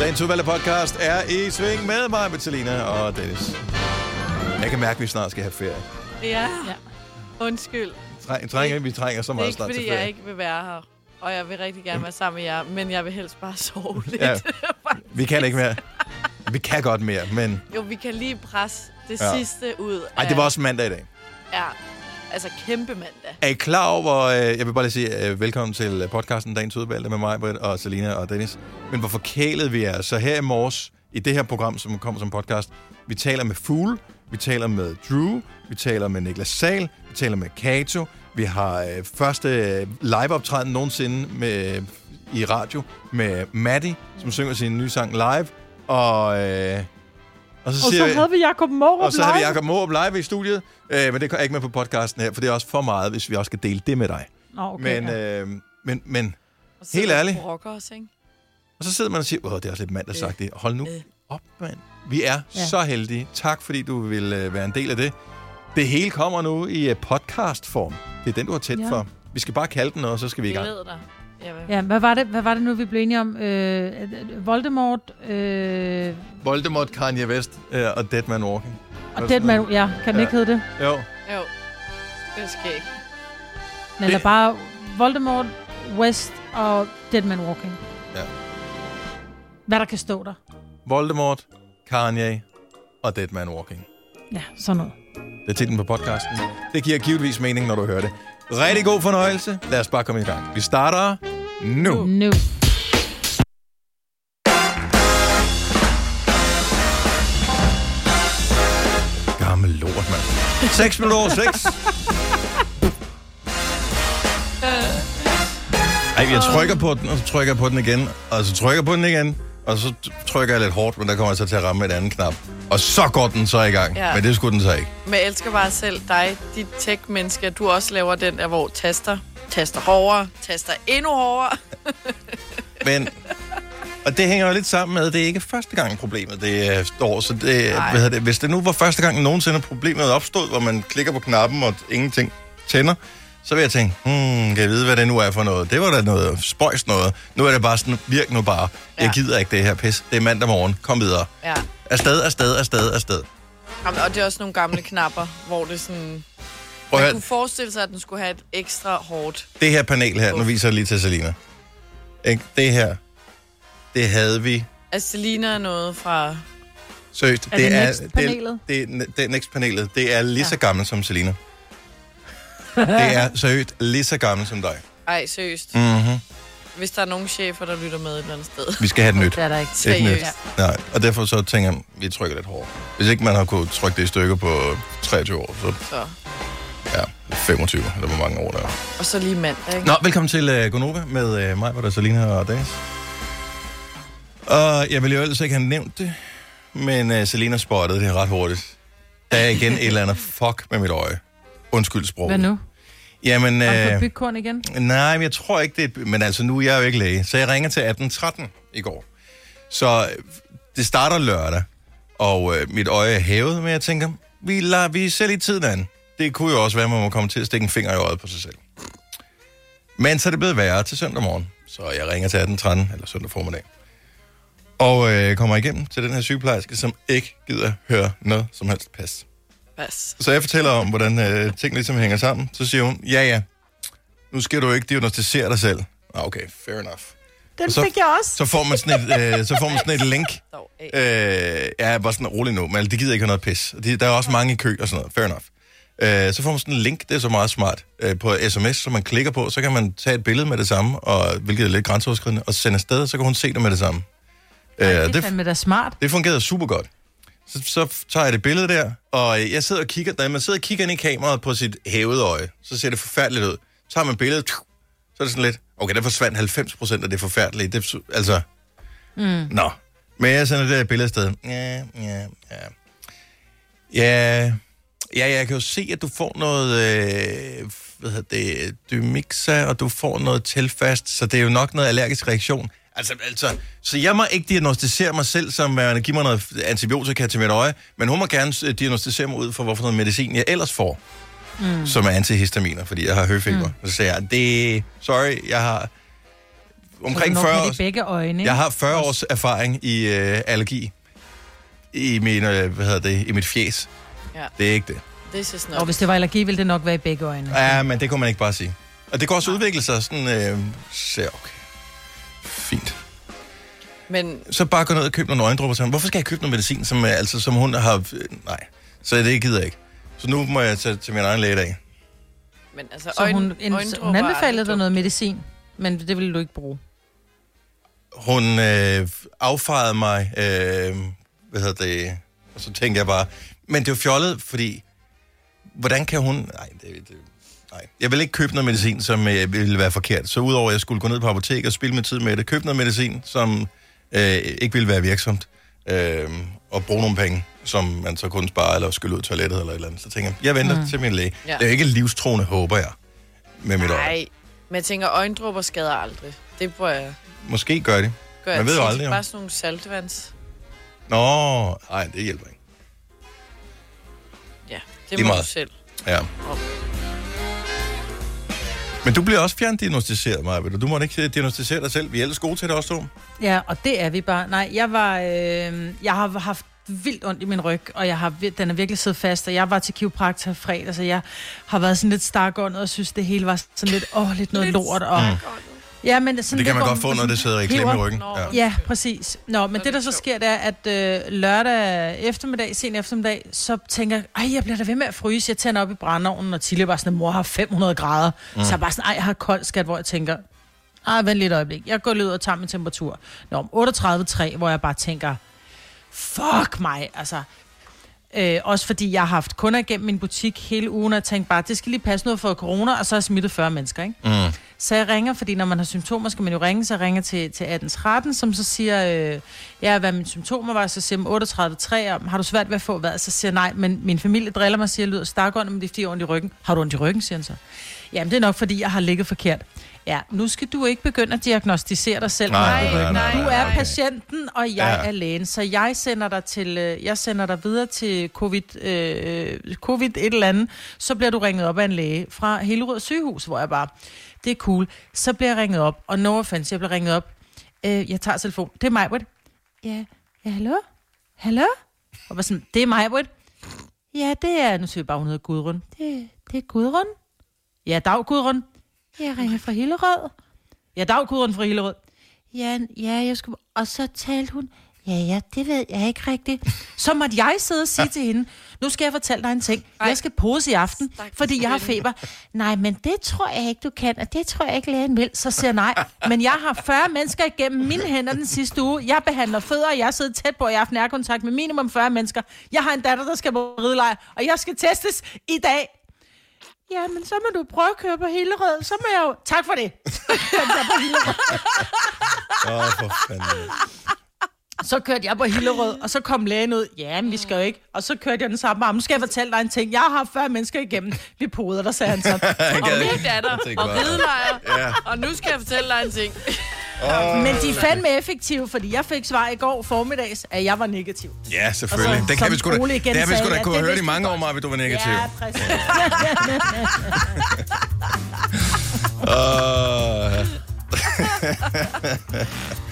Dagens udvalgte podcast er i sving med mig, Bettelina og Dennis. Jeg kan mærke, at vi snart skal have ferie. Ja. Ja. Undskyld. Træng, trænger, vi trænger så Det er meget ikke, snart til fordi ferie. jeg ikke vil være her. Og jeg vil rigtig gerne være sammen med jer, men jeg vil helst bare sove lidt. Ja. Vi kan ikke mere. Vi kan godt mere, men... Jo, vi kan lige presse det Ja. sidste ud Ej, det var også mandag i dag. Ja, altså kæmpe mandag. Er I klar over, øh, jeg vil bare lige sige øh, velkommen til øh, podcasten Dagens Udvalgte med mig, Britt og Selina og Dennis. Men hvor forkælet vi er. Så her i morges, i det her program, som kommer som podcast, vi taler med Fugle, vi taler med Drew, vi taler med Niklas Sal, vi taler med Kato, vi har øh, første øh, liveoptræden nogensinde med, i radio med Maddie, som synger sin nye sang live. Og, øh, og så, Og siger så vi- havde vi Jacob Morup og så har vi. Jacob Morup live i studiet, øh, men det er ikke med på podcasten her, for det er også for meget, hvis vi også skal dele det med dig. Nå, okay, Men, ja. øh, men, men, Helt ærligt. og os, ikke? og så sidder man og siger, åh, det er også lidt mandagsagtigt. Hold nu Øh. op, mand. Vi er Ja. så heldige. Tak, fordi du vil øh, være en del af det. Det hele kommer nu i øh, podcastform. Det er den, du har tæt Ja. for. Vi skal bare kalde den, og så skal vi i gang. Glæder dig. Jeg vil. Ja, hvad var, det, hvad var det nu, vi blev enige om? Øh, Voldemort øh, Voldemort, Kanye West øh, og Dead Man Walking. og Deadman... Ja, kan den Ja. ikke hedde det? Jo. Jo, det skal ikke. Eller Det- bare Voldemort, West og Deadman Walking. Ja. Hvad der kan stå der. Voldemort, Kanye og Dead Man Walking. Ja, sådan noget. Det er titlen på podcasten. Det giver givetvis mening, når du hører det. Rigtig god fornøjelse. Lad os bare komme i gang. Vi starter nu. Nu. Gammel lort, mand. 6 minutter over 6. Ej, jeg trykker på den, og så trykker jeg på den igen, og så trykker jeg på den igen, og så trykker jeg lidt hårdt, men der kommer jeg så til at ramme et andet knap. Og så går den så i gang, ja. Men det skulle den så ikke. Men jeg elsker bare selv dig, dit tech-menneske, at du også laver den der, hvor taster, taster hårdere, taster endnu hårdere. Men, og det hænger jo lidt sammen med, at det er ikke første gang problemet det øh, står. Så det, Nej. hvad det, hvis det nu var første gang nogensinde problemet opstod, hvor man klikker på knappen, og ingenting tænder, så vil jeg tænke, hmm, kan jeg vide, hvad det nu er for noget? Det var da noget spøjs noget. Nu er det bare sådan, virk nu bare. Jeg Ja. gider ikke det her pis. Det er mandag morgen. Kom videre. Ja. Afsted, afsted, afsted, afsted. Jamen, og det er også nogle gamle knapper, hvor det sådan... Prøv Man høre, kunne forestille sig, at den skulle have et ekstra hårdt. det her panel her, nu viser jeg lige til Selina. Ikke? Det her, det havde vi Altså, det ligner noget fra... Seriøst, Er det Next-panelet? Det, det, det er Next-panelet. Det er lige så gammelt som Selina. det er seriøst lige så gammelt som dig. Ej, seriøst. Mm-hmm. Hvis der er nogle chefer, der lytter med et eller andet sted. Vi skal have et nyt. Det er der ikke. Et nyt. Seriøst. Nej, og derfor så tænker jeg, vi trykker lidt hårdere. Hvis ikke man har kunnet trykke det i stykker på 23 år, så Så. ja, 25, eller hvor mange år der er. Og så lige mandag, ikke? Nå, velkommen til uh, Gonova med uh, mig, hvor der er Selina og Dennis. Og jeg ville jo ellers ikke have nævnt det, men uh, Selina spottede det ret hurtigt. Der er igen et eller andet fuck med mit øje. Undskyld sprog. Hvad nu? Jamen, Har du øh, bygkorn igen? nej, men jeg tror ikke det. Men altså, nu er jeg jo ikke læge. Så jeg ringer til 1813 i går. Så øh, det starter lørdag, og øh, mit øje er hævet, men jeg tænker, vi lader vi ser lige tiden an. Det kunne jo også være, at man må komme til at stikke en finger i øjet på sig selv. Men så er det blevet værre til søndag morgen. Så jeg ringer til 1813, eller søndag formiddag. Og øh, kommer igennem til den her sygeplejerske, som ikke gider høre noget som helst pas. Pas. Så jeg fortæller om, hvordan øh, ting ligesom hænger sammen. Så siger hun, ja ja, nu skal du ikke diagnostisere dig selv. Ah, Okay, fair enough. Den så- fik jeg også. Så får man sådan et, øh, så får man sådan et link. Øh, jeg er bare sådan rolig nu, men de gider ikke have noget pis. De, der er også mange i kø og sådan noget, fair enough. Øh, så får man sådan en link, det er så meget smart, øh, på sms, som man klikker på, så kan man tage et billede med det samme, og, hvilket er lidt grænseoverskridende, og sende afsted, så kan hun se det med det samme. Øh, Det er det, fandme da smart. det fungerede super godt. Så, så tager jeg det billede der, og øh, jeg sidder og kigger, da man sidder og kigger ind i kameraet på sit hævede øje, så ser det forfærdeligt ud. Så tager man billedet, så er det sådan lidt, okay, der forsvandt 90 procent af det forfærdelige. Det, altså, mm. nå. Men jeg sender det der billede afsted. Ja, ja, ja. Ja, ja, jeg kan jo se, at du får noget, øh, hvad hedder det, dymixa, og du får noget tilfast, så det er jo nok noget allergisk reaktion. Altså, altså, så jeg må ikke diagnostisere mig selv som, at give mig noget antibiotika til mit øje, men hun må gerne øh, diagnostisere mig ud for, hvorfor noget medicin jeg ellers får, mm. som er antihistaminer, fordi jeg har høfeber. Mm. Så siger jeg, det, sorry, jeg har omkring Så 40 nok med år. det i begge øjne? Jeg har 40 års erfaring i øh, allergi. I min, øh, hvad hedder det, i mit fjes. Ja. Det er ikke det. Og hvis det var allergi, ville det nok være i begge øjne. Ja, men det kunne man ikke bare sige. Og det kan også udvikle sig sådan, øh, så okay. Fint. Men Så bare gå ned og købe nogle øjendråber til ham. Hvorfor skal jeg købe noget medicin, som, øh, altså, som hun har... øh, Nej, så det gider jeg ikke. Så nu må jeg tage til min egen læge i dag. Men altså, Så hun, en, hun anbefalede dig noget medicin, men det ville du ikke bruge. Hun øh, affejede mig, øh, hvad hedder det, og så tænkte jeg bare, men det er jo fjollet, fordi, hvordan kan hun, nej, det, det, nej. jeg vil ikke købe noget medicin, som øh, ville være forkert. Så udover at jeg skulle gå ned på apotek og spille min tid med det, købe noget medicin, som øh, ikke ville være virksomt, øh, og bruge nogle penge, som man så kunne spare, eller skylle ud i toilettet, eller et eller andet. Så tænker jeg, jeg venter mm. til min læge. Ja. Det er jo ikke livstroende, håber jeg, med mit øje. Nej, men jeg tænker, øjendråber skader aldrig. Det bør jeg Måske gør de. gøre. Man ved jo aldrig, jo. Bare sådan nogle saltvands. Nå, nej, det hjælper ikke. Ja, det Lige må meget. du selv. Ja. Men du bliver også fjerndiagnostiseret, Maja. Du må ikke øh, diagnostisere dig selv. Vi er ellers gode til det også, to. Ja, og det er vi bare. Nej, jeg var... Øh, jeg har haft vildt ondt i min ryg, og jeg har, den er virkelig siddet fast, og jeg var til kiropraktor fredag, så jeg har været sådan lidt stakåndet, og synes, det hele var sådan lidt, åh, lidt noget lort. Og, mm. Ja, men sådan Det kan lidt, man godt få, når det sidder i klemme i ryggen. Nå, Ja. Ja, præcis. Nå, men det, der så sker, det er, at øh, lørdag eftermiddag, sen eftermiddag, så tænker jeg, ej, jeg bliver da ved med at fryse. Jeg tænder op i brændeovnen, og Tilly var sådan, mor har 500 grader. Mm. Så jeg bare sådan, ej, jeg har koldt skat, hvor jeg tænker, ej, vent lige et øjeblik. Jeg går lige ud og tager min temperatur. Nå, om 38,3, hvor jeg bare tænker, fuck mig, altså. Øh, også fordi jeg har haft kunder igennem min butik hele ugen, og jeg tænkte bare, det skal lige passe noget for corona, og så er jeg smittet 40 mennesker, ikke? Mm. Så jeg ringer, fordi når man har symptomer, skal man jo ringe, så jeg ringer til, til 1813, som så siger, øh, ja, hvad mine symptomer var, så siger jeg 38,3, har du svært ved at få hvad? Så siger jeg, nej, men min familie driller mig siger, jeg lyder stakånd, men det er fordi jeg har ondt i ryggen. Har du ondt i ryggen, siger han så. Jamen, det er nok, fordi jeg har ligget forkert. Ja, nu skal du ikke begynde at diagnostisere dig selv. Nej, nej, nej, Du er patienten, og jeg Ja. er lægen. Så jeg sender dig til, øh, jeg sender dig videre til COVID, øh, COVID et eller andet. Så bliver du ringet op af en læge fra Hillerød sygehus, hvor jeg bare, det er cool. Så bliver jeg ringet op, og no offense, jeg bliver ringet op. Øh, jeg tager telefon. Det er mig, Britt. Ja, ja, hallo? Hallo? Og var sådan, det er mig, Britt. Ja, det er, nu siger jeg bare, hun hedder Gudrun. Det, det er Gudrun. Ja, dag Gudrun. Jeg ringer fra Hillerød. Ja, dag Gudrun fra Hillerød. Ja, ja, jeg skulle... Og så talte hun... Ja, ja, det ved jeg ikke rigtigt. Så måtte jeg sidde og sige til hende, nu skal jeg fortælle dig en ting. Ej. Jeg skal pose i aften, fordi jeg har feber. Nej, men det tror jeg ikke, du kan, og det tror jeg ikke, lægen vil. Så siger nej. Men jeg har 40 mennesker igennem mine hænder den sidste uge. Jeg behandler fødder, og jeg sidder tæt på, og jeg har haft nærkontakt med minimum 40 mennesker. Jeg har en datter, der skal på ridelejr, og jeg skal testes i dag. Ja, men så må du prøve at køre på Hillerød. Så må jeg jo... Tak for det. Åh, oh, for fanden. Så kørte jeg på Hillerød, og så kom lægen ud. Ja, men vi skal jo ikke. Og så kørte jeg den samme arm. Nu skal jeg fortælle dig en ting. Jeg har haft 40 mennesker igennem. Vi poder der, sagde han så. Og min datter, og ridelejr. Ja. Og nu skal jeg fortælle dig en ting. Men de er fandme effektive, fordi jeg fik svar i går formiddags, at jeg var negativ. Ja, selvfølgelig. Og så, det kan vi sgu da, det har vi sgu da kunne hørt i mange år, Maja, du var negativ. Ja, præcis. Ja.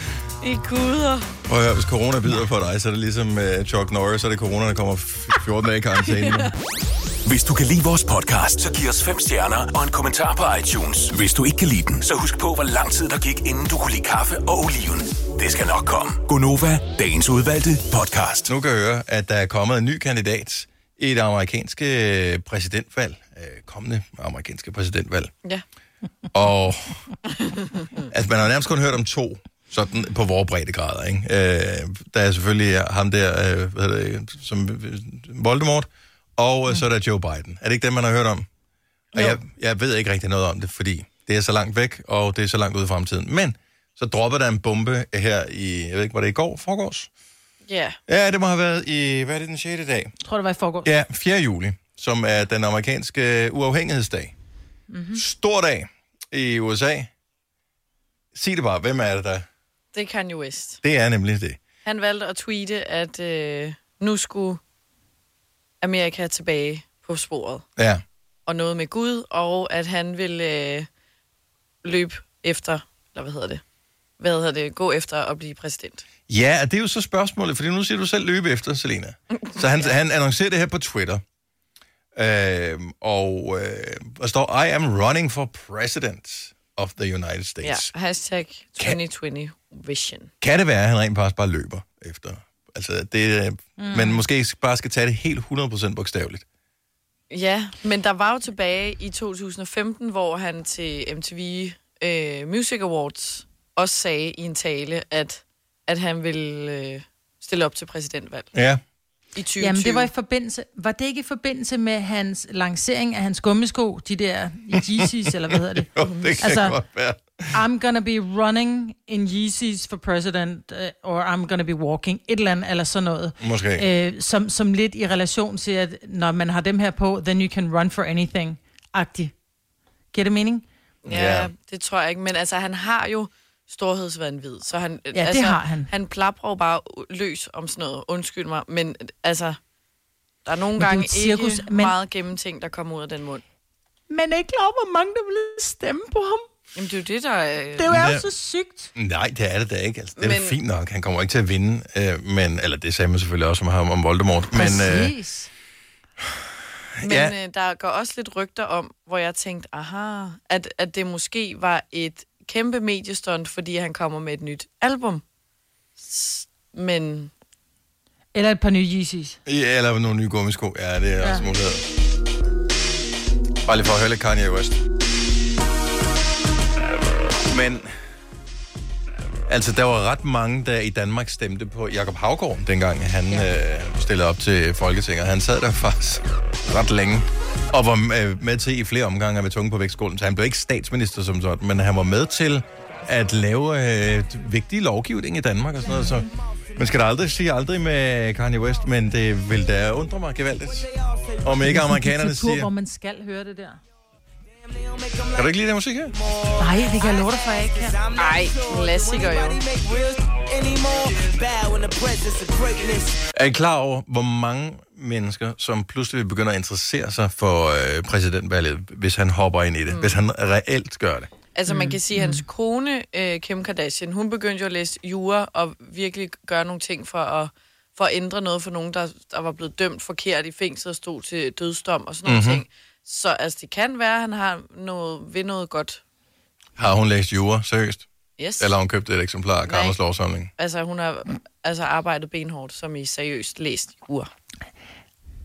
I guder. Prøv at høre, hvis corona bider på dig, så er det ligesom uh, Chuck Norris, så er det corona, der kommer f- 14 dage i karantæne. Hvis du kan lide vores podcast, så giv os fem stjerner og en kommentar på iTunes. Hvis du ikke kan lide den, så husk på, hvor lang tid der gik, inden du kunne lide kaffe og oliven. Det skal nok komme. Gonova, dagens udvalgte podcast. Nu kan jeg høre, at der er kommet en ny kandidat i det amerikanske præsidentvalg. Øh, kommende amerikanske præsidentvalg. Ja. Og altså, man har nærmest kun hørt om to, sådan på vores breddegrader, ikke? Øh, der er selvfølgelig ham der, øh, hvad hedder det, som øh, Voldemort, og øh, så er der Joe Biden. Er det ikke dem, man har hørt om? Og jeg, jeg ved ikke rigtig noget om det, fordi det er så langt væk, og det er så langt ude i fremtiden. Men så dropper der en bombe her i, jeg ved ikke, var det i går, forgårs? Ja. Ja, det må have været i, hvad er det, den 6. dag? Jeg tror, det var i forgårs. Ja, 4. juli, som er den amerikanske uafhængighedsdag. Mm-hmm. Stor dag i USA. Sig det bare, hvem er det der? Det er Kanye West. Det er nemlig det. Han valgte at tweete, at øh, nu skulle Amerika tilbage på sporet. Ja. Og noget med Gud, og at han vil øh, løbe efter, eller hvad hedder det? hvad hedder det, gå efter at blive præsident. Ja, og det er jo så spørgsmålet, fordi nu siger du selv løbe efter, Selena. Så han, han annoncerer det her på Twitter. Øh, og øh, der står, I am running for president of the United Ja, States. hashtag 2020 vision. Kan det være, at han rent faktisk bare løber efter? Altså, det, mm. men måske bare skal tage det helt 100% bogstaveligt. Ja, men der var jo tilbage i 2015, hvor han til MTV øh, Music Awards også sagde i en tale, at, at han ville øh, stille op til præsidentvalg Ja. i 2020. Jamen, det var i forbindelse... Var det ikke i forbindelse med hans lancering af hans gummisko, de der Yeezys, eller hvad hedder det? Jo, det kan altså, Altså- godt være. I'm gonna be running in Yeezys for president, uh, or I'm gonna be walking, et eller andet, eller sådan noget. Måske. Øh, som, som lidt i relation til, at når man har dem her på, then you can run for anything-agtigt. Giver det mening? Ja, Ja. det tror jeg ikke. Men altså, han har jo storhedsvandvid, så han, det altså, har han. han plapper bare løs om sådan noget. Undskyld mig, men altså, der er nogle Men det er gange et cirkus, ikke men- meget gennemting, der kommer ud af den mund. Men er ikke klar, over, hvor mange der vil stemme på ham. Jamen, det er jo det, der er... Det er jo Ja. så sygt. Nej, det er det da ikke. Altså, det er men... Fint nok. Han kommer ikke til at vinde. Øh, men, eller det sagde man selvfølgelig også om ham om Voldemort. Men, øh, Præcis. Men Ja. øh, der går også lidt rygter om, hvor jeg tænkte, aha, at, at det måske var et kæmpe mediestunt, fordi han kommer med et nyt album. Men Eller et par nye Yeezys. Ja, eller nogle nye gummisko. Ja, det er ja. Ja. også mulighed. Bare lige for at høre lidt Kanye West. Men... Altså, der var ret mange, der i Danmark stemte på Jakob Havgård, dengang han ja. øh, stillede op til Folketinget. Han sad der faktisk ret længe, og var øh, med til i flere omgange med tunge på vægtskålen. Så han blev ikke statsminister som sådan, men han var med til at lave øh, vigtig lovgivning i Danmark og sådan noget. Så man skal da aldrig sige aldrig med Kanye West, men det vil da undre mig gevaldigt. Om ikke amerikanerne Diktatur, hvor siger... man skal høre det der. Kan du ikke lide den musik her? Nej, det kan jeg love dig for, jeg ikke kan. ej, klassiker jo. Er I klar over, hvor mange mennesker, som pludselig vil begynde at interessere sig for øh, præsidentvalget, hvis han hopper ind i det? Mm. Hvis han reelt gør det? Altså man kan sige, at hans kone, øh, Kim Kardashian, hun begyndte jo at læse jura og virkelig gøre nogle ting for at, for at ændre noget for nogen, der, der var blevet dømt forkert i fængsel og stod til dødsdom og sådan nogle Mhm. mm-hmm. ting. Så altså, det kan være, at han har noget, ved noget godt. Har hun læst jura, seriøst? Yes. Eller har hun købt et eksemplar af Karmers lovsamling? Altså, hun har altså arbejdet benhårdt, som i seriøst læst jura.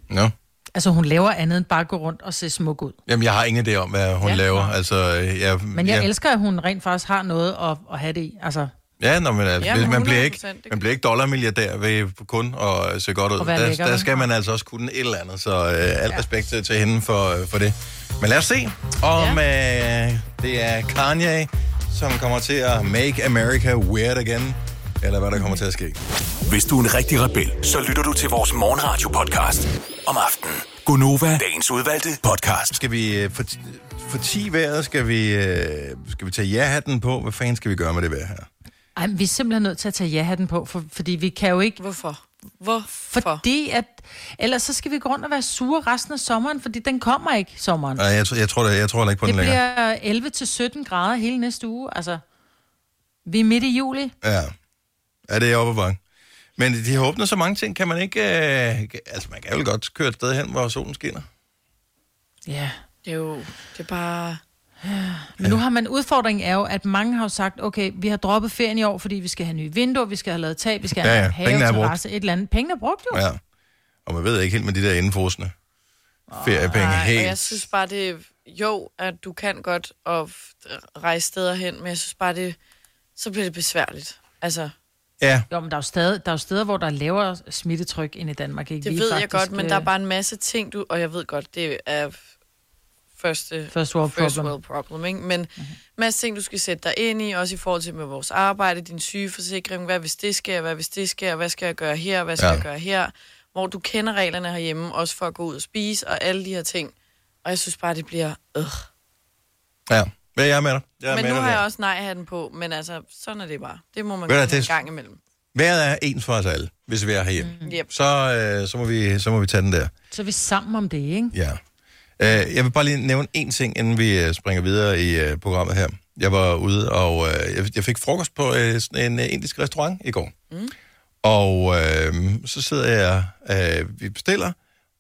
Nå. Altså, hun laver andet end bare at gå rundt og se smuk ud. Jamen, jeg har ingen idé om, hvad hun ja, laver. Altså, jeg, Men jeg ja. elsker, at hun rent faktisk har noget at, at have det i. Altså, Ja, nå, men, altså, Ja, ja, men man, bliver 100%, ikke, man bliver ikke dollarmilliardær ved kun at se godt ud. Der, lækker, der skal man altså også kunne et eller andet, så øh, alt ja. respekt til, til hende for, for det. Men lad os se, om ja. øh, det er Kanye, som kommer til at make America weird again, eller hvad der kommer til at ske. Hvis du er en rigtig rebel, så lytter du til vores morgenradio-podcast om aftenen. Gunova, dagens udvalgte podcast. Skal vi øh, for, for 10 vejret, skal vi, øh, skal vi tage ja-hatten på? Hvad fanden skal vi gøre med det vejr her? Ej, men vi er simpelthen nødt til at tage ja-hatten på, for, fordi vi kan jo ikke... Hvorfor? Hvorfor? Fordi at... Ellers så skal vi gå rundt og være sure resten af sommeren, fordi den kommer ikke, sommeren. Nej, jeg, tror- jeg, tror, det, jeg tror heller ikke på Det den længere. bliver 11-17 grader hele næste uge. Altså, vi er midt i juli. Ja. ja, det er oppe bakke. Men de har åbnet så mange ting, kan man ikke... Øh, altså, man kan jo godt køre et sted hen, hvor solen skinner. Ja. Det er jo, det er bare... Men nu har man udfordringen er jo, at mange har jo sagt, okay, vi har droppet ferien i år, fordi vi skal have nye vinduer, vi skal have lavet tag, vi skal Ja, have ja. en have, Pengene er brugt. terrasse, et eller andet. Pengene er brugt jo. Ja. Og man ved ikke helt med de der indfrosne feriepenge Nej, helt. og jeg synes bare, det jo, at du kan godt og rejse steder hen, men jeg synes bare, det så bliver det besværligt. Altså, Ja, Jo, men der er jo, stadig, der er jo steder, hvor der er lavere smittetryk end i Danmark. Ikke? det Vi er ved jeg faktisk, godt, men der er øh, bare en masse ting, du, og jeg ved godt, det er første First world first problem. world problem, ikke? Men mm-hmm. masse ting, du skal sætte dig ind i, også i forhold til med vores arbejde, din sygeforsikring, hvad hvis det sker, hvad hvis det sker, hvad skal jeg gøre her, hvad skal Ja. jeg gøre her, hvor du kender reglerne herhjemme, også for at gå ud og spise, og alle de her ting. Og jeg synes bare, det bliver... Øh. ja. Men jeg er med dig. Jeg er Men med nu dig har jeg også nej-hatten på, men altså, sådan er det bare. Det må man gøre det- en gang imellem. Vejret er ens for os alle, hvis vi er herhjemme. Mm. Yep. Så, øh, så, må vi, så må vi tage den der. Så er vi sammen om det, ikke? Ja. Øh, jeg vil bare lige nævne en ting, inden vi øh, springer videre i øh, programmet her. Jeg var ude, og øh, jeg, fik frokost på øh, en øh, indisk restaurant i går. Mm. Og øh, så sidder jeg, øh, vi bestiller,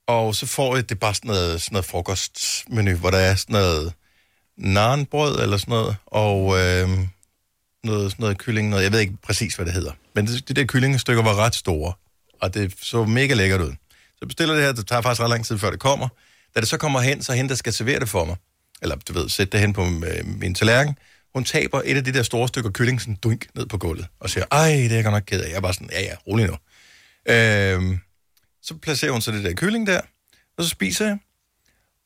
og så får jeg, det bare sådan noget, sådan noget frokostmenu, hvor der er sådan noget naanbrød eller sådan noget, og øh, noget, sådan noget kylling, noget, jeg ved ikke præcis, hvad det hedder. Men det, de der kyllingestykker var ret store, og det så mega lækkert ud. Så jeg bestiller det her, det tager faktisk ret lang tid, før det kommer. Da det så kommer hen, så er hende, der skal servere det for mig, eller du ved, sætte det hen på øh, min tallerken, hun taber et af de der store stykker kylling sådan dunk ned på gulvet, og siger, ej, det er jeg godt nok ked af. Jeg er bare sådan, ja, ja, rolig nu. Øh, så placerer hun så det der kylling der, og så spiser jeg.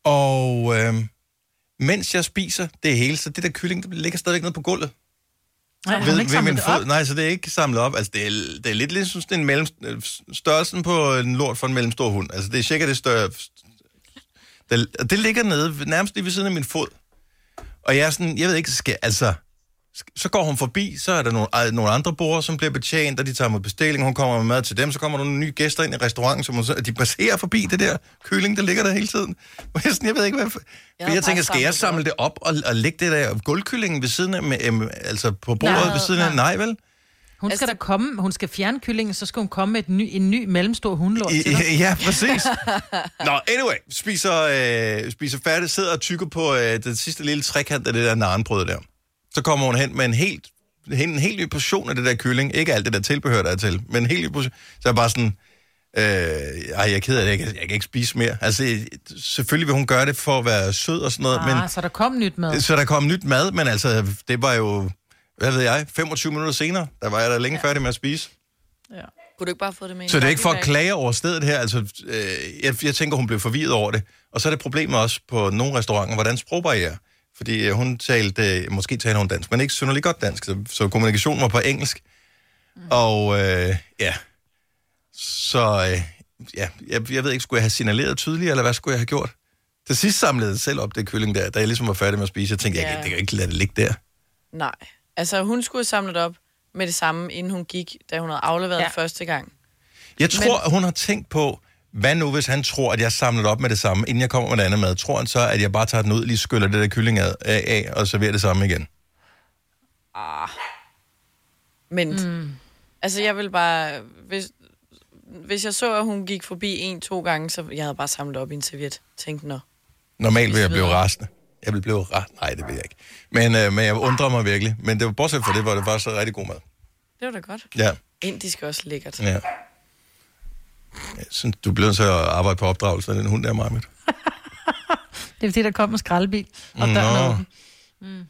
Og øh, mens jeg spiser det hele, så det der kylling, det ligger stadigvæk nede på gulvet. Nej, Ved, ved min fod. Nej, så det er ikke samlet op. Altså, det er, det er lidt ligesom sådan en mellem, størrelsen på en lort for en mellemstor hund. Altså, det er cirka det større... Det, det ligger nede, nærmest lige ved siden af min fod. Og jeg er sådan, jeg ved ikke, skal, altså... Så går hun forbi, så er der nogle, nogle andre borde, som bliver betjent, og de tager mod bestilling, hun kommer med mad til dem, så kommer der nogle nye gæster ind i restauranten, som hun, så- de passerer forbi det der kylling, der ligger der hele tiden. Og jeg, sådan, jeg ved ikke, hvad... Jeg, jeg tænker, skal jeg samle det op og, og lægge det der gulvkyllingen ved siden af, med, altså på bordet Nej, ved siden af? Nej, vel? Hun skal Altså, da komme, hun skal fjerne kyllingen, så skal hun komme med et ny, en ny mellemstor hundlort I, til dig. ja, præcis. Nå, anyway, spiser, øh, spiser færdig, sidder og tykker på øh, den sidste lille trekant af det der narenbrød der. Så kommer hun hen med en helt, hen- en helt ny portion af det der kylling. Ikke alt det der tilbehør, der er til, men en helt ny portion. Så er bare sådan, øh, ej, jeg er ked af det, jeg kan, jeg kan ikke spise mere. Altså, selvfølgelig vil hun gøre det for at være sød og sådan noget, Ah, men så der kom nyt mad. så der kom nyt mad, men altså, det var jo, hvad ved jeg, 25 minutter senere, der var jeg da længe ja. færdig med at spise. Kunne du ikke bare få det med Så det er ikke for at klage over stedet her. Altså, øh, jeg, jeg tænker, hun blev forvirret over det. Og så er det problemet også på nogle restauranter, hvordan sprogbarriere. Fordi øh, hun talte, øh, måske taler hun dansk, men ikke synderligt godt dansk, så, så kommunikationen var på engelsk. Mm. Og øh, ja, så øh, ja, jeg, jeg ved ikke, skulle jeg have signaleret tydeligere, eller hvad skulle jeg have gjort? Til sidst samlede jeg selv op det kylling der, da jeg ligesom var færdig med at spise. Jeg tænkte, jeg, Ja. kan- jeg kan ikke lade det ligge der. Nej. Altså, hun skulle have samlet op med det samme, inden hun gik, da hun havde afleveret Ja. første gang. Jeg tror, Men... hun har tænkt på, hvad nu, hvis han tror, at jeg samler op med det samme, inden jeg kommer med det andet mad? Tror han så, at jeg bare tager den ud, lige skyller det der kylling af, af og serverer det samme igen? Men, mm. altså, jeg vil bare... Hvis, hvis jeg så, at hun gik forbi en-to gange, så jeg havde bare samlet op i en serviet. Tænkte, nå. Normalt vil jeg blive rasende. Jeg vil blive ret. Nej, det vil jeg ikke. Men, øh, men jeg undrer mig virkelig. Men det var bortset fra det, var det bare så rigtig god mad. Det var da godt. Ja, Indisk er også lækkert. ja. Jeg synes, du bliver nødt til at arbejde på opdragelse af den hund der, Marmit. Det er fordi, der kom en skraldbil, og Nå. der er åben. Mm.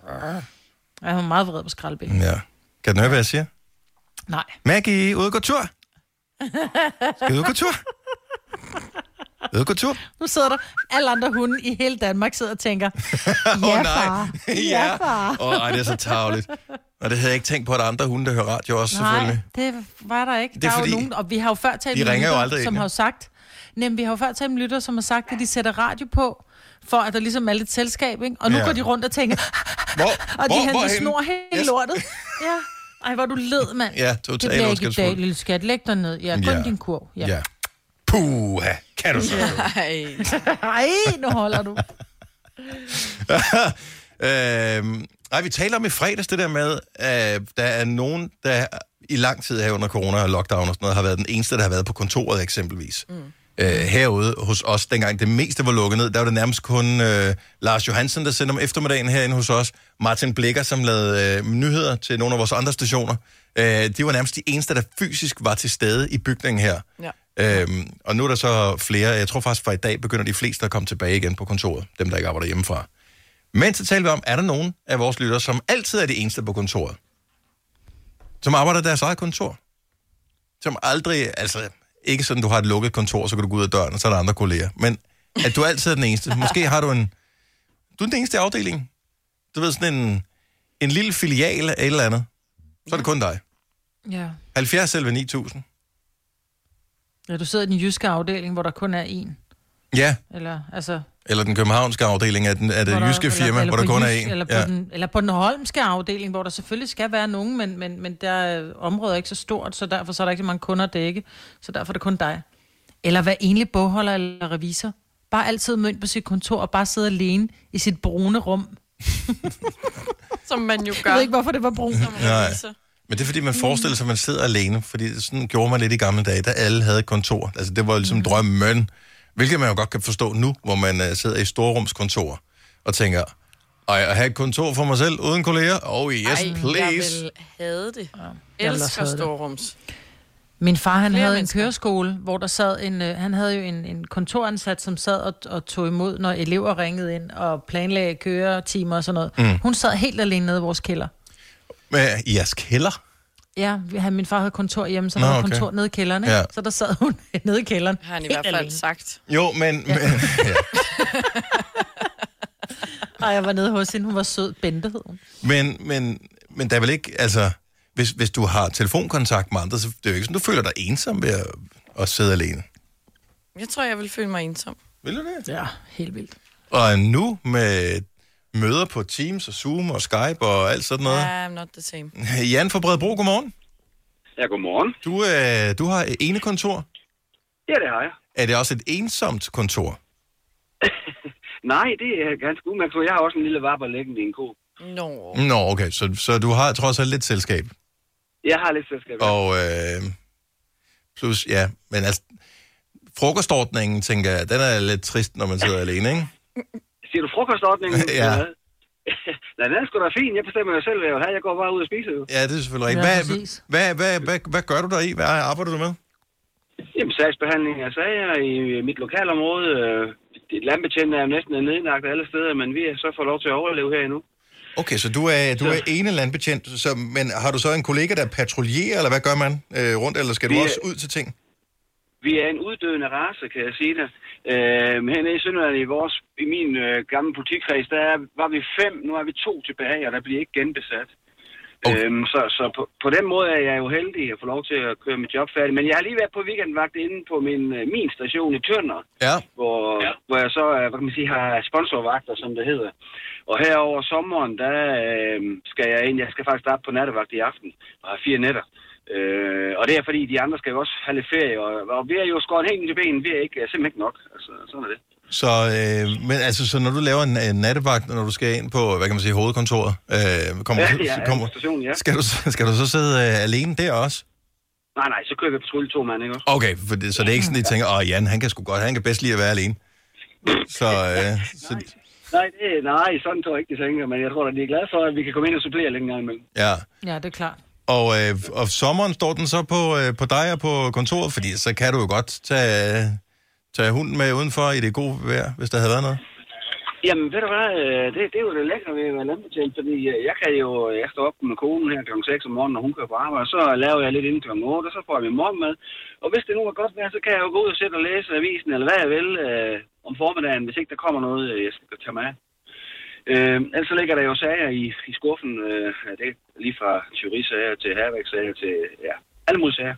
Jeg er meget vred på skraldbilen. Ja. Kan du høre, hvad jeg siger? Nej. Maggie, ud og gå tur. Skal du ud og gå tur? Og gå tur? Nu sidder der alle andre hunde i hele Danmark sidder og tænker, ja, far. Ja, far. Åh, ej, det er så tageligt. Og det havde jeg ikke tænkt på, at der er andre hunde, der hører radio også, selvfølgelig. Nej, det var der ikke. Det Det er der er jo nogen, og vi har jo før talt med aldrig som har jo sagt, nem, vi har jo før talt med lytter, som har sagt, at de sætter radio på, for at der ligesom er lidt selskab, ikke? Og nu Ja. går de rundt og tænker, Hvor, og de henter hvorhenne? snor helt Yes. lortet. Ja. Ej, hvor du led, mand. Ja, det totalt bliver ikke i dag, lille skat. Læg dig ned. Ja, kun Ja. din kurv. Ja. Ja. Puha, kan du så? Ej, Ej, nu holder du. øhm, ej, vi taler om i fredags det der med, at der er nogen, der i lang tid her under corona og lockdown og sådan noget, har været den eneste, der har været på kontoret eksempelvis. Mm. Øh, herude hos os, dengang det meste var lukket ned, der var det nærmest kun øh, Lars Johansen, der sendte om eftermiddagen herinde hos os. Martin Blikker, som lavede øh, nyheder til nogle af vores andre stationer. Øh, de var nærmest de eneste, der fysisk var til stede i bygningen her. Øhm, og nu er der så flere, jeg tror faktisk fra i dag begynder de fleste at komme tilbage igen på kontoret, dem der ikke arbejder hjemmefra. Men så taler vi om, er der nogen af vores lyttere, som altid er de eneste på kontoret? Som arbejder deres eget kontor? Som aldrig, altså ikke sådan, du har et lukket kontor, så kan du gå ud af døren, og så er der andre kolleger. Men at du altid er den eneste. Måske har du en, du er den eneste i afdelingen. Du ved, sådan en, en lille filial af et eller andet. Så er det kun dig. Ja. 70 selv 9000. ja, du sidder i den jyske afdeling, hvor der kun er én. Ja, Eller, altså, eller den københavnske afdeling af, den, af det hvor der- jyske firma, eller, eller hvor der kun er jysk- en. Eller på, Ja. den, eller på den holmske afdeling, hvor der selvfølgelig skal være nogen, men, men, men der er området ikke så stort, så derfor så er der ikke så mange kunder at dække. Så derfor er det kun dig. Eller hvad egentlig bogholder eller revisor. Bare altid ind på sit kontor og bare sidde alene i sit brune rum. Som man jo gør. Jeg ved ikke, hvorfor det var brun. Nej. Men det er fordi, man forestiller sig, at man sidder alene, fordi sådan gjorde man lidt i gamle dage, da alle havde et kontor. Altså, det var ligesom drømmen, hvilket man jo godt kan forstå nu, hvor man uh, sidder i storrumskontor og tænker, ej, at have et kontor for mig selv uden kolleger? Oh yes, Ej, please. jeg vil have det. også Elsker storrums. Min far, han Flere havde mennesker. en køreskole, hvor der sad en, øh, han havde jo en, en kontoransat, som sad og, og tog imod, når elever ringede ind og planlagde køretimer og sådan noget. Mm. Hun sad helt alene nede i vores kælder. Men i jeres kælder? Ja, vi havde, min far havde kontor hjemme, så Nå, der var okay. kontor nede i kælderen, ikke? Ja. Så der sad hun nede i kælderen. Har han i hvert fald alene. sagt. Jo, men... Ja. men ja. Og jeg var nede hos hende, hun var sød. Bente hed hun. Men, men, men der er vel ikke, altså, hvis, hvis du har telefonkontakt med andre, så det er jo ikke sådan, du føler dig ensom ved at, at sidde alene. Jeg tror, jeg vil føle mig ensom. Vil du det? Ja, helt vildt. Og nu med møder på Teams og Zoom og Skype og alt sådan noget. I'm not the same. Jan fra Bredebro, godmorgen. Ja, godmorgen. Du, øh, du har ene kontor. Ja, det har jeg. Er det også et ensomt kontor? Nej, det er ganske udmærket. Jeg har også en lille vapper liggende i en ko. Nå. Nå, okay, så, så du har trods alt lidt selskab. Jeg har lidt selskab. Og øh, plus, ja, men altså, frokostordningen, tænker jeg, den er lidt trist, når man sidder alene, ikke? Siger du frokostordningen? Ja. Nej, den er sgu da fin. Jeg bestemmer jo selv, hvad jeg vil have. Jeg går bare ud og spiser jo. Ja, det er selvfølgelig rigtigt. Hvad, hvad, hvad, hvad, hvad gør du der i? Hvad arbejder du med? Jamen, sagsbehandling af sager i mit lokalområde. Øh, Landbetjent er næsten nedlagt alle steder, men vi har så fået lov til at overleve her endnu. Okay, så du er, du er ene landbetjent, så, men har du så en kollega, der patruljerer, eller hvad gør man øh, rundt, eller skal du Vi er- også ud til ting? Vi er en uddøende race, kan jeg sige det. Øh, hernede i Sønderland, i, vores, i min øh, gamle politikreds, der er, var vi fem, nu er vi to tilbage, og der bliver ikke genbesat. Okay. Øhm, så så på, på den måde er jeg jo heldig at få lov til at køre mit job færdigt. Men jeg har lige været på weekendvagt inde på min, øh, min station i Tønder, Ja. hvor, ja. hvor jeg så øh, hvad kan man sige, har sponsorvagter, som det hedder. Og her over sommeren, der øh, skal jeg ind. Jeg skal faktisk starte på nattevagt i aften og have fire nætter. Øh, og det er fordi, de andre skal jo også have lidt ferie, og, og vi er jo skåret helt til benen. Vi er ikke, er simpelthen ikke nok. Altså, sådan er det. Så, øh, men altså, så når du laver en, en nattevagt, når du skal ind på, hvad kan man sige, hovedkontoret, øh, kommer, Ja, du- ja, kommer, administration, ja. skal, du, skal du så sidde øh, alene der også? Nej, nej, så kører vi patrulje to mand, ikke også? Okay, for det, så det er ikke sådan, at de tænker, åh Jan, han kan sgu godt, han kan bedst lide at være alene. Så, øh, så Nej, det, nej, sådan tror jeg ikke, de tænker, men jeg tror at de er glade for, at vi kan komme ind og supplere lidt en gang imellem. ja. Ja, det er klart. Og, øh, og sommeren står den så på, øh, på dig og på kontoret, fordi så kan du jo godt tage, tage hunden med udenfor i det gode vejr, hvis der havde været noget. Jamen, ved du hvad, øh, det, det er jo det lækre ved at være landbetjent, fordi øh, jeg kan jo, øh, jeg står op med konen her kl. 6 om morgenen, og hun kører på arbejde, så laver jeg lidt inden kl. 8, og så får jeg min morgenmad. Og hvis det nu er godt vejr, så kan jeg jo gå ud og sætte og læse avisen, eller hvad jeg vil, øh, om formiddagen, hvis ikke der kommer noget, jeg skal tage med. Øh, ellers så ligger der jo sager i, i skuffen, øh, ja, det lige fra tyverisager til herværkssager til, ja, alle mulige sager.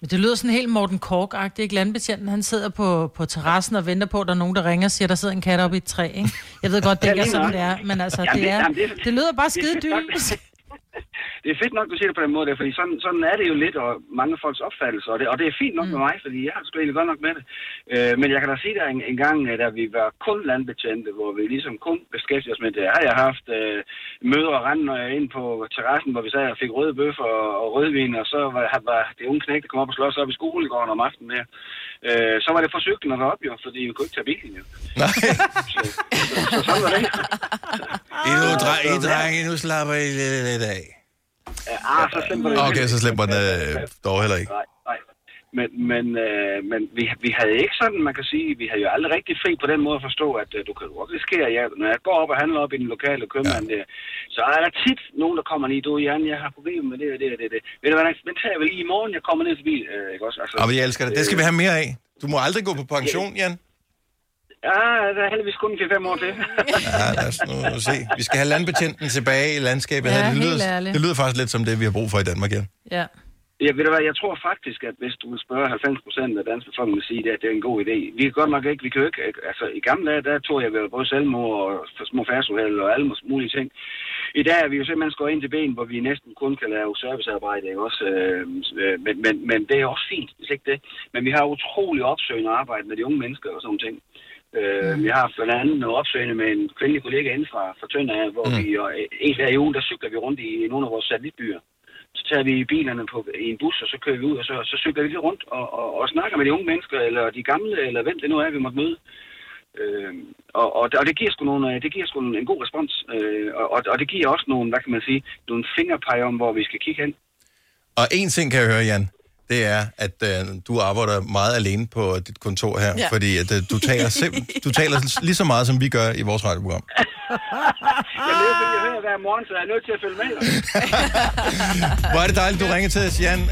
Men det lyder sådan helt Morten Kork-agtigt, ikke? Landbetjenten, han sidder på, på terrassen og venter på, at der er nogen, der ringer og siger, der sidder en kat oppe i et træ, ikke? Jeg ved godt, det Ja, ikke er sådan, det er, men altså, Jamen, det, det- er, jamen, det- det lyder bare skide dyrt. det er fedt nok, du siger det på den måde, der, fordi sådan, sådan er det jo lidt, og mange folks opfattelse, og det, og det er fint nok mm. med mig, fordi jeg har sgu egentlig godt nok med det. Øh, men jeg kan da sige dig en, en gang, øh, da vi var kun landbetjente, hvor vi ligesom kun beskæftigede os med det, har jeg haft øh, møder og rende ind på terrassen, hvor vi sad og fik røde bøffer og, og rødvin, og så var, var det unge knæk, der kom op og slås op i skolegården om aftenen der. Øh, så var det for cyklen og derop jo, fordi vi kunne ikke tage bilen jo. Nej. Så, så, så sådan var det. I nu, dre- I drenge, nu slapper I lidt, lidt af. Ja, ah, så var det Okay, så slipper den øh, dog heller ikke. Nej. Men, men, øh, men vi, vi havde ikke sådan, man kan sige, vi havde jo aldrig rigtig fri på den måde at forstå, at øh, du kan jo godt risikere, ja, når jeg går op og handler op i den lokale købmand der, så er der tit nogen, der kommer lige, du Jan, jeg har problemer med det og det og det, det. Ved du hvad, den tager jeg vel lige i morgen, jeg kommer ned forbi, øh, ikke også? Altså, Og jeg elsker det. Det skal vi have mere af. Du må aldrig gå på pension, Jan. Ja, der er heldigvis kun 4-5 år til. Ja, lad os nu se. Vi skal have landbetjenten tilbage i landskabet. Ja, det, helt lyder, ærligt. det lyder faktisk lidt som det, vi har brug for i Danmark, Jan. Ja. Ja, ved du hvad, jeg tror faktisk, at hvis du vil spørge 90 procent af dansk befolkning vil sige, at det er en god idé. Vi kan godt nok ikke, vi kan jo ikke, altså i gamle dage, der tog jeg vel både selvmord og små færdsuheld og alle mulige ting. I dag er vi jo simpelthen skåret ind til ben, hvor vi næsten kun kan lave servicearbejde, ikke også? Øh, øh, men, men, men det er også fint, hvis ikke det. Men vi har utrolig opsøgende arbejde med de unge mennesker og sådan ting. Øh, Vi har blandt andet noget opsøgende med en kvindelig kollega inden fra, fra Tønder, hvor mm. vi og en hver i ugen, der cykler vi rundt i nogle af vores satellitbyer. Så tager vi bilerne på, i en bus, og så kører vi ud, og så, så cykler vi lidt rundt og, og, og snakker med de unge mennesker, eller de gamle, eller hvem det nu er, vi måtte møde. Øh, og, og, og det giver sgu, nogle, øh, det giver sgu en god respons, øh, og, og, det giver også nogle, hvad kan man sige, nogle fingerpege om, hvor vi skal kigge hen. Og en ting kan jeg høre, Jan, det er, at øh, du arbejder meget alene på dit kontor her, ja. Ja. fordi at, øh, du, taler sim- du taler lige så meget, som vi gør i vores radioprogram. Er jo fordi, jeg hører hver morgen, så jeg er nødt til at følge med. Hvor er det dejligt, du ringer til os, Jan. Øh,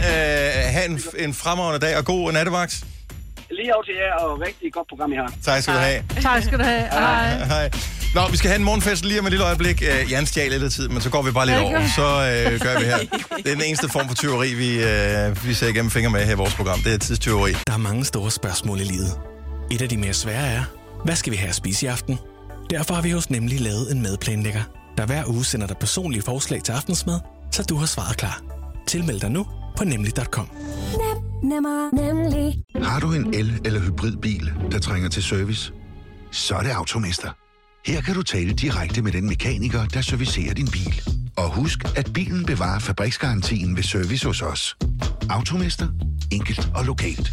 ha' en, en fremragende dag og god nattevagt. Lige over til jer, og rigtig godt program, I har. Tak skal du have. Tak skal du have. Hej. Hej. Nå, vi skal have en morgenfest lige om et lille øjeblik. Øh, Jan stjal lidt af tid, men så går vi bare lidt over. Så øh, gør vi her. Det er den eneste form for tyveri, vi, øh, vi ser igennem fingre med her i vores program. Det er tidstyveri. Der er mange store spørgsmål i livet. Et af de mere svære er, hvad skal vi have at spise i aften? Derfor har vi hos Nemlig lavet en madplanlægger, der hver uge sender dig personlige forslag til aftensmad, så du har svaret klar. Tilmeld dig nu på nemlig.com. Nemmer, nemlig. Har du en el- eller hybridbil, der trænger til service? Så er det Automester. Her kan du tale direkte med den mekaniker, der servicerer din bil. Og husk, at bilen bevarer fabriksgarantien ved service hos os. Automester. Enkelt og lokalt.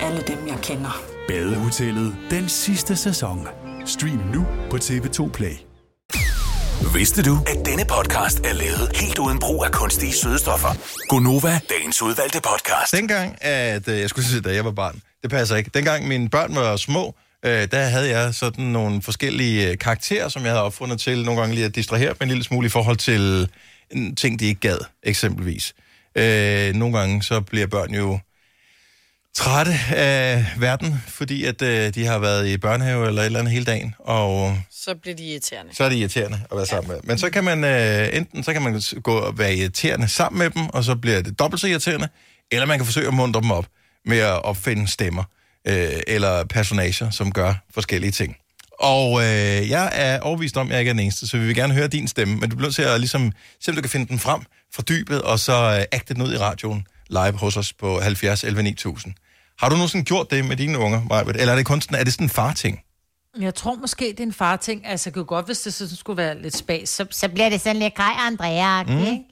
alle dem, jeg kender. Badehotellet den sidste sæson. Stream nu på TV2 Play. Vidste du, at denne podcast er lavet helt uden brug af kunstige sødestoffer? Gonova, dagens udvalgte podcast. Dengang, at øh, jeg skulle sige, da jeg var barn, det passer ikke. Dengang mine børn var små, øh, der havde jeg sådan nogle forskellige øh, karakterer, som jeg havde opfundet til nogle gange lige at distrahere dem en lille smule i forhold til en ting, de ikke gad, eksempelvis. Øh, nogle gange så bliver børn jo trætte af verden, fordi at øh, de har været i børnehave eller et eller andet hele dagen, og Så bliver de irriterende. så er det irriterende at være sammen med. Men så kan man øh, enten så kan man gå og være irriterende sammen med dem, og så bliver det dobbelt så irriterende, eller man kan forsøge at muntre dem op med at opfinde stemmer øh, eller personager, som gør forskellige ting. Og øh, jeg er overbevist om, at jeg ikke er den eneste, så vi vil gerne høre din stemme, men du bliver nødt til at ligesom, se om du kan finde den frem fra dybet, og så øh, agte den ud i radioen live hos os på 70 11 9000. Har du nogensinde gjort det med dine unger, Majbet? Eller er det kun sådan, er det sådan en farting? Jeg tror måske, det er en farting. Altså, det kunne godt, hvis det sådan skulle være lidt spas, så, Så bliver det sådan lidt grej Andrea, Mm. mm. ikke?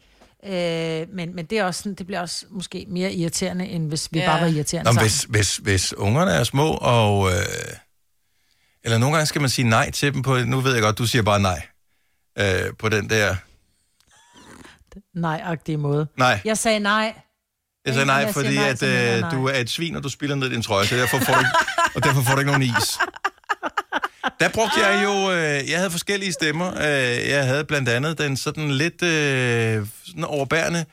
Øh, men, men det er også sådan, det bliver også måske mere irriterende, end hvis vi Ja. bare var irriterende Nå, hvis, hvis, hvis ungerne er små, og... Øh, eller nogle gange skal man sige nej til dem på... Nu ved jeg godt, du siger bare nej. Øh, på den der... Nej-agtige måde. Nej. Jeg sagde nej. Jeg sagde nej, fordi nej, at, øh, nej. du er et svin, og du spiller ned i din trøje, så derfor får du ikke, og derfor får du ikke nogen is. Der brugte jeg jo, øh, jeg havde forskellige stemmer. Øh, jeg havde blandt andet den sådan lidt øh, sådan overbærende, øh,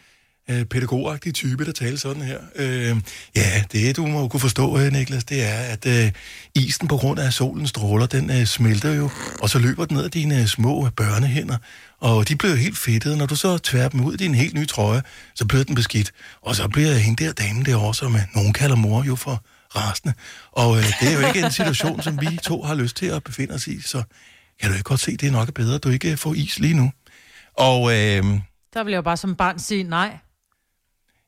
Øh, pædagogagtige type, der taler sådan her. Øh, ja, det du må kunne forstå, øh, Niklas, det er, at øh, isen på grund af solens stråler, den øh, smelter jo, og så løber den ned af dine øh, små børnehænder, og de bliver helt fedtede. Når du så tværer dem ud i din helt nye trøje, så bliver den beskidt. Og så bliver hende der dame derovre, som øh, nogen kalder mor jo for rasende. Og øh, det er jo ikke en situation, som vi to har lyst til at befinde os i, så kan du ikke godt se, det er nok bedre, at du ikke får is lige nu. Og øh, Der vil jeg jo bare som barn sige nej.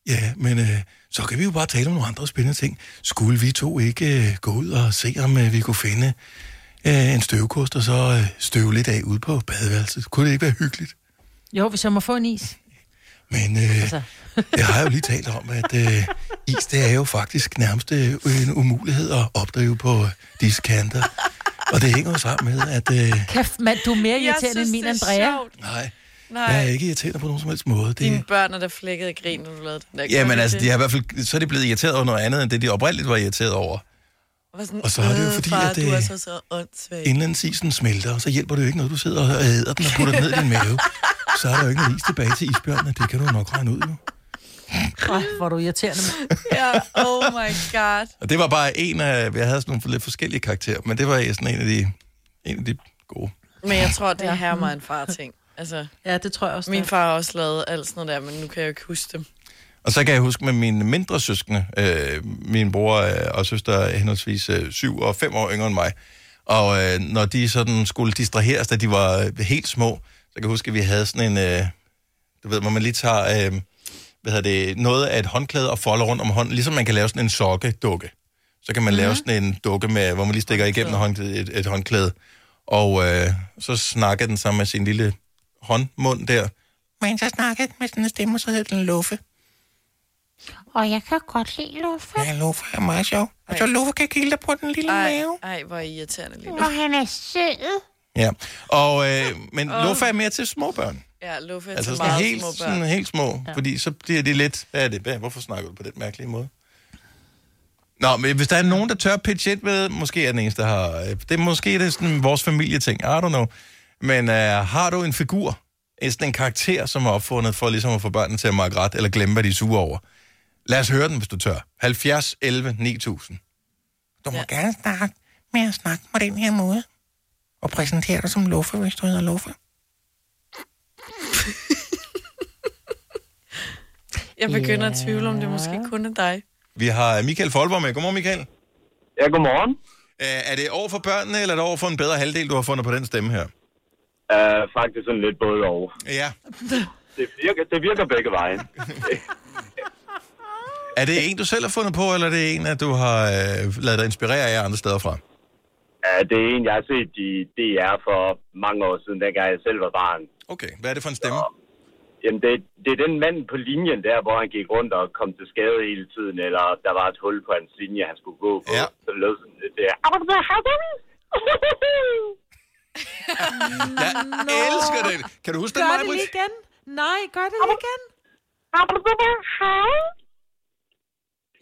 Ja, men øh, så kan vi jo bare tale om nogle andre spændende ting. Skulle vi to ikke øh, gå ud og se, om øh, vi kunne finde øh, en støvkost, og så øh, støve lidt af ude på badeværelset? Kunne det ikke være hyggeligt? Jo, hvis jeg må få en is. Men øh, Altså. jeg har jo lige talt om, at øh, is, det er jo faktisk nærmest øh, en umulighed at opdrive på øh, disse kanter. Og det hænger jo sammen med, at... Øh, Kæft, mand, du er mere irriterende end min Andrea. sjovt. nej, Nej, jeg er ikke irriterende på nogen som helst måde. Det, dine børn er der flækket i grin, når du lavede den der. Jamen altså, det? de har i hvert fald, så er de blevet irriteret over noget andet, end det de oprindeligt var irriteret over. var sådan, Og så er det jo "Øh, fordi, far, at, du er øh, så, så åndssvag. indlandsisen smelter, og så hjælper det jo ikke noget, du sidder og æder den og putter den ned i din mave. Så er der jo ikke noget is tilbage til isbjørnene. Det kan du nok regne ud, jo. Ej, hvor du irriterende. Ja, oh my god. Og det var bare en af... Jeg havde sådan nogle lidt forskellige karakterer, men det var sådan en af de... En af de gode. Men jeg tror, det er her mig en far ting. Altså, ja, det tror jeg også. Min far har også lavet alt sådan noget der, men nu kan jeg jo ikke huske dem. Og så kan jeg huske med mine mindre søskende, øh, min bror øh, og søster er henholdsvis øh, syv og fem år yngre end mig, og øh, når de sådan skulle distraheres, da de var øh, helt små, så kan jeg huske, at vi havde sådan en, øh, du ved, hvor man lige tager øh, hvad hedder det, noget af et håndklæde og folder rundt om hånden, ligesom man kan lave sådan en sokkedukke. Så kan man mm-hmm. lave sådan en dukke, med, hvor man lige stikker igennem et, et håndklæde. Og øh, så snakker den sammen med sin lille håndmund der. Men så snakkede med sådan en stemme, så hed den Luffe. Og jeg kan godt lide Luffe. Ja, Luffe er meget sjov. Og så Luffe kan kilde dig på den lille Ej, mave. ej, hvor er I irriterende lige nu. Hvor han er sød. Ja, og, øh, men Åh. Luffe er mere til små børn. Ja, Luffe er Altså til sådan meget helt, små børn. sådan helt små, ja. fordi så bliver det lidt, hvad er det, hvad, hvorfor snakker du på den mærkelige måde? Nå, men hvis der er nogen, der tør pitche ind med, måske er den eneste, der har, øh, det er måske det er sådan vores familieting, I don't know. Men uh, har du en figur, en, sådan en karakter, som er opfundet for ligesom at få børnene til at makke ret, eller glemme, hvad de er sure over? Lad os høre den, hvis du tør. 70 11 9000. Du må ja. gerne snakke med at snakke på den her måde. Og præsentere dig som Luffe, hvis du hedder Luffe. Jeg begynder at tvivle, om det måske kun er dig. Vi har Michael Folborg med. Godmorgen, Michael. Ja, godmorgen. Uh, er det over for børnene, eller er det over for en bedre halvdel, du har fundet på den stemme her? Uh, faktisk sådan lidt både og. Ja. Det virker, det virker begge veje. Er det en, du selv har fundet på, eller er det en, at du har øh, lavet dig inspirere af andre steder fra? Uh, det er en, jeg har set i DR for mange år siden, dengang jeg selv var barn. Okay, hvad er det for en stemme? Så, jamen, det, det er den mand på linjen der, hvor han gik rundt og kom til skade hele tiden, eller der var et hul på hans linje, han skulle gå på. Ja. Så det lød sådan lidt der. Jeg elsker det. Kan du huske den, Gør det lige igen. Nej, gør det lige igen.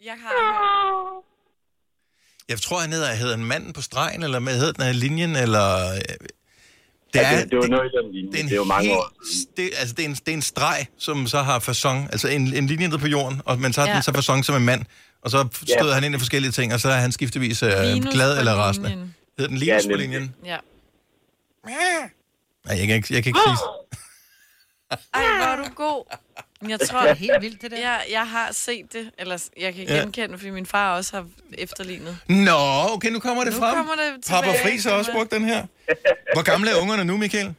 Jeg har Jeg tror, han hedder, hedder en manden på stregen, eller hvad hedder den af linjen, eller... Det Ja, er, det, det var noget i den linje. det er, en Det er jo mange helt, år det, altså, det, er en, det er en streg, som så har fasong, altså en, en linje ned på jorden, og man tager ja. Ja. den så fasong som en mand, og så støder Ja. han ind i forskellige ting, og så er han skiftevis øh, glad på eller rasende. linjen. Hedder den Ja, Linus på nemlig. linjen? Ja. Nej, jeg kan ikke, jeg kan ikke sige... Ej, hvor er du god. Men Jeg tror, Det er helt vildt, det der. jeg, jeg har set det, eller jeg kan Ja. genkende fordi min far også har efterlignet. Nå, okay, nu kommer det Nu frem. kommer det Papa tilbage. Friis har også brugt den her. Hvor gamle er ungerne nu, Michael?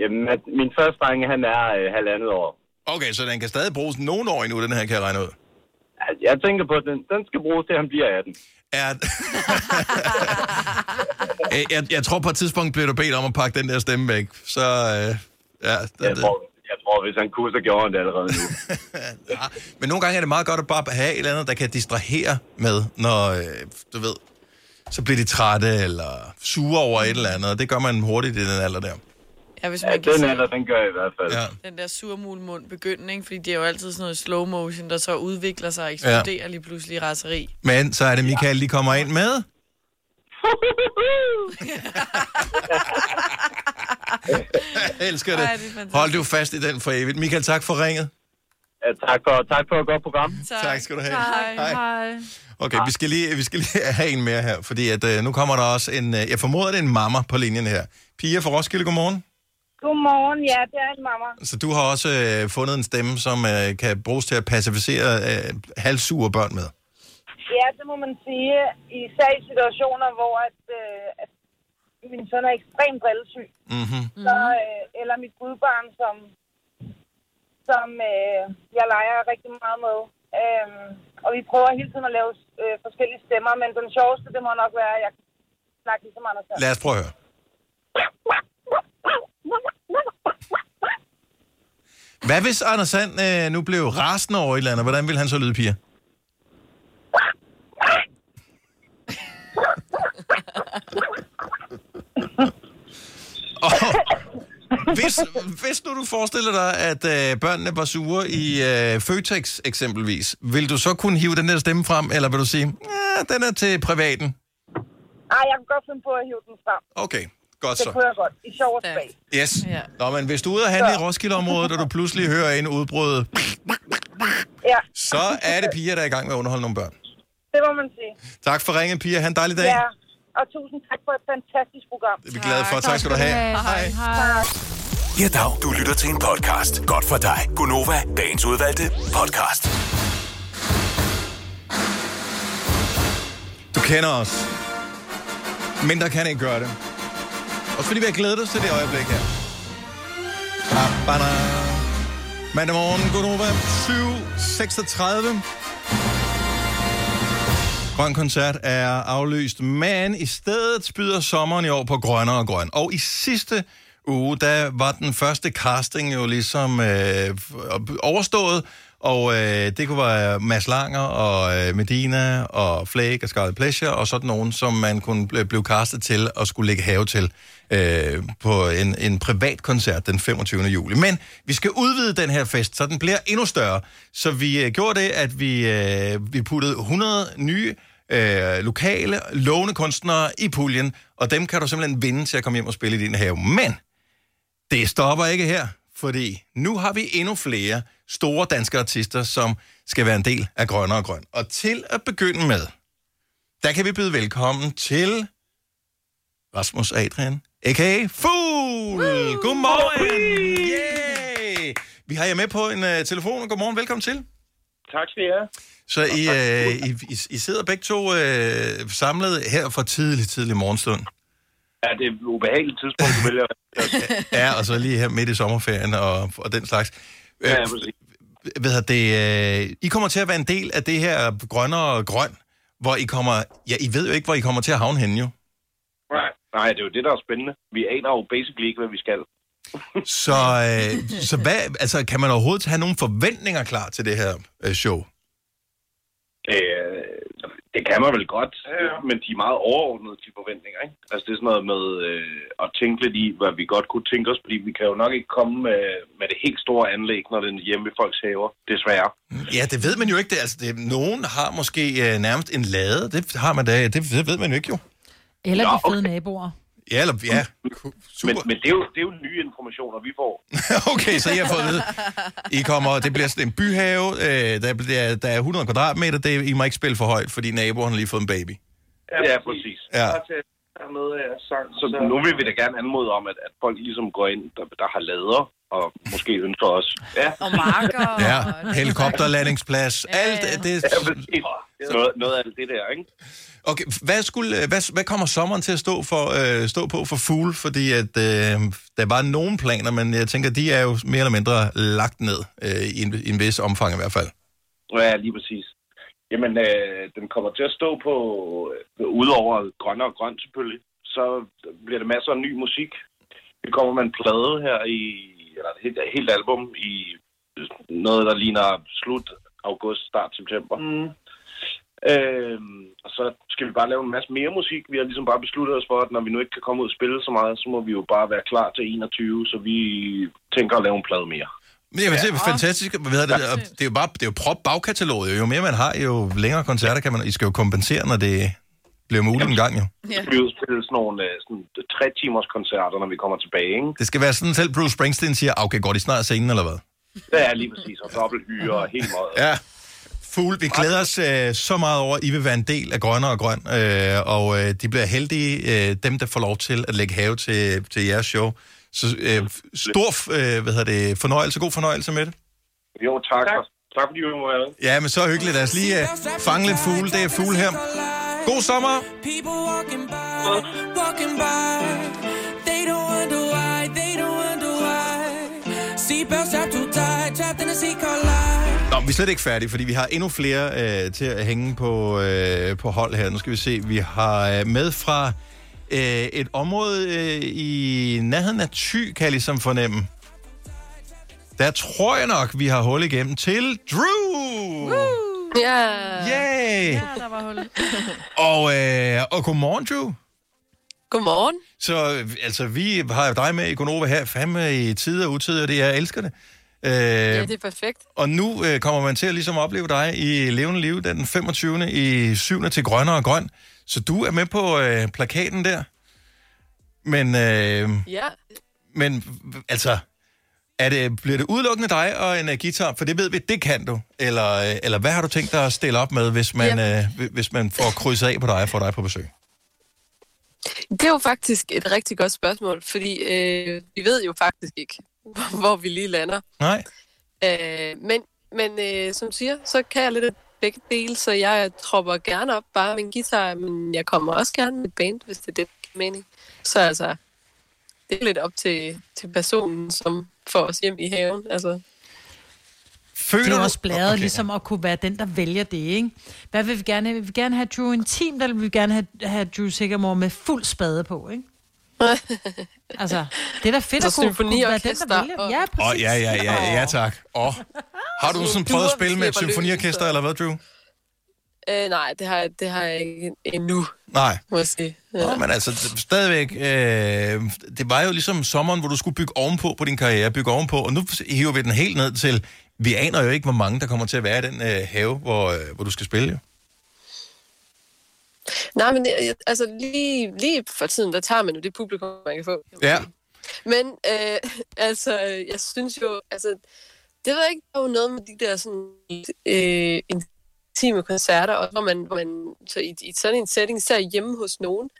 Jamen, at min første dreng, han er øh, halvandet år. Okay, så den kan stadig bruges nogen år endnu, den her, kan jeg regne ud. Altså, Jeg tænker på, at den, den skal bruges til, han bliver 18. Er... jeg, jeg, tror på et tidspunkt bliver du bedt om at pakke den der stemme væk. Så øh, ja, det, Jeg tror, jeg tror, hvis han kunne, så gjorde han det allerede nu. ja. Men nogle gange er det meget godt at bare have et eller andet, der kan distrahere med, når, øh, du ved, så bliver de trætte eller sure over et eller andet. og Det gør man hurtigt i den alder der. Ja, hvis Ja, man kan den se alder, den gør jeg i hvert fald. Ja. den der surmulmund begynde, ikke? fordi det er jo altid sådan noget slow motion, der så udvikler sig og eksploderer ja. lige pludselig i raseri. Men så er det Michael, de kommer ind med. Jeg elsker det. Ej, det. Hold du fast i den for evigt. Michael, tak for ringet. Ja, tak, for, tak for et godt program. Tak, Tak skal du have. Hej. Hej. Hej. Okay, vi skal lige, vi skal lige have en mere her, fordi at, øh, nu kommer der også en, øh, jeg formoder, det er en mamma på linjen her. Pia fra Roskilde, godmorgen. Godmorgen, ja, det er en mamma. Så du har også øh, fundet en stemme, som øh, kan bruges til at pacificere øh, halvsure børn med. Ja, det må man sige. Især i situationer, hvor at, øh, at min søn er ekstremt brillesyg. Mm-hmm. Så, øh, eller mit gudbarn, som, som øh, jeg leger rigtig meget med. Øhm, og vi prøver hele tiden at lave øh, forskellige stemmer, men den sjoveste, det må nok være, at jeg kan snakke ligesom Anders. Lad os prøve at høre. Hvad hvis Anders Sand øh, nu blev rasende over et eller andet? Hvordan ville han så lyde, Pia? Og hvis, hvis nu du forestiller dig, at øh, børnene var sure i øh, Føtex eksempelvis, vil du så kunne hive den der stemme frem, eller vil du sige, ja, den er til privaten? Ej, jeg kan godt finde på at hive den frem. Okay, godt Det så. kunne jeg godt. I sjov og spag. Yes. Ja. Nå, men hvis du er ude at handle i Roskilde-området, og du pludselig hører en udbrud, Ja, så er det piger, der er i gang med at underholde nogle børn. det må man sige. Tak for ringen, Pia. Ha' en dejlig dag. Ja, Og tusind tak for et fantastisk program. Det er vi glade for. Tak skal du have. Hej. Hej. Ja, dag. Du lytter til en podcast. Godt for dig. Gunova, dagens udvalgte podcast. Du kender os. Men der kan ikke gøre det. Også fordi vi har glædet os til det øjeblik her. Ba-ba-da. Mandag morgen, Godnova, 7.36. Grøn koncert er aflyst, men i stedet spyder sommeren i år på grønnere og grøn. Og i sidste uge, der var den første casting jo ligesom øh, overstået, og øh, det kunne være Mads Langer og øh, Medina og Flake og Scarlet Pleasure, og sådan nogen, som man kunne bl- blive castet til og skulle lægge have til øh, på en, en privat koncert den 25. juli. Men vi skal udvide den her fest, så den bliver endnu større. Så vi øh, gjorde det, at vi, øh, vi puttede 100 nye øh, lokale, lovende kunstnere i puljen, og dem kan du simpelthen vinde til at komme hjem og spille i din have. Men det stopper ikke her, fordi nu har vi endnu flere store danske artister, som skal være en del af Grønne og Grøn. Og til at begynde med, der kan vi byde velkommen til Rasmus Adrian, a.k.a. Fugl. Godmorgen! Yay! Vi har jer med på en uh, telefon. Godmorgen, velkommen til. Tak skal I have. Så I, uh, I, I, I sidder begge to uh, samlet her for tidlig, tidlig morgenstund. Ja, det er et ubehageligt tidspunkt, du vælger. Ja, og så lige her midt i sommerferien og, og den slags. Ja, ja, Øh, præcis. hedder det, øh, I kommer til at være en del af det her grønne og grøn, hvor I kommer, ja, I ved jo ikke, hvor I kommer til at havne henne jo. Nej, nej, det er jo det, der er spændende. Vi aner jo basically ikke, hvad vi skal. Så, øh, så hvad, altså, kan man overhovedet have nogle forventninger klar til det her øh, show? Øh, det kan man vel godt, men de er meget overordnede, de forventninger. Ikke? Altså, det er sådan noget med øh, at tænke lidt i, hvad vi godt kunne tænke os, fordi vi kan jo nok ikke komme med, med det helt store anlæg, når det er hjemme i folks haver, desværre. Ja, det ved man jo ikke. Det, altså, det, nogen har måske øh, nærmest en lade. Det har man da, det ved, ved man jo ikke jo. Eller Nå, de fede naboer. Ja, eller, ja. Men, men det, er jo, det er jo nye informationer, vi får. okay, så I har fået at vide. I kommer, det bliver sådan en byhave, øh, der, der, der er 100 kvadratmeter, det, I må ikke spille for højt, fordi naboen har lige fået en baby. Ja, præcis. Ja. Så nu vil vi da gerne anmode om, at, at folk ligesom går ind, der, der har lader, og måske ønsker os. Ja. Og marker. Ja, helikopterlandingsplads, alt det. Ja, præcis. noget, noget af det der, ikke? Okay, hvad, skulle, hvad, hvad kommer sommeren til at stå, for, øh, stå på for fugle? Fordi at, øh, der var nogle planer, men jeg tænker, de er jo mere eller mindre lagt ned øh, i, en, i en vis omfang i hvert fald. Ja, lige præcis. Jamen, øh, den kommer til at stå på, øh, udover grøn og grøn selvfølgelig, så bliver det masser af ny musik. Vi kommer med en plade her i, eller et helt, et helt album i noget, der ligner slut august, start september. Mm. Øh, og så skal vi bare lave en masse mere musik. Vi har ligesom bare besluttet os for, at når vi nu ikke kan komme ud og spille så meget, så må vi jo bare være klar til 21, så vi tænker at lave en plade mere. Men jamen, det er fantastisk. Hvad det, det er jo bare det er jo prop bagkataloget. Jo mere man har, jo længere koncerter kan man... I skal jo kompensere, når det bliver muligt en gang, jo. Ja. Vi vil spille sådan nogle øh, sådan, tre timers koncerter, når vi kommer tilbage, ikke? Det skal være sådan, selv Bruce Springsteen siger, okay, går de snart af scenen, eller hvad? Det er lige præcis, og dobbelthyre og helt meget. Ja. Fugl, vi glæder os øh, så meget over, at I vil være en del af Grønne og Grøn, øh, og øh, de bliver heldige, øh, dem der får lov til at lægge have til, til jeres show. Så øh, stor øh, hvad hedder det, fornøjelse, god fornøjelse med det. Jo, tak. Tak, tak fordi du var med. Ja, men så hyggeligt. Lad os lige øh, fange lidt fugle. Det er fugle her. God sommer! People walking by, walking by. They don't wonder why, they don't wonder why. Seatbelts strapped too tight, trapped in a seat called life. Nå, vi er slet ikke færdige, fordi vi har endnu flere øh, til at hænge på, øh, på hold her. Nu skal vi se, vi har øh, med fra øh, et område øh, i nærheden af Thy, kan jeg ligesom fornemme. Der tror jeg nok, vi har hul igennem til Drew! Ja. Yay! Ja, der var hul. Og, øh, og godmorgen, Drew. Godmorgen. Så altså, vi har dig med i Gonova her, fandme i tid og utid, og det, jeg elsker det. Øh, Ja, det er perfekt. Og nu øh, kommer man til at ligesom opleve dig i levende liv den 25. i 7. til Grønne og Grøn. Så du er med på øh, plakaten der. Men, øh, Ja. men altså, er det, bliver det udelukkende dig og en uh, guitar? For det ved vi, det kan du. Eller, øh, eller hvad har du tænkt dig at stille op med, hvis man, øh, hvis man får krydset af på dig og får dig på besøg? Det er jo faktisk et rigtig godt spørgsmål, fordi øh, vi ved jo faktisk ikke, hvor vi lige lander. Nej. Øh, men men øh, som siger, så kan jeg lidt af begge dele, så jeg tropper gerne op bare med en guitar, men jeg kommer også gerne med band, hvis det er det, mening. Så altså, det er lidt op til, til personen, som får os hjem i haven. Altså, Føler det er også blæret, Okay. ligesom at kunne være den, der vælger det, ikke? Hvad vil vi gerne have? Vil vi gerne have Drew intimt, eller vil vi gerne have, have Drew Sigamore med fuld spade på, ikke? altså, det er da fedt at kunne, kunne være den, symfoniorkester der vælger. og- Ja, Åh, præcis. ja, ja, ja, ja, tak. Åh. Har du sådan prøvet at spille med et symfoniorkester, eller hvad, Drew? Øh, nej, det har, jeg- det har jeg ikke endnu, Nej. må jeg sige. Ja. Men altså, stadigvæk, øh, det var jo ligesom sommeren, hvor du skulle bygge ovenpå på din karriere, bygge ovenpå, og nu hiver vi den helt ned til, vi aner jo ikke, hvor mange der kommer til at være i den øh, have, hvor, øh, hvor du skal spille. Jo. Nej, men altså lige, lige for tiden, der tager man jo det publikum, man kan få. Ja. Men øh, altså, jeg synes jo, altså, det jeg ikke, noget med de der sådan, øh, intime koncerter, og hvor man, hvor man så i, i sådan en setting, især hjemme hos nogen,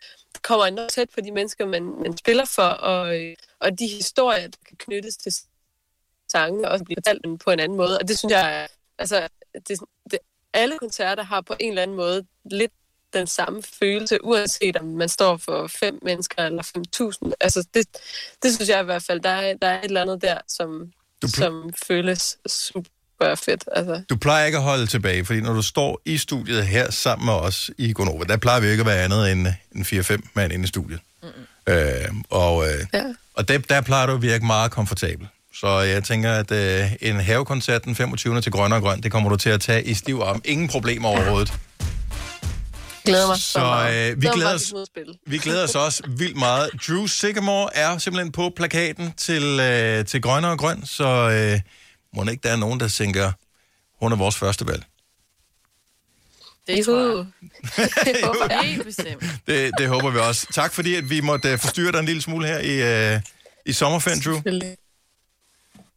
kommer enormt tæt på de mennesker, man, man spiller for, og, øh, og de historier, der kan knyttes til sange, og blive fortalt på en anden måde. Og det synes jeg, altså, det, det, alle koncerter har på en eller anden måde lidt den samme følelse, uanset om man står for fem mennesker eller 5.000. Altså, det, det synes jeg i hvert fald, der er, der er et eller andet der, som, som føles super fedt. Altså. Du plejer ikke at holde tilbage, fordi når du står i studiet her sammen med os i Gonova, der plejer vi ikke at være andet end, end 4-5 mand inde i studiet. Mm. Øh, og øh, ja. og der, der plejer du at virke meget komfortabel. Så jeg tænker, at øh, en havekoncert den 25. til Grøn og Grøn, det kommer du til at tage i stiv arm. Ingen problemer overhovedet. Glæder mig Så øh, vi, Glæder os, vi glæder os også vildt meget. Drew Sigamore er simpelthen på plakaten til, øh, til Grønne og Grøn, så øh, må ikke der er nogen, der tænker, hun er vores første valg. Det tror jeg. Det håber jeg. Helt bestemt. Det, det håber vi også. Tak fordi, at vi måtte øh, forstyrre dig en lille smule her i, øh, i sommerferien, Drew.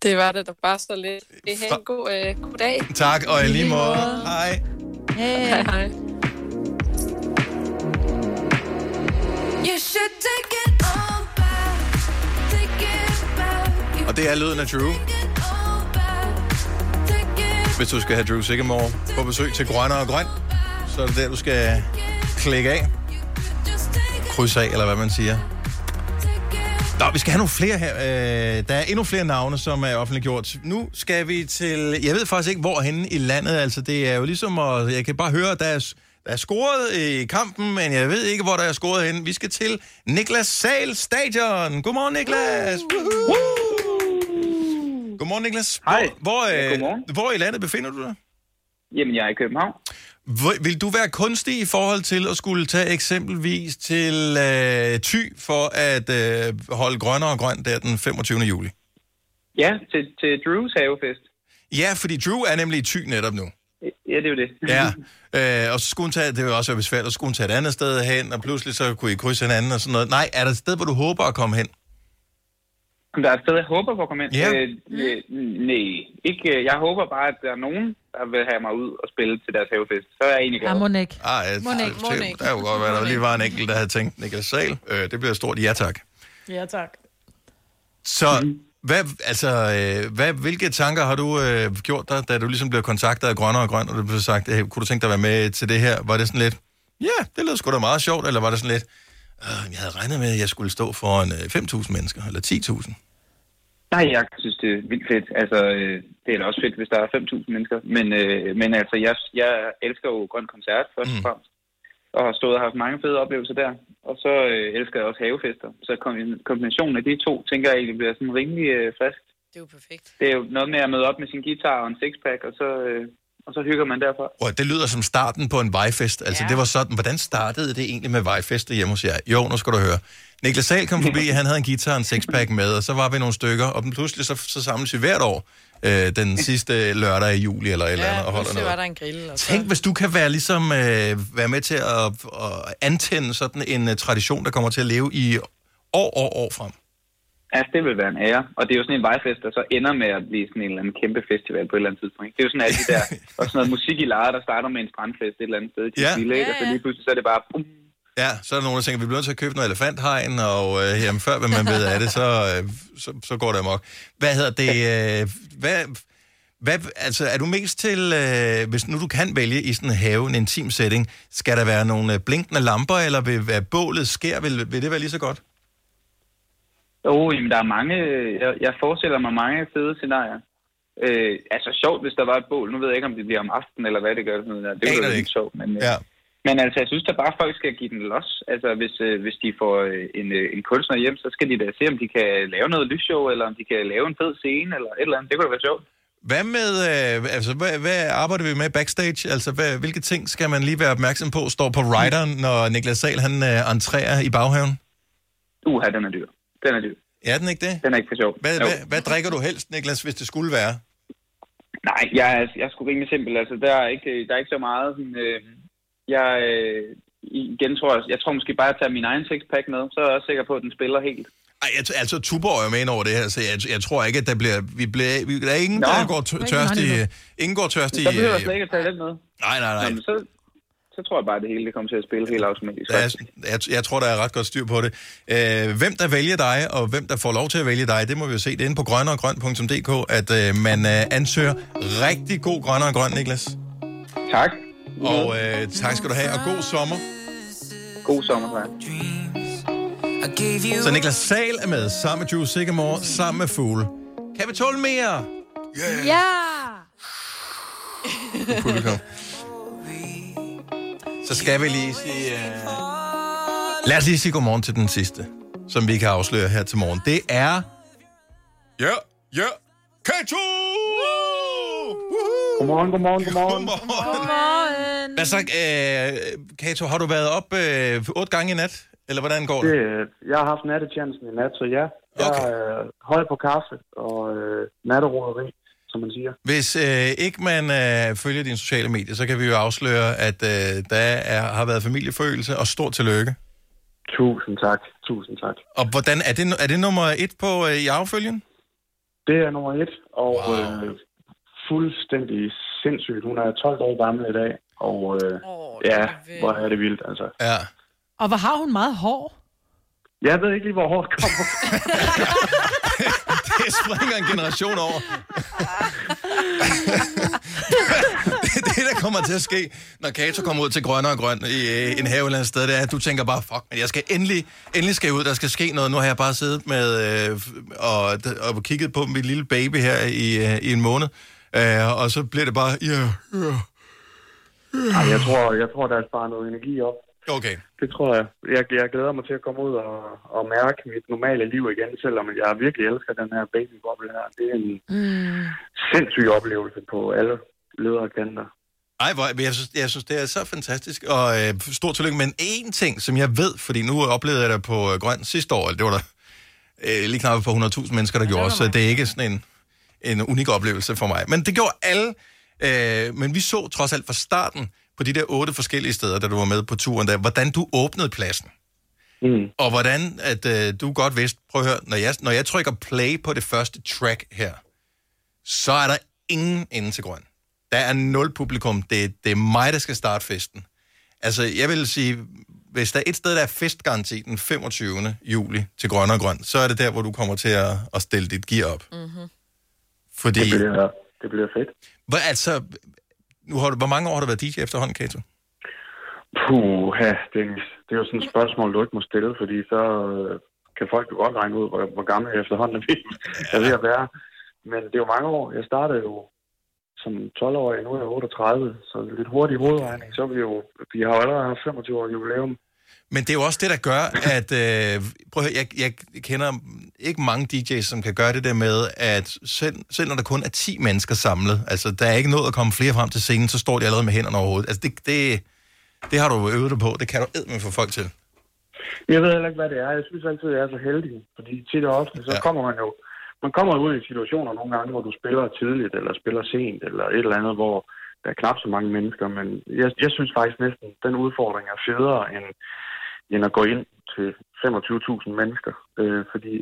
Det var det, der bare så lidt. Det har en god, øh, god dag. Tak, og i lige måde. Hej. Hej, hej. You should take it all back. Take it back. Og det er lyden af Drew. Hvis du skal have Drew Sigamore på besøg til Grønne og Grøn, så er det der, du skal klikke af. Kryds af, eller hvad man siger. Nå, vi skal have nogle flere her. Øh, der er endnu flere navne, som er offentliggjort. Nu skal vi til... Jeg ved faktisk ikke, hvor henne i landet. Altså, det er jo ligesom... At, jeg kan bare høre, at der er, der er scoret i kampen, men jeg ved ikke, hvor der er scoret henne. Vi skal til Niklas Sal Stadion. Godmorgen, Niklas. Woohoo. Godmorgen, Niklas. Hej. Hvor, Ja, øh, godmorgen. hvor i landet befinder du dig? Jamen, jeg er i København. Hvor- Vil du være kunstig i forhold til at skulle tage eksempelvis til øh, Thy for at øh, holde grønnere og grøn der den 25. juli? Ja, til, til Drews havefest. Ja, fordi Drew er nemlig i Thy netop nu. Ja, det er jo det. Ja, øh, og så skulle hun tage, det vil også være besværligt, og så skulle hun tage et andet sted hen, og pludselig så kunne I krydse hinanden og sådan noget. Nej, er der et sted, hvor du håber at komme hen? Om der er et sted, jeg håber på at komme ind? Ja. Øh, øh, nej, ikke. øh, Jeg håber bare, at der er nogen, der vil have mig ud og spille til deres havefest. Så er jeg egentlig glad. Ja, Monik. Ah, ja, Monik, det- Monik. Der kunne godt være, der lige var en enkelt, der havde tænkt, Niklas Sal, øh, det bliver stort ja tak. Ja, tak. Så hvad, altså, øh, hvad, hvilke tanker har du øh, gjort dig, da du ligesom blev kontaktet af Grønne og Grøn, og det blev sagt, hey, kunne du tænke dig at være med til det her? Var det sådan lidt, ja, det lød sgu da meget sjovt, eller var det sådan lidt, øh, jeg havde regnet med, at jeg skulle stå foran øh, 5.000 mennesker, eller 10.000? Nej, jeg synes, det er vildt fedt. Altså, øh, det er da også fedt, hvis der er 5.000 mennesker. Men, øh, men altså, jeg, jeg elsker jo Grøn Koncert, først og fremmest. Og har stået og haft mange fede oplevelser der. Og så øh, elsker jeg også havefester. Så kom- kombinationen af de to, tænker jeg egentlig bliver sådan rimelig øh, frisk. Det er jo perfekt. Det er jo noget med at møde op med sin guitar og en sixpack, og så, øh, og så hygger man derfra. Og det lyder som starten på en vejfest. Altså, ja. det var sådan, hvordan startede det egentlig med vejfester hjemme hos jer? Jo, nu skal du høre. Niklas Sahl kom forbi, han havde en guitar en sixpack med, og så var vi nogle stykker, og pludselig så, så samles vi hvert år øh, den sidste lørdag i juli eller et eller andet, og holder noget. var der en grill. Og så... Tænk, hvis du kan være ligesom øh, være med til at, at antænde sådan en uh, tradition, der kommer til at leve i år, år, år frem. Altså, det vil være en ære. Og det er jo sådan en vejfest, der så ender med at blive sådan en eller anden kæmpe festival på et eller andet tidspunkt. ikke? Det er jo sådan alle de der, og sådan noget musik i leje, der starter med en strandfest et eller andet sted i Ja. Tisvilde, ikke? og så lige pludselig så er det bare, bum, Ja, så er der nogen, der tænker, vi bliver nødt til at købe noget elefanthegn, og øh, jamen, før hvad man ved af det, så, øh, så, så går det amok. Hvad hedder det? Øh, hvad, hvad, altså, er du mest til, øh, hvis nu du kan vælge i sådan en have, en intim setting, skal der være nogle øh, blinkende lamper, eller vil være bålet sker, vil, vil det være lige så godt? Jo, jamen, der er mange, jeg, jeg forestiller mig mange fede scenarier. Øh, altså sjovt, hvis der var et bål. Nu ved jeg ikke, om det bliver om aftenen, eller hvad det gør. Sådan noget. Det er jo ikke sjovt, men, øh, ja. men altså, jeg synes da bare, at folk skal give den los. Altså, hvis, øh, hvis de får øh, en, øh, en kunstner hjem, så skal de da se, om de kan lave noget lysshow, eller om de kan lave en fed scene, eller et eller andet. Det kunne da være sjovt. Hvad med, øh, altså, hvad, hvad arbejder vi med backstage? Altså, hvad, hvilke ting skal man lige være opmærksom på, står på rideren, når Niklas Sahl, han øh, entrerer i baghaven? Uha, den er dyr. Den er dyr. Er den ikke det? Den er ikke for sjov. Hvad, hvad, hvad drikker du helst, Niklas, hvis det skulle være? Nej, jeg, er- jeg er sgu rimelig simpel. Altså, der er ikke, der er ikke så meget. Sådan, øh, jeg, øh, igen tror jeg, jeg tror måske bare, at tage min egen sixpack med, så er jeg også sikker på, at den spiller helt. Ej, jeg, altså, Tuborg er med ind over det her, så jeg, jeg tror ikke, at der bliver... Vi bliver vi, der er ingen, Nå. der går tør- tørst i... Ingen går tørst i... Så behøver jeg slet ikke at tage den med. Nej, nej, nej. Nå, men så, så tror jeg bare, at det hele det kommer til at spille helt automatisk. Der er, jeg, jeg tror, der er ret godt styr på det. Øh, hvem der vælger dig, og hvem der får lov til at vælge dig, det må vi jo se. Det er inde på grønneregrøn.dk, at øh, man øh, ansøger rigtig god grønnere og grøn, Niklas. Tak. Og øh, tak skal du have, og god sommer. God sommer, tak. Så Niklas Sal er med, sammen med Drew Sigamore, sammen med Fugle. Kan vi tåle mere? Yeah. Ja! Publikum. Så skal vi lige sige... Uh... Lad os lige sige godmorgen til den sidste, som vi kan afsløre her til morgen. Det er... Ja, ja, Kato! Godmorgen, godmorgen, godmorgen. Godmorgen. Hvad så, øh, Kato, har du været op øh, otte gange i nat? Eller hvordan går det? Det, øh, jeg har haft nattetjenesten i nat, så ja. Jeg er øh, høj på kaffe og øh, natteroderi, som man siger. Hvis øh, ikke man øh, følger dine sociale medier, så kan vi jo afsløre, at øh, der er, har været familieforøgelse, og stort tillykke. Tusind tak, tusind tak. Og hvordan, er det, er det nummer et på øh, i affølgen? Det er nummer et, og wow. øh, fuldstændig sindssygt. Hun er 12 år gammel i dag, og øh, oh, ja, hvor er det vildt, altså. Ja. Og hvor har hun meget hår? Jeg ved ikke lige, hvor hårdt kommer. det springer en generation over. det, det, der kommer til at ske, når Kato kommer ud til grønne og grøn i øh, en have eller andet sted, det er, at du tænker bare, fuck, men jeg skal endelig, endelig skal jeg ud, der skal ske noget. Nu har jeg bare siddet med øh, og, og kigget på mit lille baby her i, øh, i en måned, øh, og så bliver det bare, ja, ja. Ej, jeg tror, jeg tror, der er sparet noget energi op. Okay. Det tror jeg. jeg. Jeg glæder mig til at komme ud og, og mærke mit normale liv igen, selvom jeg virkelig elsker den her babyboble her. Det er en Mm. sindssyg oplevelse på alle ledere og kanter. Ej, hvor, jeg, synes, jeg synes, det er så fantastisk, og øh, stort tillykke. Men én ting, som jeg ved, fordi nu oplevede jeg det på øh, Grøn sidste år, det var der øh, lige knap på 100.000 mennesker, der gjorde, så det er ikke sådan en, en unik oplevelse for mig. Men det gjorde alle, øh, men vi så trods alt fra starten på de der otte forskellige steder, da du var med på turen, der, hvordan du åbnede pladsen. Mm. Og hvordan at øh, du godt vidste, prøv at høre, når jeg, når jeg trykker play på det første track her, så er der ingen ende til grøn. Der er nul publikum. Det, det er mig, der skal starte festen. Altså, jeg vil sige, hvis der er et sted, der er festgaranti den 25. juli til grøn og grøn, så er det der, hvor du kommer til at, at stille dit gear op. Mm-hmm. Fordi... Det bliver, det bliver fedt. Hvor, altså, nu har du, hvor mange år har du været DJ efterhånden, Kato? Puh, ja, Dennis. Det er jo sådan et spørgsmål, du ikke må stille, fordi så øh, kan folk jo godt regne ud, hvor, hvor gammel jeg efterhånden er ved- er ved at være. Men det er jo mange år. Jeg startede jo som 12-årig, nu er jeg 38, så lidt hurtig hovedregning, så er vi jo, vi har jo allerede haft 25 år jubilæum. Men det er jo også det, der gør, at... Øh, prøv at høre, jeg, jeg kender ikke mange DJ's, som kan gøre det der med, at selv, selv når der kun er 10 mennesker samlet, altså der er ikke noget at komme flere frem til scenen, så står de allerede med hænderne over hovedet. Altså det, det, det har du øvet dig på. Det kan du med få folk til. Jeg ved heller ikke, hvad det er. Jeg synes altid, at jeg er så heldig, fordi tit og ofte, så ja. kommer man jo man kommer ud i situationer nogle gange, hvor du spiller tidligt, eller spiller sent, eller et eller andet, hvor der er knap så mange mennesker, men jeg, jeg synes faktisk næsten, den udfordring er federe, end, end at gå ind til 25.000 mennesker, øh, fordi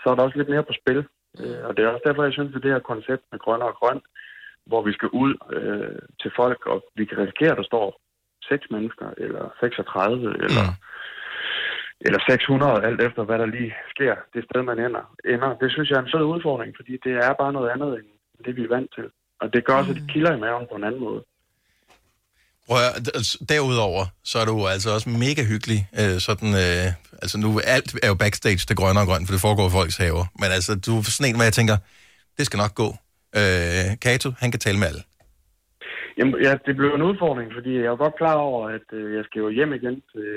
så er der også lidt mere på spil. Øh, og det er også derfor, jeg synes, at det her koncept med grønne og grøn, hvor vi skal ud øh, til folk, og vi kan risikere, at der står 6 mennesker, eller 36, eller, eller 600, alt efter hvad der lige sker, det sted, man ender. ender. Det synes jeg er en sød udfordring, fordi det er bare noget andet, end det vi er vant til. Og det gør også, at det kilder i maven på en anden måde. Prøv at, altså, derudover, så er du altså også mega hyggelig. Øh, sådan, øh, altså nu, alt er jo backstage til grønne og grøn, for det foregår i folks haver. Men altså, du er sådan en, hvor jeg tænker, det skal nok gå. Øh, Kato, han kan tale med alle. Jamen, ja, det blev en udfordring, fordi jeg er godt klar over, at øh, jeg skal jo hjem igen til,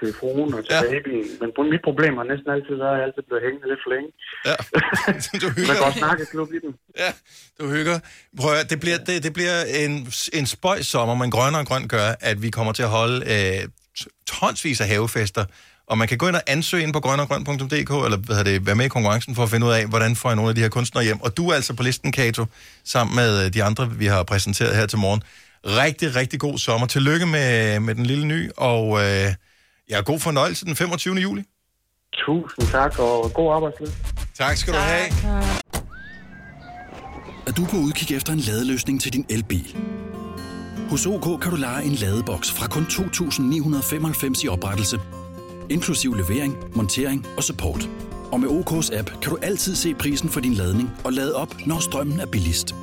til fruen og til ja. babyen. Men mit problem har næsten altid været, at jeg altid bliver hængende lidt for længe. Ja. du hygger. Man kan også snakke klub i den. Ja, du hygger. Prøv at, det bliver, det, det bliver en, en spøjs sommer, men grønne og grøn gør, at vi kommer til at holde øh, tonsvis af havefester. Og man kan gå ind og ansøge ind på grønneogrøn.dk, eller hvad det, være med i konkurrencen for at finde ud af, hvordan får jeg nogle af de her kunstnere hjem. Og du er altså på listen, Kato, sammen med øh, de andre, vi har præsenteret her til morgen. Rigtig, rigtig god sommer. Tillykke med, med den lille ny, og øh, ja, god fornøjelse den 25. juli. Tusind tak, og god arbejdsløs. Tak skal du have. Er du på udkig efter en ladeløsning til din elbil? Hos OK kan du lege en ladeboks fra kun 2.995 i oprettelse, inklusiv levering, montering og support. Og med OK's app kan du altid se prisen for din ladning og lade op, når strømmen er billigst.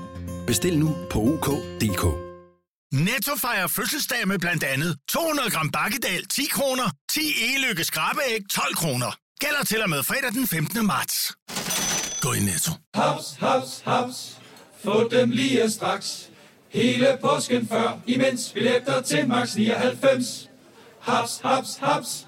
Bestil nu på OK.dk. Netto fejrer fødselsdag med blandt andet 200 gram bakkedal 10 kroner, 10 e-lykke skrabeæg 12 kroner. Gælder til og med fredag den 15. marts. Gå i Netto. Haps, haps, haps. Få dem lige straks. Hele påsken før, imens billetter til max 99. Haps, haps, haps.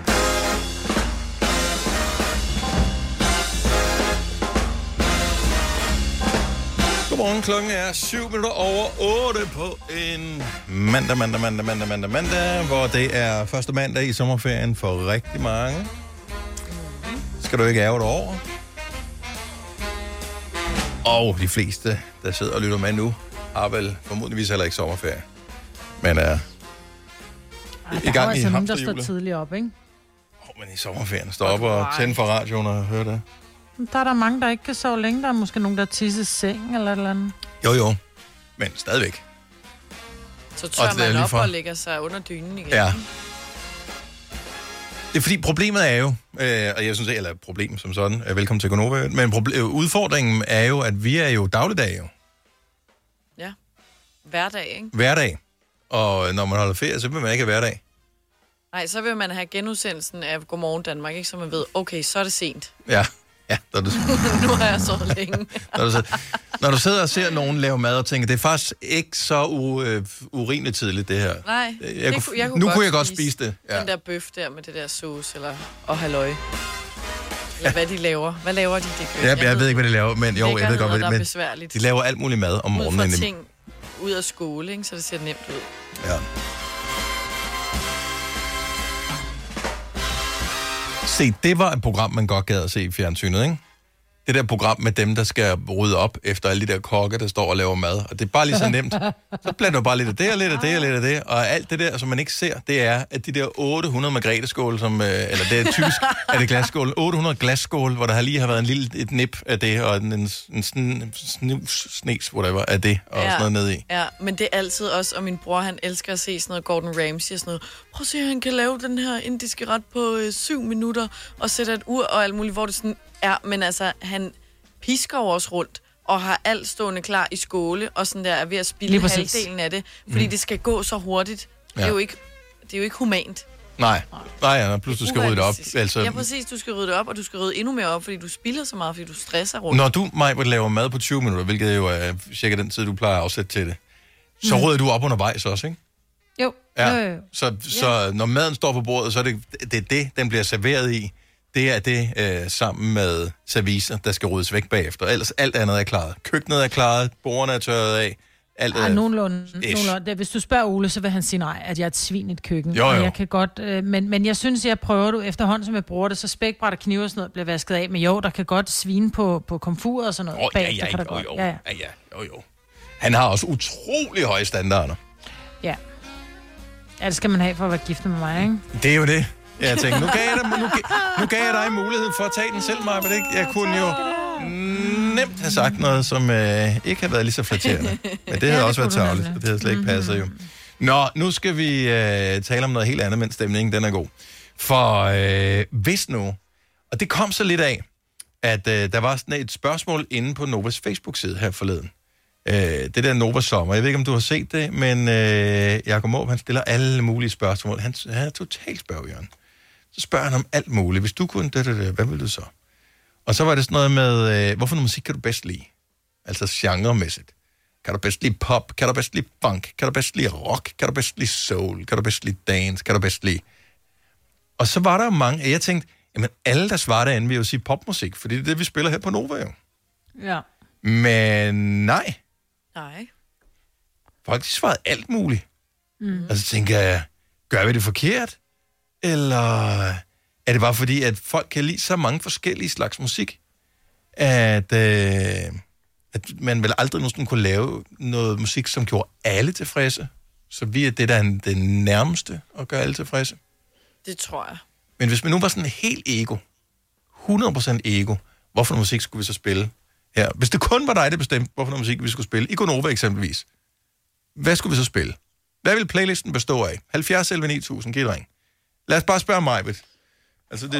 Godmorgen, klokken er 7 minutter over 8 på en mandag, mandag, mandag, mandag, mandag, mandag, hvor det er første mandag i sommerferien for rigtig mange. Skal du ikke ærge dig over? Og de fleste, der sidder og lytter med nu, har vel formodentligvis heller ikke sommerferie. Men er Ej, i der er gang i altså nogen, der står tidligt op, ikke? Men i sommerferien står op og tænder for radioen og hører det. Der er der mange, der ikke kan sove længe. Der er måske nogen, der tisser i seng eller et eller andet. Jo, jo. Men stadigvæk. Så Og tør det er man lige op for- og lægger sig under dynen igen. Ja. Det er fordi, problemet er jo, øh, og jeg synes eller problem som sådan, er velkommen til Gonova, men proble- øh, udfordringen er jo, at vi er jo dagligdag jo, ja. Hverdag, ikke? hverdag. Og når man holder ferie, så vil man ikke have hverdag. Nej, så vil man have genudsendelsen af Godmorgen Danmark, ikke? Så man ved, okay, så er det sent. Ja, ja. Når du, nu har jeg sovet længe. når, du, sidder- når du sidder og ser nogen lave mad og tænker, det er faktisk ikke så u, øh, urimeligt tidligt, det her. Nej, Jeg det kunne- jeg kunne nu godt kunne jeg godt spise det, ja. Den der bøf der med det der sauce, eller og halløj. Eller hvad de laver. Hvad laver de? Det Ja, jeg, jeg ved ikke, hvad de laver, men jo, jeg ved godt, hvad der er de laver alt muligt mad om Ud morgenen. fra inden- ting ud af skole, ikke? så det ser nemt ud. Ja. Se, det var et program, man godt gad at se i fjernsynet, ikke? Det der program med dem, der skal rydde op efter alle de der kokke, der står og laver mad. Og det er bare lige så nemt. Så blander du bare lidt af det, og lidt af det, og lidt af det. Og alt det der, som man ikke ser, det er, at de der 800 margreteskål, som, øh, eller det er typisk, er det glasskål, 800 glasskål, hvor der har lige har været en lille et nip af det, og en, en, en sn, snus, snes, whatever, af det, og sådan noget ned i. Ja, men det er altid også, og min bror, han elsker at se sådan noget Gordon Ramsay og sådan noget. Prøv at se, han kan lave den her indiske ret på øh, syv minutter, og sætte et ur og alt muligt, hvor det sådan er. Men altså, han pisker jo også rundt, og har alt stående klar i skåle, og sådan der er ved at spille halvdelen af det, fordi Mm. det skal gå så hurtigt. Det er Ja. jo ikke, det er jo ikke humant. Nej, nej, ja, pludselig skal rydde det op. Altså, Ja, præcis. Du skal rydde det op, og du skal rydde endnu mere op, fordi du spilder så meget, fordi du stresser rundt. Når du, Maj, laver mad på 20 minutter, hvilket jo er cirka den tid, du plejer at afsætte til det, så Mm. rydder du op undervejs også, ikke? Jo. Ja. Jo, jo, jo. Så, så når maden står på bordet, så er det det, er det den bliver serveret i. Det er det øh, sammen med serviser, der skal ryddes væk bagefter. Ellers alt andet er klaret. Køkkenet er klaret, bordene er tørret af, alt Ej, nogenlunde. Nogenlunde. Hvis du spørger Ole, så vil han sige nej, at jeg er et svin i et køkken. Jo, jo. jeg kan godt, øh, men, men jeg synes, jeg prøver du efterhånden, som jeg bruger det, så spækbræt og knive og sådan noget bliver vasket af. Men jo, der kan godt svine på, på komfur og sådan noget. Åh, ja, bag, ja, det kan der jo, godt. jo. Ja, ja. Ja, ja, jo, jo. Han har også utrolig høje standarder. ja. Ja, det skal man have for at være gift med mig, ikke? Det er jo det. Jeg tænkte, nu gav jeg dig, nu, gav- nu gav jeg dig mulighed for at tage den selv, Maja, ikke? Jeg kunne jo nemt have sagt noget, som øh, ikke har været lige så flatterende. Men det havde det også været tavligt, og det havde slet ikke passet jo. Nå, nu skal vi øh, tale om noget helt andet, mens stemningen den er god. For øh, hvis nu, og det kom så lidt af, at øh, der var sådan et spørgsmål inde på Novas Facebook-side her forleden. Øh, det der Nova Sommer. Jeg ved ikke, om du har set det, men øh, Jacob Måb, han stiller alle mulige spørgsmål. Han, han er totalt spørgjørn. Så spørger han om alt muligt. Hvis du kunne, det, det, det, hvad vil du så? Og så var det sådan noget med, øh, hvorfor noget musik kan du bedst lide? Altså genremæssigt. Kan du bedst lide pop? Kan du bedst lide funk? Kan du bedst lide rock? Kan du bedst lide soul? Kan du bedst lide dance? Kan du bedst lide... Og så var der jo mange, og jeg tænkte, jamen alle, der svarer derinde, vil jo sige popmusik, fordi det er det, vi spiller her på Nova jo. Ja. Men nej, Nej. folk de svarede alt muligt. Mm. Og så tænker jeg, gør vi det forkert? Eller er det bare fordi, at folk kan lide så mange forskellige slags musik, at, øh, at man vel aldrig nogensinde kunne lave noget musik, som gjorde alle tilfredse? Så vi er det, der er det nærmeste at gøre alle tilfredse. Det tror jeg. Men hvis man nu var sådan helt ego, 100% ego, hvorfor musik skulle vi så spille her? Hvis det kun var dig, der bestemte, hvorfor musik vi skulle spille, i Gonova eksempelvis, hvad skulle vi så spille? Hvad vil playlisten bestå af? 70 11 9000, giv ring. Lad os bare spørge mig, Altså, det,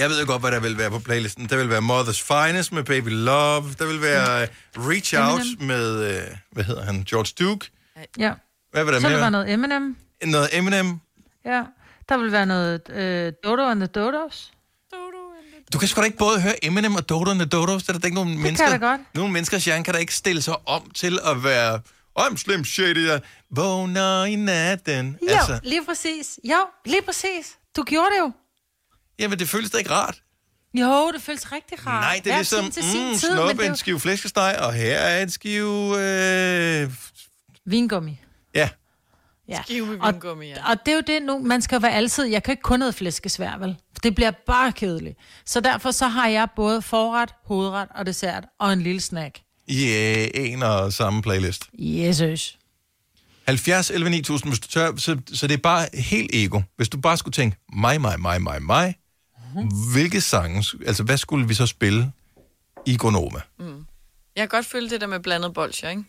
jeg ved jo godt, hvad der vil være på playlisten. Der vil være Mother's Finest med Baby Love. Der vil være uh, Reach Out Eminem. med, uh, hvad hedder han, George Duke. Ja. Hvad vil der så mere? der være noget Eminem. Noget Eminem. Ja. Der vil være noget øh, Dodo and the Dodos. Du kan sgu da ikke både høre Eminem og Dodo and the Dodos. Der er der ikke nogen mennesker... kan da godt. Nogle menneskers hjerne kan da ikke stille sig om til at være... I'm Slim Shady, der vågner i natten. Jo, altså. lige præcis. Jo, lige præcis. Du gjorde det jo. Jamen, det føles da ikke rart. Jo, det føles rigtig rart. Nej, det er ligesom, mm, tid, er en jo- skive flæskesteg, og her er en skive... Øh... Vingummi. Ja. Ja. Skive med og, vingummi, ja. og det er jo det nu, man skal være altid, jeg kan ikke kun noget flæskesvær, vel? Det bliver bare kedeligt. Så derfor så har jeg både forret, hovedret og dessert, og en lille snack. I øh, en og samme playlist. Jesus. 70 11 9000, hvis du tør, så, så det er bare helt ego. Hvis du bare skulle tænke, mig, mig, mig, mig, mig, Mhm. hvilke sange, altså hvad skulle vi så spille i Gonoma? Jeg kan godt følge det der med blandet bolsjer, ikke?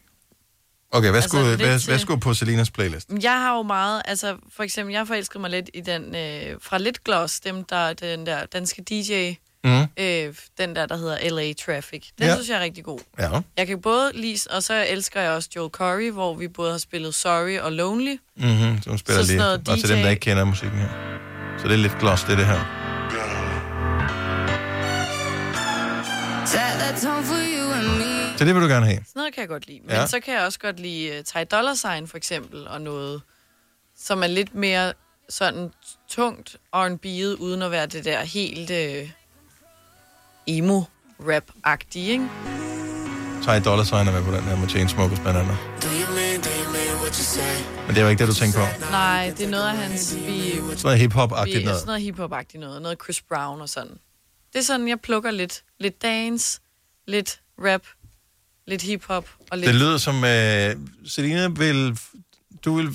Okay, hvad Altså, skulle, hvad, til- hvad skulle på Selinas playlist? Jeg har jo meget, altså for eksempel, jeg forelskede mig lidt i den øh, fra Lidt Gloss, dem der, den der danske DJ, Mhm. øh, den der, der hedder LA Traffic. Den Ja. synes jeg er rigtig god. Ja. Jeg kan både lide, og så elsker jeg også Joel Corey, hvor vi både har spillet Sorry og Lonely. Mm-hmm, som spiller Så sådan lige. noget Og til dem, der ikke kender musikken her. Så det er lidt gloss, det det her. Så det vil du gerne have. Sådan noget kan jeg godt lide. Men Ja. så kan jeg også godt lide uh, Ty Dolla Sign for eksempel, og noget, som er lidt mere sådan tungt R&B'et, uden at være det der helt uh, emo-rap-agtige, ikke? Ty Dollar Sign er med på den her med Chainsmokers blandt andet. Men det er jo ikke det, du tænker på. Nej, det er noget af hans... Vi, Sådan noget hip-hop-agtigt noget. Sådan noget hip-hop-agtigt noget. Noget Chris Brown og sådan. Det er sådan, jeg plukker lidt. Lidt dance, lidt rap, lidt hip-hop og lidt... Det lyder som, øh, Selina vil, du vil,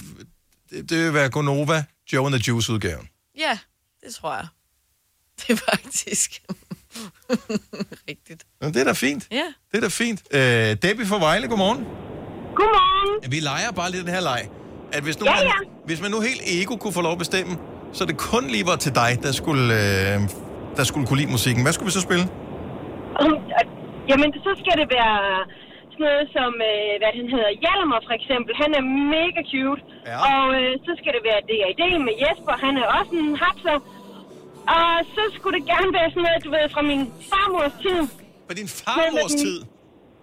det, det vil være Gonova, Joe and the Juice udgaven. Ja, det tror jeg. Det er faktisk rigtigt. Nå, det er da fint. Ja. Det er da fint. Øh, Debbie fra Vejle, godmorgen. Godmorgen. Vi leger bare lidt den her leg. At hvis nu, Ja, man, ja. hvis man nu helt ego kunne få lov at bestemme, så det kun lige var til dig, der skulle, øh, der skulle kunne lide musikken. Hvad skulle vi så spille? Um, øh, Jamen, så skal det være sådan noget som, øh, hvad han hedder, Hjalmar for eksempel. Han er mega cute. Ja. Og øh, så skal det være D.A.D. med Jesper. Han er også en hapser. Og så skulle det gerne være sådan noget, du ved, fra min farmors tid. Fra din farmors tid?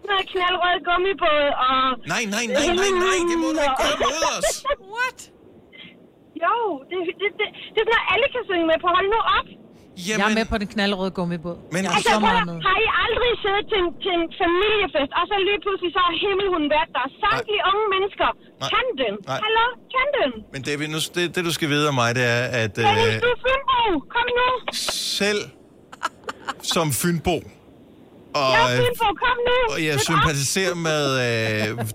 Noget knaldrød gummibåd og... Nej, nej, nej, nej, nej, det må du ikke gøre mod os. What? Jo, det, det, det, det er sådan noget, alle kan synge med på. Hold nu op. Jeg er med på den knaldrøde gummibåd. Men jeg er Altså, så meget med. har I aldrig siddet til en, til en familiefest, og så lige pludselig så har himmelhunden været der? Samtlige unge mennesker kan den. Nej. Hallo, kan den? Men David, nu, det, det du skal vide om mig, det er, at øh, du er Fynbo. Kom nu. selv som Fynbo, og, Jeg er Fynbo, kom nu. og jeg sympatiserer med... Øh, Kom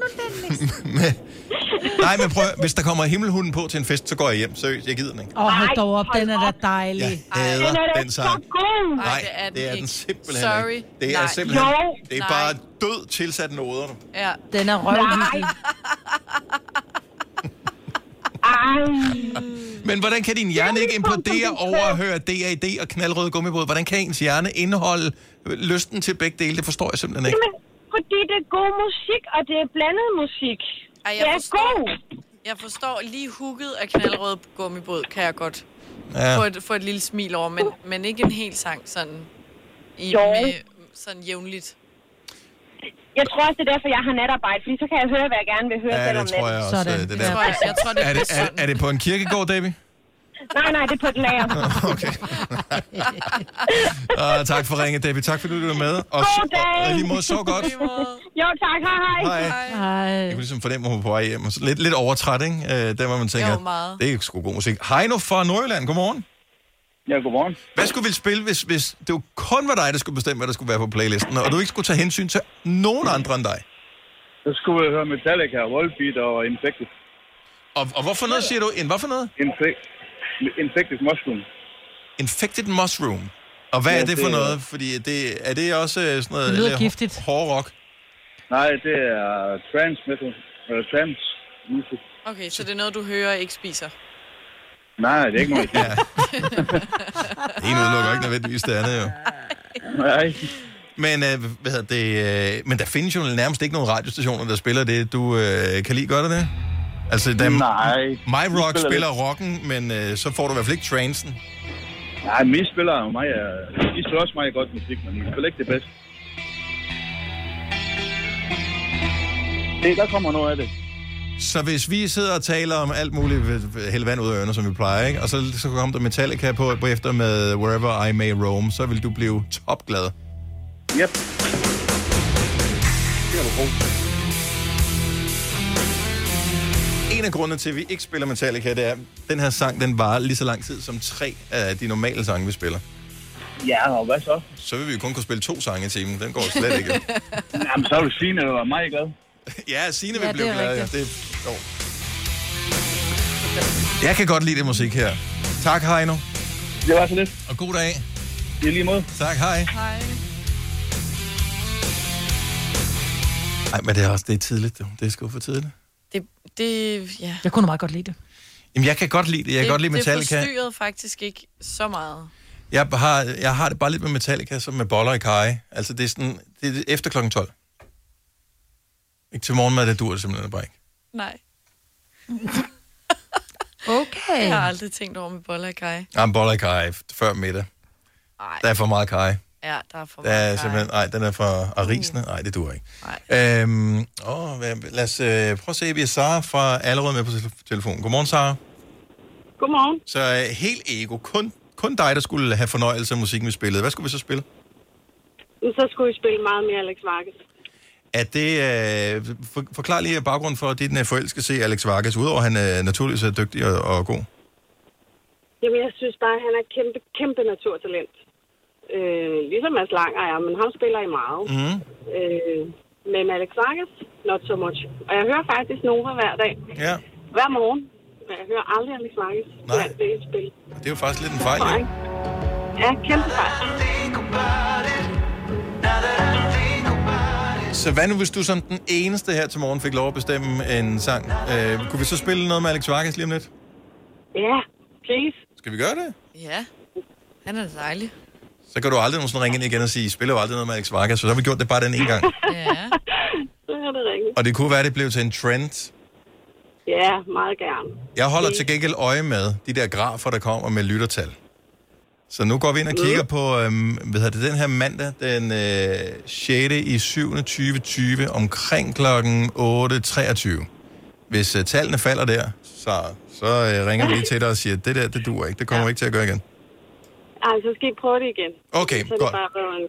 nu, Dennis. med nej, men prøv, hvis der kommer himmelhunden på til en fest, så går jeg hjem. Seriøst, jeg gider den ikke. Åh, hold Ej, dog op, hold den er da dejlig. Jeg hader Den er da den så sang. god. Nej, det er den det er den simpelthen Sorry. ikke. Det er Nej. simpelthen... Jo. Det er Nej. bare død tilsat noder. nu. Ja. Den er røvhyggelig. Ej. Men hvordan kan din hjerne ikke implodere over at høre DAD og knaldrøde gummibåd? Hvordan kan ens hjerne indeholde lysten til begge dele? Det forstår jeg simpelthen ikke. Jamen, fordi det er god musik, og det er blandet musik. Ej, det jeg er forstår, god. jeg forstår lige hugget af knaldrød gummibåd, kan jeg godt Ja. få, et, få et lille smil over, men, men ikke en hel sang sådan, i, Jo. med, sådan jævnligt. Jeg tror også, det er derfor, jeg har natarbejde, fordi så kan jeg høre, hvad jeg gerne vil høre Ja, selv om det tror jeg natten. også. øh, Det der. Jeg tror, jeg, jeg tror, det Er det, er, er det på en kirkegård, David? Nej, nej, det er på et lager. Okay. Uh, tak for ringet, David. Tak fordi du var med. Og, God dag. og lige måde så godt. Jo, tak. Hej, hej. Hej. Hej. Jeg kunne ligesom fornemme, at hun var på vej hjem. Og så Lidt, lidt overtræt, ikke? Uh, der hvor man tænker, Jo, meget. det er sgu god musik. Heino fra Nordjylland, godmorgen. Ja, godmorgen. Hvad skulle vi spille, hvis, hvis det jo kun var dig, der skulle bestemme, hvad der skulle være på playlisten, og du ikke skulle tage hensyn til nogen andre end dig? Så skulle jeg høre Metallica, Volbeat og Infected. Og, og hvorfor noget siger du? En hvad for noget? Infect, Infected Mushroom. Infected Mushroom. Og hvad Ja, er det for det- noget? Fordi det, er det også øh, sådan noget... Det lyder lidt giftigt. Hård rock? Nej, det er trance metal. Eller trance music. Okay, så det er noget, du hører og ikke spiser. Nej, det er ikke noget. ja. Det ene udelukker ikke nødvendigvis det andet, jo. Nej. Men, øh, hvad hedder det, øh, men der findes jo nærmest ikke nogen radiostationer, der spiller det, du øh, kan lide. Gør det? Altså, der, Nej. My Rock spiller spiller rocken, men øh, så får du i hvert fald ikke trancen. Nej, men I spiller jo mig. øh, I spiller også meget godt musik, men I spiller ikke det bedste. Det, der kommer noget af det. Så hvis vi sidder og taler om alt muligt, hælde vand ud af ørerne, som vi plejer, ikke? og så, så kommer der Metallica på, på efter med Wherever I May Roam, så vil du blive topglad. Yep. Det er du god. En af grundene til, at vi ikke spiller Metallica, det er, at den her sang, den varer lige så lang tid som tre af de normale sange, vi spiller. Ja, og hvad så? Så vil vi jo kun kunne spille to sange i timen. Den går slet ikke. Jamen, så er du Signe, der var meget glad. ja, Signe vil Ja, blive det er glad. Ja. Det, jo. Jeg kan godt lide det musik her. Tak, Heino. Det var så lidt. Og god dag. I lige måde. Tak, hej. Hej. Nej, men det er også det er tidligt. du. Det er sgu for tidligt. Det, det, ja. Jeg kunne meget godt lide det. Jamen, jeg kan godt lide det. Jeg kan det, godt lide Det Metallica. forstyrrede faktisk ikke så meget. Jeg har, jeg har det bare lidt med Metallica, som med boller i kaj. Altså, det er sådan, det er efter klokken 12. Ikke til morgenmad, det dur simpelthen bare ikke. Nej. Okay. Jeg har aldrig tænkt over med boller i kaj. Ja, boller i kaj før middag. Ej. Der er for meget kaj. Ja, der er for Der er meget kaj. simpelthen, nej, den er for arisende. Nej, det dur ikke. Nej. Øhm, åh, lad os øh, prøve at se, vi er Sara fra Allerød med på tel- telefonen. Godmorgen, Sara. Godmorgen. Så øh, helt ego, kun, kun dig, der skulle have fornøjelse af musikken, vi spillede. Hvad skulle vi så spille? Så skulle vi spille meget mere Alex Vargas. Er det, øh, for, forklar lige baggrunden for, at din øh, forældre skal se Alex Vargas, udover at han øh, naturligvis er dygtig og, og god. Jamen, jeg synes bare, at han er et kæmpe, kæmpe naturtalent. Øh, ligesom Mads Langer er, men ham spiller i meget. Mm. Øh, men Alex Vargas, not so much. Og jeg hører faktisk Nova hver dag. Ja, Hver morgen. Men jeg hører aldrig Alex Vargas. Nej. Det er spil. det er jo faktisk lidt en fejl, jo. Ja, kæmpe fejl. Så hvad nu, hvis du som den eneste her til morgen fik lov at bestemme en sang? Øh, kunne vi så spille noget med Alex Vargas lige om lidt? Ja, please. Skal vi gøre det? Ja, han er dejlig. Så kan du aldrig nogensinde ringe ind igen og sige, spiller jo aldrig noget med Alex Vargas, så så har vi gjort det bare den ene gang. Ja. Så er det rigtigt. Og det kunne være, at det blev til en trend. Ja, meget gerne. Jeg holder til gengæld øje med de der grafer, der kommer med lyttertal. Så nu går vi ind og kigger på, øhm, hvad hedder det, den her mandag, den øh, 6. i 7. 2020, omkring klokken 8.23. Hvis øh, tallene falder der, så, så øh, ringer vi lige til dig og siger, det der, det duer ikke, det kommer ja. vi ikke til at gøre igen. Ej, så skal I prøve det igen. Okay, så er det godt. bare en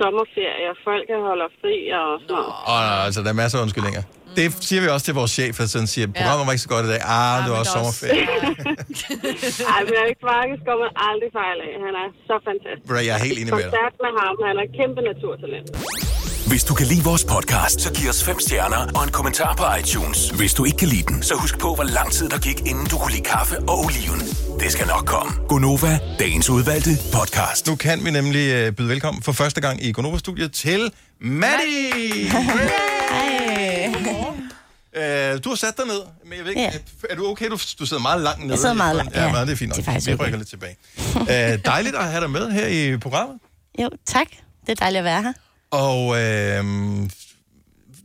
sommerferie, og folk holder fri og sådan noget. Åh, altså, der er masser af undskyldninger. Det siger vi også til vores chef, at sådan siger, programmet var ikke så godt i dag. Ah, det var også sommerferie. Ej, men Erik Marke skal man aldrig fejle af. Han er så fantastisk. Bro, jeg er helt enig med dig. Koncert med ham. Han er kæmpe naturtalent. Hvis du kan lide vores podcast, så giv os fem stjerner og en kommentar på iTunes. Hvis du ikke kan lide den, så husk på, hvor lang tid der gik, inden du kunne lide kaffe og oliven. Det skal nok komme. Gonova, dagens udvalgte podcast. Nu kan vi nemlig øh, byde velkommen for første gang i Gonova-studiet til Maddie! Øh, du har sat dig ned, men jeg ved ikke, Ja. er du okay? Du, du sidder meget langt nede. Jeg sidder meget langt, ja. Ja, det er fint nok. Det er faktisk vi okay. rykker lidt tilbage. øh, dejligt at have dig med her i programmet. Jo, tak. Det er dejligt at være her. Og øh,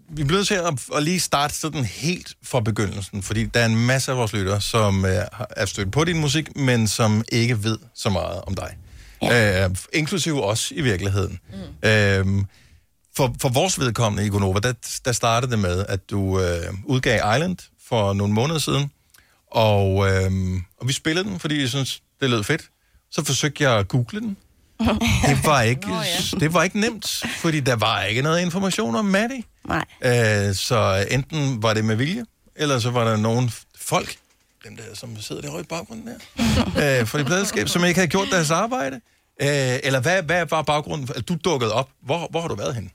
vi bliver nødt til at, at lige starte sådan helt fra begyndelsen, fordi der er en masse af vores lyttere, som øh, har- er stødt på din musik, men som ikke ved så meget om dig. Ja. Øh, inklusive os i virkeligheden. Mm. Øh, for, for vores vedkommende i Gonova, der, der startede det med, at du øh, udgav Island for nogle måneder siden, og, øh, og vi spillede den, fordi jeg synes, det lød fedt. Så forsøgte jeg at google den. Det var ikke, oh, ja. det var ikke nemt, fordi der var ikke noget information om Maddie. Nej. Øh, så enten var det med vilje, eller så var der nogle folk, dem der, som sidder der i baggrunden der, øh, for det pladeskab, som ikke havde gjort deres arbejde. Øh, eller hvad, hvad var baggrunden? Du dukkede op. Hvor, hvor har du været henne?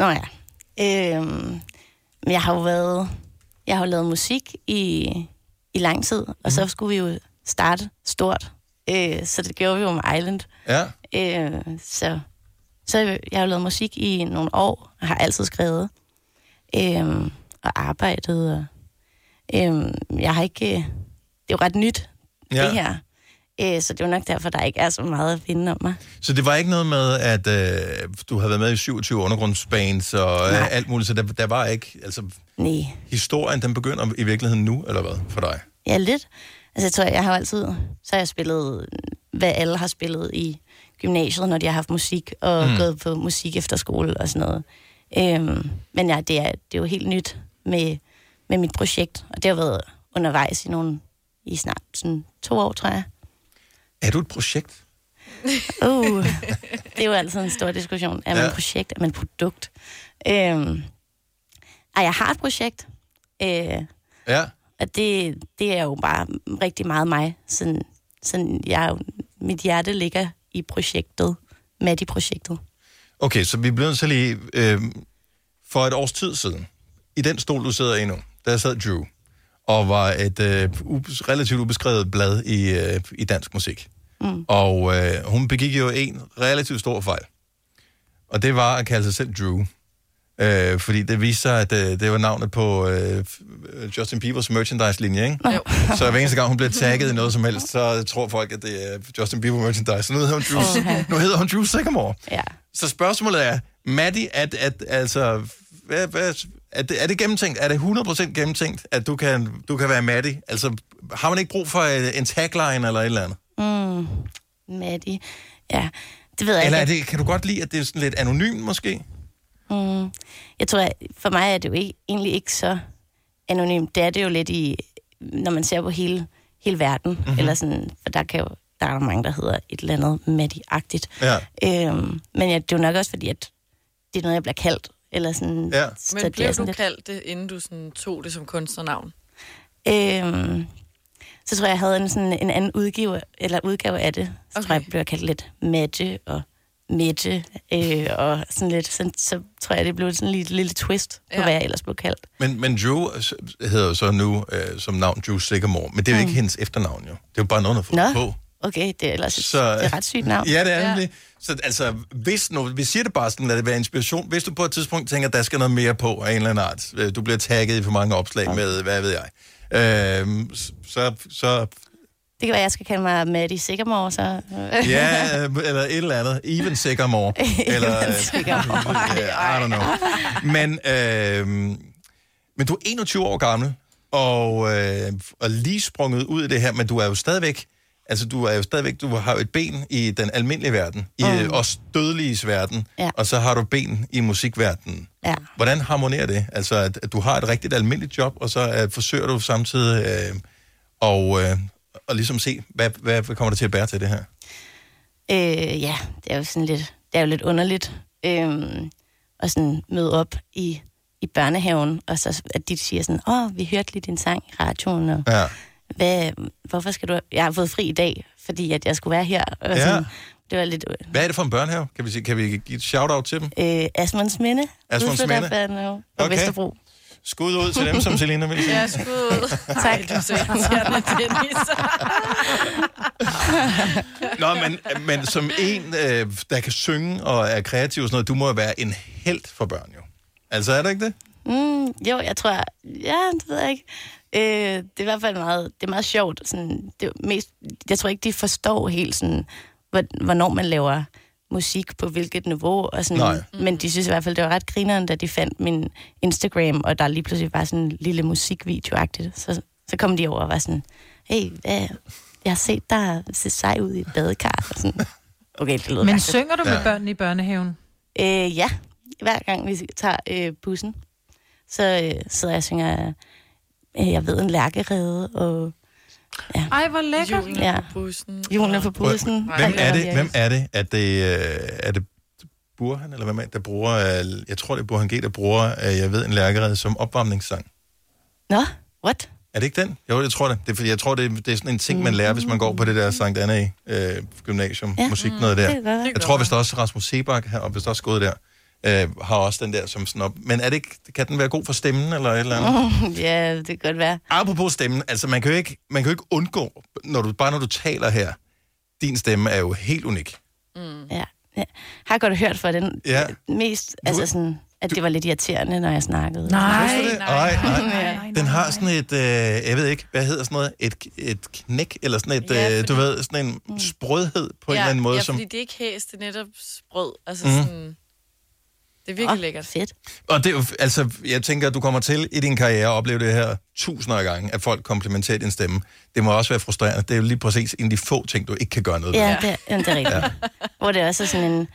Nå ja. Øhm, men jeg har jo været... Jeg har jo lavet musik i, i lang tid, og Mhm. så skulle vi jo starte stort. Øh, så det gjorde vi jo med Island. Ja. Øh, så, så jeg har jo lavet musik i nogle år, og har altid skrevet. Øh, og arbejdet. Og, øh, jeg har ikke... øh, Det er jo ret nyt, Ja. det her. Øh, så det jo nok derfor, der ikke er så meget at finde om mig. Så det var ikke noget med, at øh, du havde været med i 27 undergrundsbands og øh, alt muligt, så der, der var ikke... Altså, Nej. historien, den begynder i virkeligheden nu, eller hvad, for dig? Ja, lidt. Altså, jeg tror, jeg har altid... Så har jeg spillet, hvad alle har spillet i gymnasiet, når de har haft musik, og mm. gået på musik efter skole og sådan noget. Øhm, men ja, det er, det er jo helt nyt med, med mit projekt, og det har været undervejs i nogle... I snart sådan to år, tror jeg. Er du et projekt? Uh, det er jo altid en stor diskussion. Er man Ja. et projekt? Er man et produkt? Øhm, ej, jeg har et projekt. Øh, Ja. og det, det er jo bare rigtig meget mig. Sådan, sådan jeg, mit hjerte ligger i projektet, med i projektet. Okay, så vi bliver nødt til lige... Øh, for et års tid siden, i den stol, du sidder i nu, der sad Drew, og var et øh, ubes- relativt ubeskrevet blad i, øh, i dansk musik. Mm. Og øh, hun begik jo en relativt stor fejl. Og det var at kalde sig selv Drew. Øh, fordi det viste sig, at øh, det var navnet på øh, Justin Biebers merchandise-linje, ikke? Jo. Så hver eneste gang, hun bliver tagget i noget som helst, så tror folk, at det er Justin Bieber merchandise. Så nu hedder hun Drew, nu hedder hun Drew Sycamore. Ja. Så spørgsmålet er, Maddie, at, at, altså, hvad, hvad, er, det, er det gennemtænkt? Er det 100% gennemtænkt, at du kan, du kan være Maddie? Altså, har man ikke brug for øh, en tagline eller et eller andet? Mm. Maddie. Ja, det ved jeg Eller er ikke. det, kan du godt lide, at det er sådan lidt anonymt måske? Mm. Jeg tror, at for mig er det jo ikke, egentlig ikke så anonymt. Det er det jo lidt i, når man ser på hele, hele verden. Mhm. Mm-hmm. Eller sådan, for der, kan jo, der er mange, der hedder et eller andet Maddie-agtigt. Ja. Øhm, men ja, det er jo nok også fordi, at det er noget, jeg bliver kaldt. Eller sådan, Ja. så Men blev du lidt- kaldt det, inden du sådan tog det som kunstnernavn? Øhm, så tror jeg, jeg havde en, sådan, en anden udgave, eller udgave af det. Så okay. tror jeg, jeg blev kaldt lidt Madge og Mette, øh, og sådan lidt, sådan, så tror jeg, det blev sådan en lille, lille twist på, Ja. hvad jeg ellers blev kaldt. Men, men Drew øh, hedder jo så nu øh, som navn Drew Sycamore, men det er jo ikke Mm. hendes efternavn, jo. Det er jo bare noget, hun har fået Nå, på. Okay, det er ellers et, Så, det er et ret sygt navn. Ja, det er ja. det. Så altså, hvis nu, vi siger det bare sådan, lad det være inspiration. Hvis du på et tidspunkt tænker, at der skal noget mere på af en eller anden art, øh, du bliver tagget i for mange opslag ja. med, hvad ved jeg, øh, så, så Det kan være, jeg skal kalde mig Maddie Sikkermore, så... ja, eller et eller andet, even Sycamore. eller, ja, I don't know. Men, øh, men du er 21 år gammel, og, øh, og lige sprunget ud i det her, men du er jo stadigvæk, altså du er jo stadigvæk, du har jo et ben i den almindelige verden, i Mm. mm. os dødeliges verden, Ja. og så har du ben i musikverdenen. Ja. Hvordan harmonerer det? Altså, at, at du har et rigtigt almindeligt job, og så uh, forsøger du samtidig øh, og, øh, og ligesom se, hvad, hvad, hvad kommer der til at bære til det her? Øh, ja, det er jo sådan lidt, det er jo lidt underligt. Øhm, og sådan møde op i, i børnehaven, og så at de siger sådan, åh, vi hørte lige din sang i radioen, og Ja. Hvad, hvorfor skal du... Jeg har fået fri i dag, fordi at jeg skulle være her. Og Ja. sådan, det var lidt... Hvad er det for en børnehave? Kan vi, sige, kan vi give et shout-out til dem? Øh, Asmunds Minde. Asmunds Minde. Børnehave på Okay. Vesterbro. Skud ud til dem, som Selina vil sige. Ja, skud. Tak. Du så. Nå, men, men som en, øh, der kan synge og er kreativ og sådan noget, du må jo være en held for børn, jo. Altså, er det ikke det? Mm, jo, jeg tror... Ja, det ved jeg ikke. Øh, det er i hvert fald meget, det er meget sjovt. Sådan, det er mest, jeg tror ikke, de forstår helt, sådan, hvor- hvornår man laver musik på hvilket niveau. Og sådan, Nej. Men de synes i hvert fald, det var ret grineren, da de fandt min Instagram, og der lige pludselig var sådan en lille musikvideo-agtigt. Så, så kom de over og var sådan, hey, hvad, jeg har set dig se sej ud i et badekar. Og sådan, okay, det lyder Men mærkeligt. synger du med børnene i børnehaven? Øh, ja, hver gang vi tager øh, bussen, så øh, sidder jeg og synger, øh, jeg ved, en lærkerede, og ja. Ej, hvor lækkert. Julen Ja. på bussen. Julen på bussen. Hvem er det, hvem er det, at det, øh, er det Burhan, eller hvem er det, der bruger, øh, jeg tror det er Burhan G, der bruger, øh, jeg ved, en lærkerede som opvarmningssang. Nå, what? Er det ikke den? Jo, jeg tror det. Det er, fordi jeg tror, det er, det er sådan en ting, man lærer, hvis man går på det der Sankt Anna øh, gymnasium, ja. Musik, noget der. Det godt være. Jeg tror, hvis der også Rasmus Sebak, har- og hvis der også gået der, øh, har også den der som sådan op. Men er det ikke, kan den være god for stemmen, eller et eller andet? ja, det kan godt være. Apropos stemmen, altså man kan jo ikke, man kan jo ikke undgå, når du, bare når du taler her, din stemme er jo helt unik. Mm. Ja. ja. Har jeg godt hørt for den Ja. mest, altså sådan, at det var lidt irriterende, når jeg snakkede. Nej, Synes du det? Ej, nej. nej. Den har sådan et, øh, jeg ved ikke, hvad hedder sådan noget, et, et knæk, eller sådan et, Ja, øh, du fordi- ved, sådan en sprødhed på en eller anden måde, ja, som... fordi det er ikke hæs, det er netop sprød. Altså mm. sådan... Det er virkelig Åh, lækkert. Fedt. Og det er jo, altså, jeg tænker, at du kommer til i din karriere at opleve det her tusinder af gange, at folk komplimenterer din stemme. Det må også være frustrerende. Det er jo lige præcis en af de få ting, du ikke kan gøre noget ved. Ja, det, ja, det er rigtigt. Ja. Hvor det også er sådan en...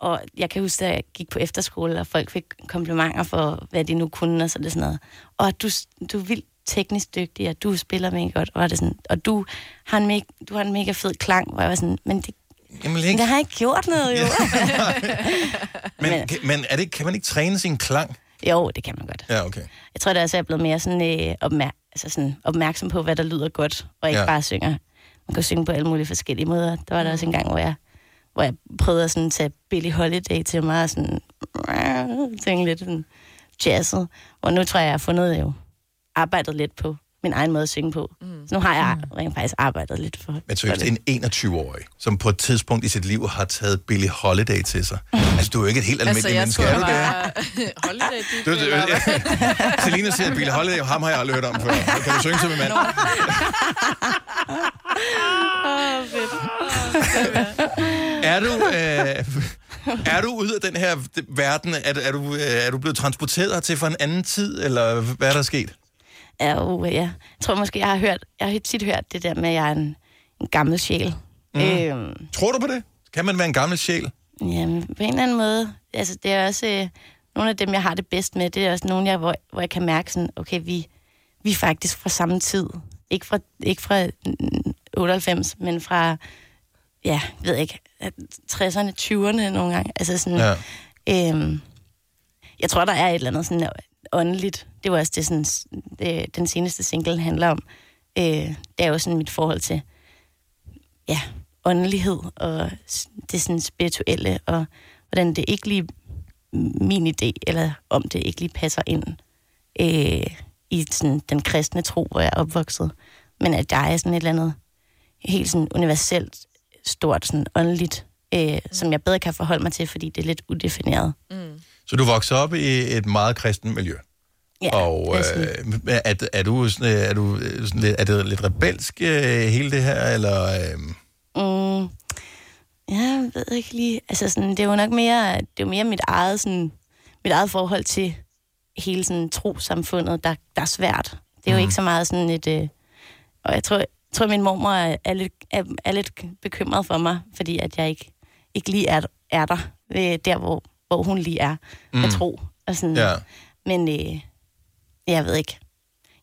Og jeg kan huske, at jeg gik på efterskole, og folk fik komplimenter for, hvad de nu kunne, og så er det sådan noget. Og du, du er vildt teknisk dygtig, og du spiller mega godt, og, er det sådan, og du har, en mega, du har en mega fed klang, hvor jeg var sådan, men det, Jamen, men ikke, det har ikke gjort noget, jo. men, men er det, kan man ikke træne sin klang? jo, det kan man godt. Ja, okay. Jeg tror, det er også, jeg er blevet mere sådan, øh, opmær- altså sådan, opmærksom på, hvad der lyder godt, og ikke Ja. bare synger. Man kan synge på alle mulige forskellige måder. Der var der også en gang, hvor jeg, hvor jeg prøvede at sådan, tage Billie Holiday til mig, og sådan, synge lidt sådan, jazzet. Og nu tror jeg, jeg har fundet jo, arbejdet lidt på min egen måde at synge på. Mm. Så nu har jeg rent faktisk arbejdet lidt for, Men for seriøst, en 21-årig, som på et tidspunkt i sit liv har taget Billie Holiday til sig. Altså, du er jo ikke et helt almindeligt Altså, menneske, jeg er tror, du det? holiday Du, du, hvad? Selina siger, Billie Holiday, ham har jeg aldrig hørt om før. Kan du synge til min mand? Er du, øh, er du ude af den her verden? Er, du- er, du, øh, er du blevet transporteret til for en anden tid, eller hvad er der sket? Ja, jo, ja. Jeg tror måske, jeg har hørt, jeg har tit hørt det der med, at jeg er en, en gammel sjæl. Mm. Øhm, Tror du på det? Kan man være en gammel sjæl? Jamen, på en eller anden måde. Altså, det er også øh, nogle af dem, jeg har det bedst med. Det er også nogle, jeg, hvor, hvor jeg kan mærke sådan, okay, vi, vi er faktisk fra samme tid. Ikke fra, ikke fra mm, 98, men fra, ja, ved ikke, 60'erne, 20'erne nogle gange. Altså sådan, Ja. øhm, jeg tror, der er et eller andet sådan åndeligt. Det var også det, sådan, det, den seneste single handler om. Øh, det er jo sådan mit forhold til, ja, åndelighed og det sådan spirituelle, og hvordan det ikke lige min idé, eller om det ikke lige passer ind øh, i sådan, den kristne tro, hvor jeg er opvokset. Men at der er sådan et eller andet helt sådan universelt stort, sådan åndeligt, øh, som jeg bedre kan forholde mig til, fordi det er lidt udefineret. Mm. Så du voksede op i et meget kristent miljø. Ja, og er øh, er, er, du sådan, øh, er, du øh, sådan lidt, er det lidt rebelsk, øh, hele det her, eller... Øh, Mm, jeg ved ikke lige. Altså, sådan, det er jo nok mere, det er jo mere mit eget, sådan, mit eget forhold til hele sådan, trosamfundet, der, der er svært. Det er jo Mhm. ikke så meget sådan et... Øh, og jeg tror, jeg tror, min mormor er, er, lidt, er, er lidt bekymret for mig, fordi at jeg ikke, ikke lige er, er der, øh, der hvor, hvor hun lige er, mm. Mm. tro. Og sådan, Ja. Men øh, jeg ved ikke.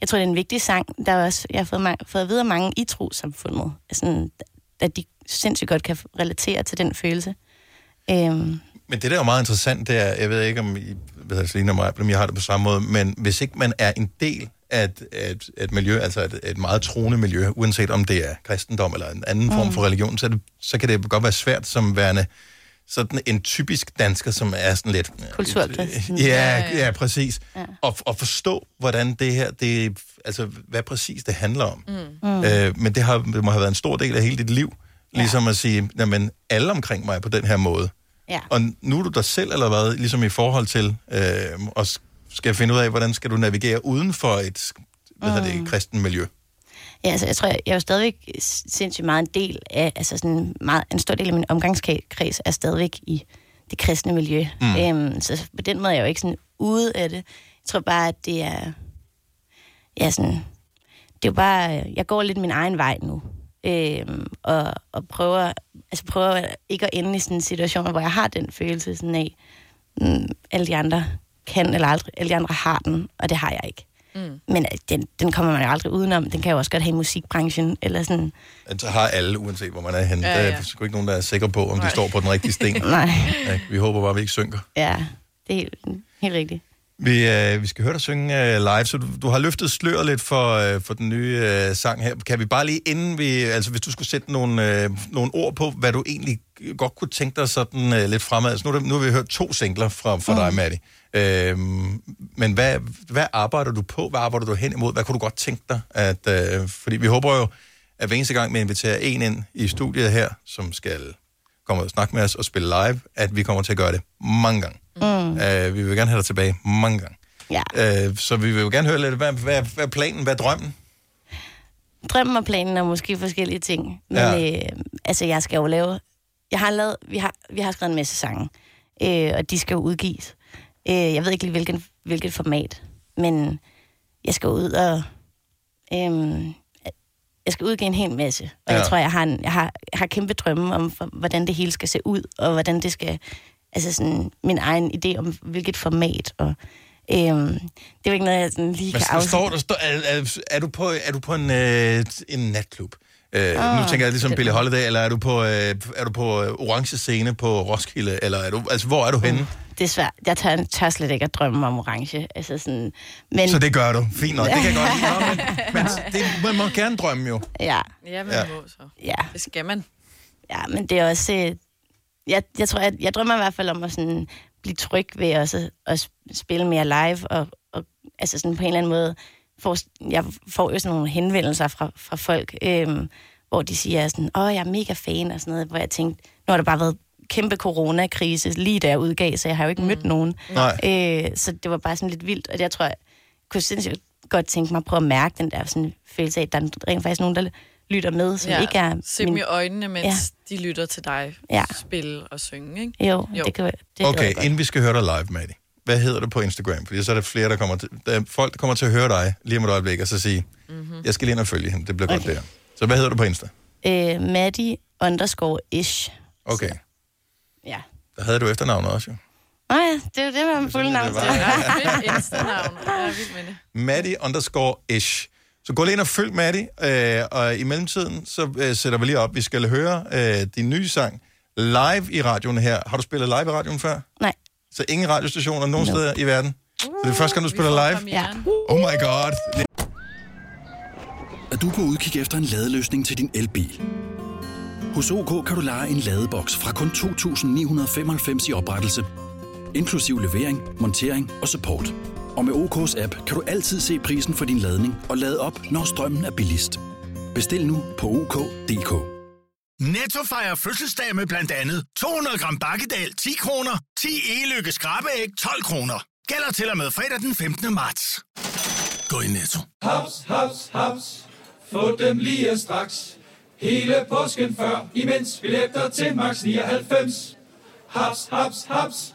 Jeg tror, det er en vigtig sang. Der er også, jeg har fået, mange, fået at vide af mange i trosamfundet. Sådan, at de sindssygt godt kan relatere til den følelse. Øhm, Men det, der er jo meget interessant, det er, jeg ved ikke, om I, hvad hedder Selina og mig, om jeg har det på samme måde, men hvis ikke man er en del af et, et, miljø, altså et, et meget troende miljø, uanset om det er kristendom eller en anden form Mm. for religion, så, det, så kan det godt være svært som værende sådan en typisk dansker, som er sådan lidt... Kulturkristen. Ja, ja, præcis. Ja. Og, og forstå, hvordan det her, det, altså hvad præcis det handler om. Mm. Øh, men det, har, det må have været en stor del af hele dit liv, ligesom at sige, jamen alle omkring mig er på den her måde. Ja. Og nu er du dig selv, eller hvad, ligesom i forhold til, øh, og skal finde ud af, hvordan skal du navigere uden for et, hvad hedder det, Mm. kristen miljø. Ja, altså, jeg tror, jeg, jeg er jo stadigvæk sindssygt meget en del af, altså sådan meget, en stor del af min omgangskreds er stadigvæk i det kristne miljø. Mm. Øhm, så på den måde er jeg jo ikke sådan ude af det. Jeg tror bare, at det er, ja, sådan, det er jo bare, jeg går lidt min egen vej nu. Øhm, og, og prøver, altså prøver ikke at ende i sådan en situation, hvor jeg har den følelse sådan af, mm, alle de andre kan, eller aldrig, alle de andre har den, og det har jeg ikke. Mm. Men øh, den, den kommer man jo aldrig udenom. Den kan jo også godt have i musikbranchen, eller sådan. Så har alle, uanset hvor man er henne. Ja, Ja. Der er sgu ikke nogen, der er sikre på, om Nej. de står på den rigtige sten. Nej. Ja, vi håber bare, at vi ikke synker. Ja, det er helt, helt rigtigt. Vi, øh, vi skal høre dig synge øh, live, så du, du har løftet sløret lidt for, øh, for den nye øh, sang her. Kan vi bare lige inden vi, altså hvis du skulle sætte nogle, øh, nogle ord på, hvad du egentlig godt kunne tænke dig sådan øh, lidt fremad. Altså, nu, nu har vi hørt to singler fra, fra Mm. dig, Maddie. Øh, men hvad, hvad arbejder du på? Hvad arbejder du hen imod? Hvad kunne du godt tænke dig? At, øh, fordi vi håber jo, at hver eneste gang vi inviterer en ind i studiet her, som skal komme og snakke med os og spille live, at vi kommer til at gøre det mange gange. Mm. Uh, vi vil gerne have dig tilbage mange gange. Ja. Uh, så vi vil jo gerne høre lidt, hvad, hvad, hvad er planen, hvad er drømmen? Drømmen og planen er måske forskellige ting. Men ja. øh, altså, jeg skal jo lave... Jeg har lavet, vi, har, vi har skrevet en masse sange, øh, og de skal jo udgives. Øh, jeg ved ikke lige, hvilken, hvilket format, men jeg skal ud og... Øh, jeg skal udgive en hel masse, og ja. Jeg tror, jeg har, en, jeg, har, jeg har kæmpe drømme om, for, hvordan det hele skal se ud, og hvordan det skal... Altså sådan, min egen idé om, hvilket format, og... Øhm, det er jo ikke noget, jeg sådan lige Men kan der står, afslutte. der står, er, er, er, du på, er du på en, øh, en natklub? Uh, nu Ah, tænker jeg ligesom Billie Holiday, eller er du på, øh, er du på øh, orange scene på Roskilde, eller er du, altså, hvor er du henne? Det er svært. Jeg tør, tør slet ikke at drømme om orange. Altså sådan, men... Så det gør du. Fint nok, det kan jeg godt lide. Nå, men, men det, man må gerne drømme jo. Ja. Ja, men Ja. må så. Ja. Det skal man. Ja, men det er også... øh, Jeg, jeg tror, jeg, jeg drømmer i hvert fald om at sådan blive tryg ved også at spille mere live, og, og altså sådan på en eller anden måde... Får, jeg får jo sådan nogle henvendelser fra, fra folk, øhm, hvor de siger sådan, åh, jeg er mega fan og sådan noget, hvor jeg tænkte, nu har der bare været kæmpe coronakrise lige da jeg udgav, så jeg har jo ikke mødt nogen. Nej. Øh, så det var bare sådan lidt vildt, og jeg tror, jeg kunne sindssygt godt tænke mig at prøve at mærke den der sådan følelse af, at der er rent faktisk nogen, der lytter med, som ja. ikke er... Se dem i øjnene, mens Ja. de lytter til dig Ja. spille og synge, ikke? Jo, jo. det kan. Det Okay, godt. inden vi skal høre dig live, Maddie. Hvad hedder du på Instagram? Fordi så er der flere, der kommer til... Der er folk, der kommer til at høre dig lige om et øjeblik, og så sige, mm-hmm. jeg skal lige ind og følge hende. Det bliver okay. godt der. Så hvad hedder du på Insta? Øh, Maddie underscore ish. Okay. Ja. Der havde du efternavnet også, jo. Nå ja, det er jo det, man fulde navn det er vild med det. Maddie underscore ish. Så gå lige ind og følg Maddie, øh, og i mellemtiden, så øh, sætter vi lige op. Vi skal høre øh, din nye sang live i radioen her. Har du spillet live i radioen før? Nej. Så ingen radiostationer nogen steder i verden? Så det er første gang, du spiller live? Ja. Oh my god. at du kan udkigge efter en ladeløsning til din elbil. Hos OK kan du lege en ladeboks fra kun 2.995 i oprettelse, inklusiv levering, montering og support. Og med OK's app kan du altid se prisen for din ladning og lade op, når strømmen er billigst. Bestil nu på OK.dk. Netto fejrer fødselsdag med blandt andet 200 gram bakkedal 10 kroner, 10 e-lykke skrabeæg 12 kroner. Gælder til og med fredag den 15. marts. Gå i Netto. Haps, haps, haps. Få dem lige straks. Hele påsken før, imens billetter til max 99. Haps, haps, haps.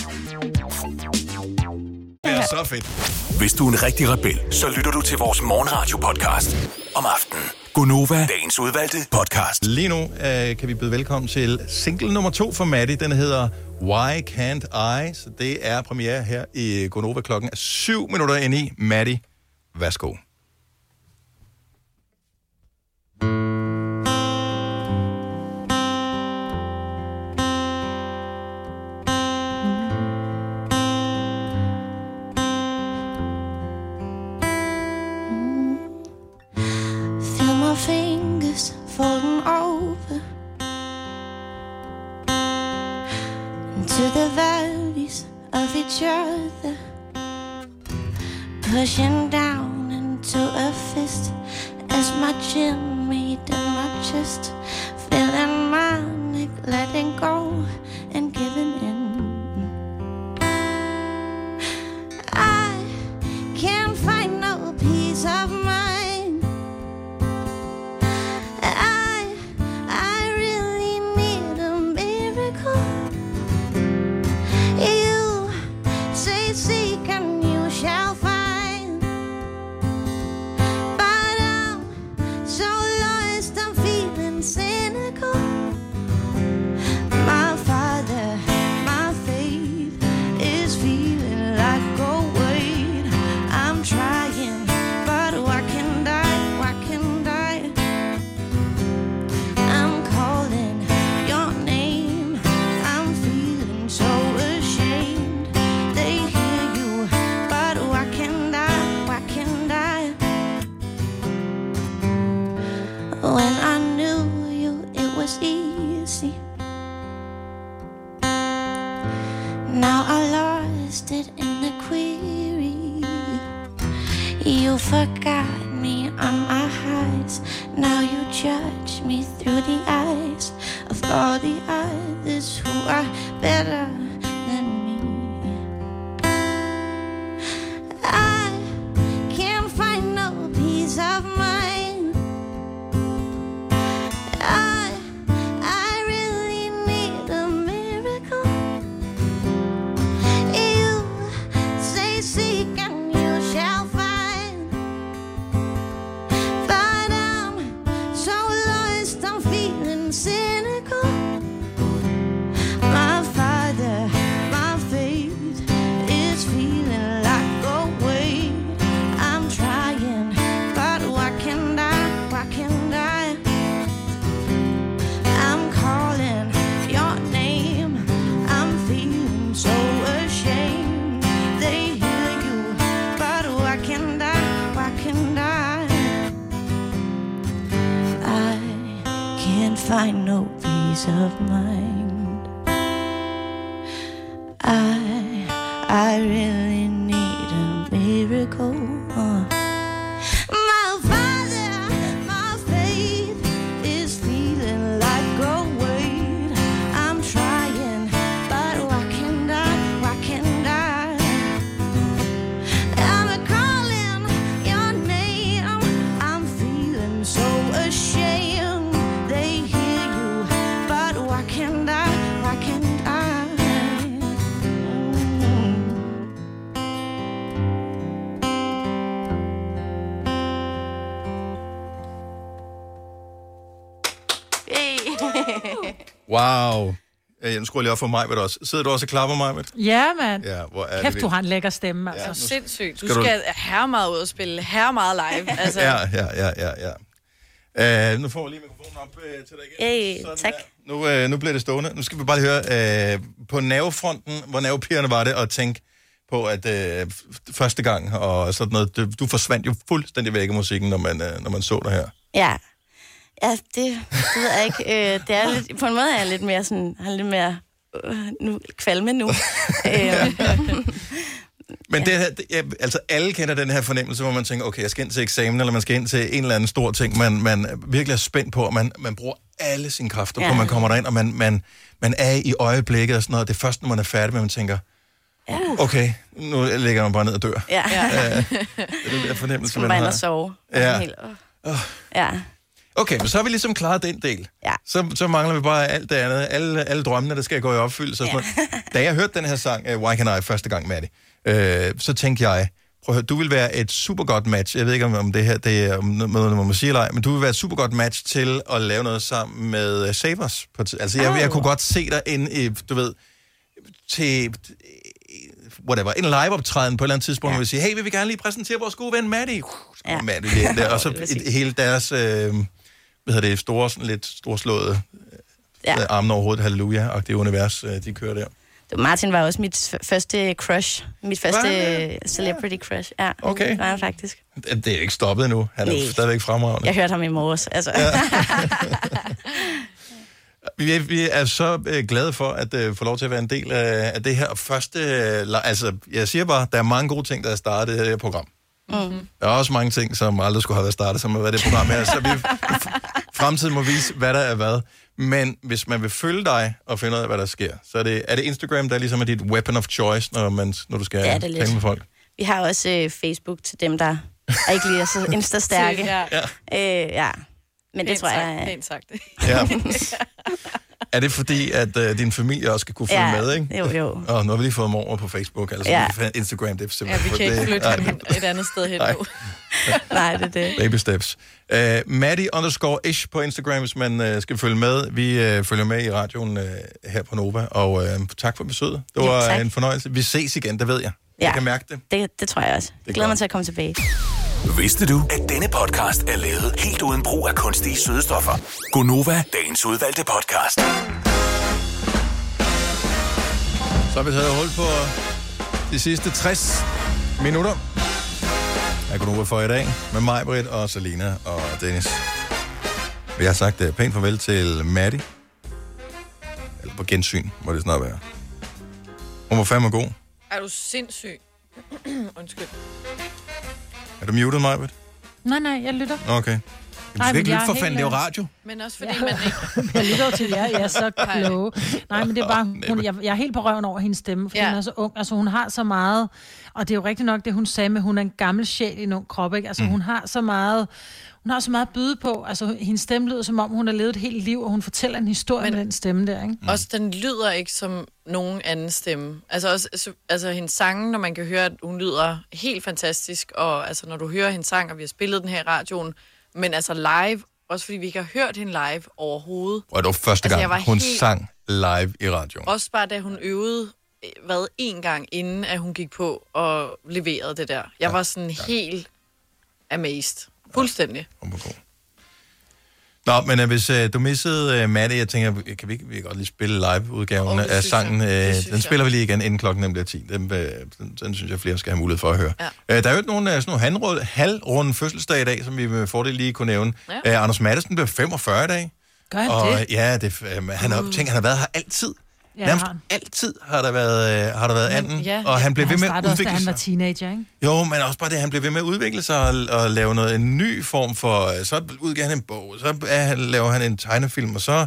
Så fedt. Hvis du er en rigtig rebel, så lytter du til vores morgenradio-podcast om aftenen. Gunova, dagens udvalgte podcast. Lige nu øh, kan vi byde velkommen til single nummer to for Maddie. Den hedder Why Can't I? Så det er premiere her i Gonova klokken er 7 minutter ind i. Maddie, værsgo. Into the values of each other, pushing down into a fist as my chin meet in my chest, feeling manic, letting go and giving Wow. Øh, Nu skruer jeg lige op for mig, også. Sidder du også og klapper mig, med? Ja, mand. Ja, hvor er Kæft, det du har en lækker stemme, altså. Ja, sindssygt. Du Skal skal, du- her meget ud og spille, her meget live. Altså, Ja, ja, ja, ja, ja. Uh, nu får jeg lige mikrofonen op uh, til dig igen. Hey, tak. Nu, uh, nu bliver det stående. Nu skal vi bare lige høre, uh, på nervefronten, hvor nervepirrende var det at tænke på, at uh, første gang og sådan noget, du, du forsvandt jo fuldstændig væk af musikken, når man, uh, når man så dig her. Ja. Ja, det, det ved jeg ikke. Øh, det er lidt, på en måde er jeg lidt mere sådan, har lidt mere øh, nu, kvalme nu. øh, Men det, her, det, ja, altså alle kender den her fornemmelse, hvor man tænker, okay, jeg skal ind til eksamen, eller man skal ind til en eller anden stor ting, man, man virkelig er spændt på, og man, man bruger alle sine kræfter ja. på, Ja. man kommer derind, og man, man, man er i øjeblikket og sådan noget. Det er først, når man er færdig med, man tænker, ja. okay, nu ligger man bare ned og dør. Ja. Øh, det er den der fornemmelse, Skal man man har. og sove. Ja. Helt, åh. Ja. Okay, men så har vi ligesom klaret den del. Ja. Så, så mangler vi bare alt det andet. Alle, alle drømmene, der skal gå i opfyldelse. Og noget. Da jeg hørte den her sang, uh, Why Can I, første gang, Maddie, Øh, så tænkte jeg, prøv at høre, du vil være et super godt match. Jeg ved ikke, om, om det her det er noget, man må sige eller ej, men du vil være et super godt match til at lave noget sammen med uh, Savers. Altså, jeg, jeg kunne godt se dig inde i, du ved, til whatever, en live-optræden på et eller andet tidspunkt, ja. hvor vi siger, hey, vi vil gerne lige præsentere vores gode ven Maddie. Uh, Ja. Maddie ind der, og så Det vil et, hele deres, øh, hvad hedder det, store, sådan lidt storslåede Ja. ja. armen over hovedet, halleluja, og det univers, øh, de kører der. Martin var også mit første crush. Mit første Hvad? øh, celebrity crush. Ja, Okay. det var han faktisk. Det er ikke stoppet endnu. Han er Nej. stadigvæk fremragende. Jeg hørte ham i morges. Altså. Ja. Vi, vi er så øh, glade for at øh, få lov til at være en del af, af det her første... Øh, altså, jeg siger bare, der er mange gode ting, der er startet i det her program. Mm. Der er også mange ting, som aldrig skulle have været startet, som har været det program her. Så vi, fremtiden må vise, hvad der er hvad. Men hvis man vil følge dig og finde ud af, hvad der sker, så er det, er det Instagram, der ligesom er dit weapon of choice, når, man, når du skal lidt. tale med folk? Vi har også øh, Facebook til dem, der er ikke lige er så insta-stærke. Ja. Øh, ja. Men det Pænt tror jeg... sagt, pænt sagt. Ja. Er det fordi, at øh, din familie også skal kunne følge Ja, med, ikke? jo, jo. Og nu har vi lige fået mor over på Facebook, altså Ja. ja. Instagram, det er Ja, simpelthen... vi kan ikke det- flytte hende et andet sted hen Nej. nu. Nej, det er det. Baby steps. Uh, Maddie underscore ish på Instagram, hvis man uh, skal følge med. Vi uh, følger med i radioen uh, her på Nova, og uh, tak for besøget. Det Jo, var tak. en fornøjelse. Vi ses igen, det ved jeg. Ja. Jeg kan mærke det. Det, det tror jeg også. Jeg glæder mig til at komme tilbage. Vidste du, at denne podcast er lavet helt uden brug af kunstige sødestoffer? Gonova, dagens udvalgte podcast. Så har vi taget hul på de sidste 60 minutter. Jeg går Nova for i dag med mig, Britt og Selina og Dennis. Vi har sagt uh, pænt farvel til Maddie. Eller på gensyn, må det snart være. Hun var fandme god. Er du sindssyg? Undskyld. Er du muted, Majbet? Nej, nej, jeg lytter. Okay. Du Nej, skal men ikke jeg lytte er for helt, fanden, det er jo radio. Men også fordi man ikke... Jeg lytter til jer, jeg er så kloge. Nej, men det er bare, hun, jeg, jeg er helt på røven over hendes stemme, for Ja. ja. hun er så ung. Altså, hun har så meget, og det er jo rigtigt nok det, hun sagde med, hun er en gammel sjæl i en ung krop, ikke? Altså, mm. hun har så meget, hun har så meget at byde på. Altså, hendes stemme lyder som om, hun har levet et helt liv, og hun fortæller en historie Men- med den stemme der, ikke? Mm. Også den lyder ikke som nogen anden stemme. Altså også altså, altså hendes sange, når man kan høre, at hun lyder helt fantastisk, og altså når du hører hendes sang, og vi har spillet den her i radioen, men altså live, også fordi vi ikke har hørt hende live overhovedet. Og det var første Altså, gang, var hun helt- sang live i radioen. Også bare da hun øvede, øh, hvad, en gang inden, at hun gik på og leverede det der. Jeg ja, var sådan ja. helt amazed. Fuldstændig. Nå, men uh, hvis uh, du missede uh, Maddie, jeg tænker, kan vi vi kan godt lige spille live-udgaven oh, af sangen? Uh, jeg. Synes den jeg. spiller vi lige igen, inden klokken nemlig er 10. Den, uh, den, den synes jeg, flere skal have mulighed for at høre. Ja. Uh, der er jo ikke nogen, uh, sådan nogle halvrunde, halvrunde fødselsdag i dag, som vi med fordel lige kunne nævne. Ja. Uh, Anders Madsen bliver 45 i dag. Gør han og, det? Ja, det, uh, han, har, Mm. tænk, han har været her altid. Ja, Nærmest har han. altid har der været, uh, har der været anden, Ja, og han blev ved med at startede også, udvikle han sig. var teenager, ikke? Jo, men også bare det, at han blev ved med at udvikle sig og, og lave noget, en ny form for... Så udgiver han en bog, så er laver han en tegnefilm, og så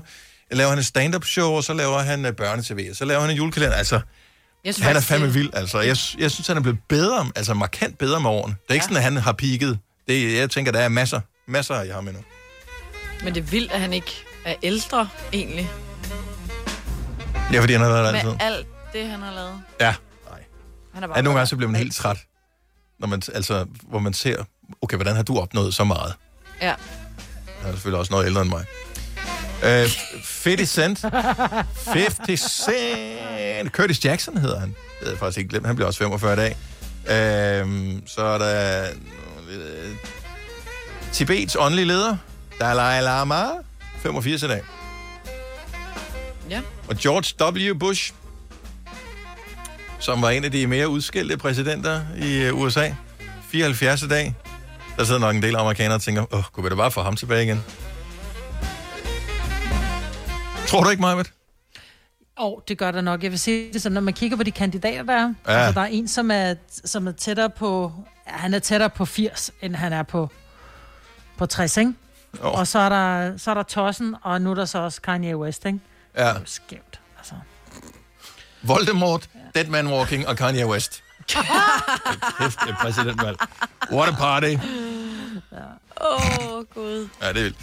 laver han et stand-up show, og så laver han uh, børnetv, og så laver han en julekalender. Altså, Jeg synes han er fandme det- vild. Altså, jeg, jeg synes, han er blevet bedre, altså markant bedre med årene. Det er ikke Ja. sådan, at han har peaked. Det, jeg tænker, der er masser, masser af ham endnu. Men det er vildt, at han ikke er ældre, egentlig. Ja, fordi han har været der Med altid. alt det, han har lavet. Ja. Han er bare Ja, nogle gange så bliver man helt træt, når man, altså, hvor man ser, okay, hvordan har du opnået så meget? Ja. Han er selvfølgelig også noget ældre end mig. Øh, 50 Cent. 50 Cent. Curtis Jackson hedder han. Det havde jeg faktisk ikke glemt. Han bliver også 45 i dag. Øh, så er der øh, Tibets åndelige leder, Dalai Lama, 85 i dag. Ja. Og George W. Bush, som var en af de mere udskældte præsidenter i øh, USA, 74 i dag. Der sidder nok en del amerikanere og tænker, åh, kunne vi da bare få ham tilbage igen? Tror du ikke, Majbet? Og oh, det gør der nok. Jeg vil sige det sådan, når man kigger på de kandidater, der er. Ja. Altså, der er en, som er, som er tættere på... Han er tættere på 80, end han er på, på 60, ikke? Oh. Og så er, der, så er der Tossen, og nu er der så også Kanye West, ikke? Ja. Skævt, altså. Voldemort, Dead Man Walking og Kanye West. Kæft, det er præsidentvalg. What a party. Åh, oh, Gud. Ja, det er vildt.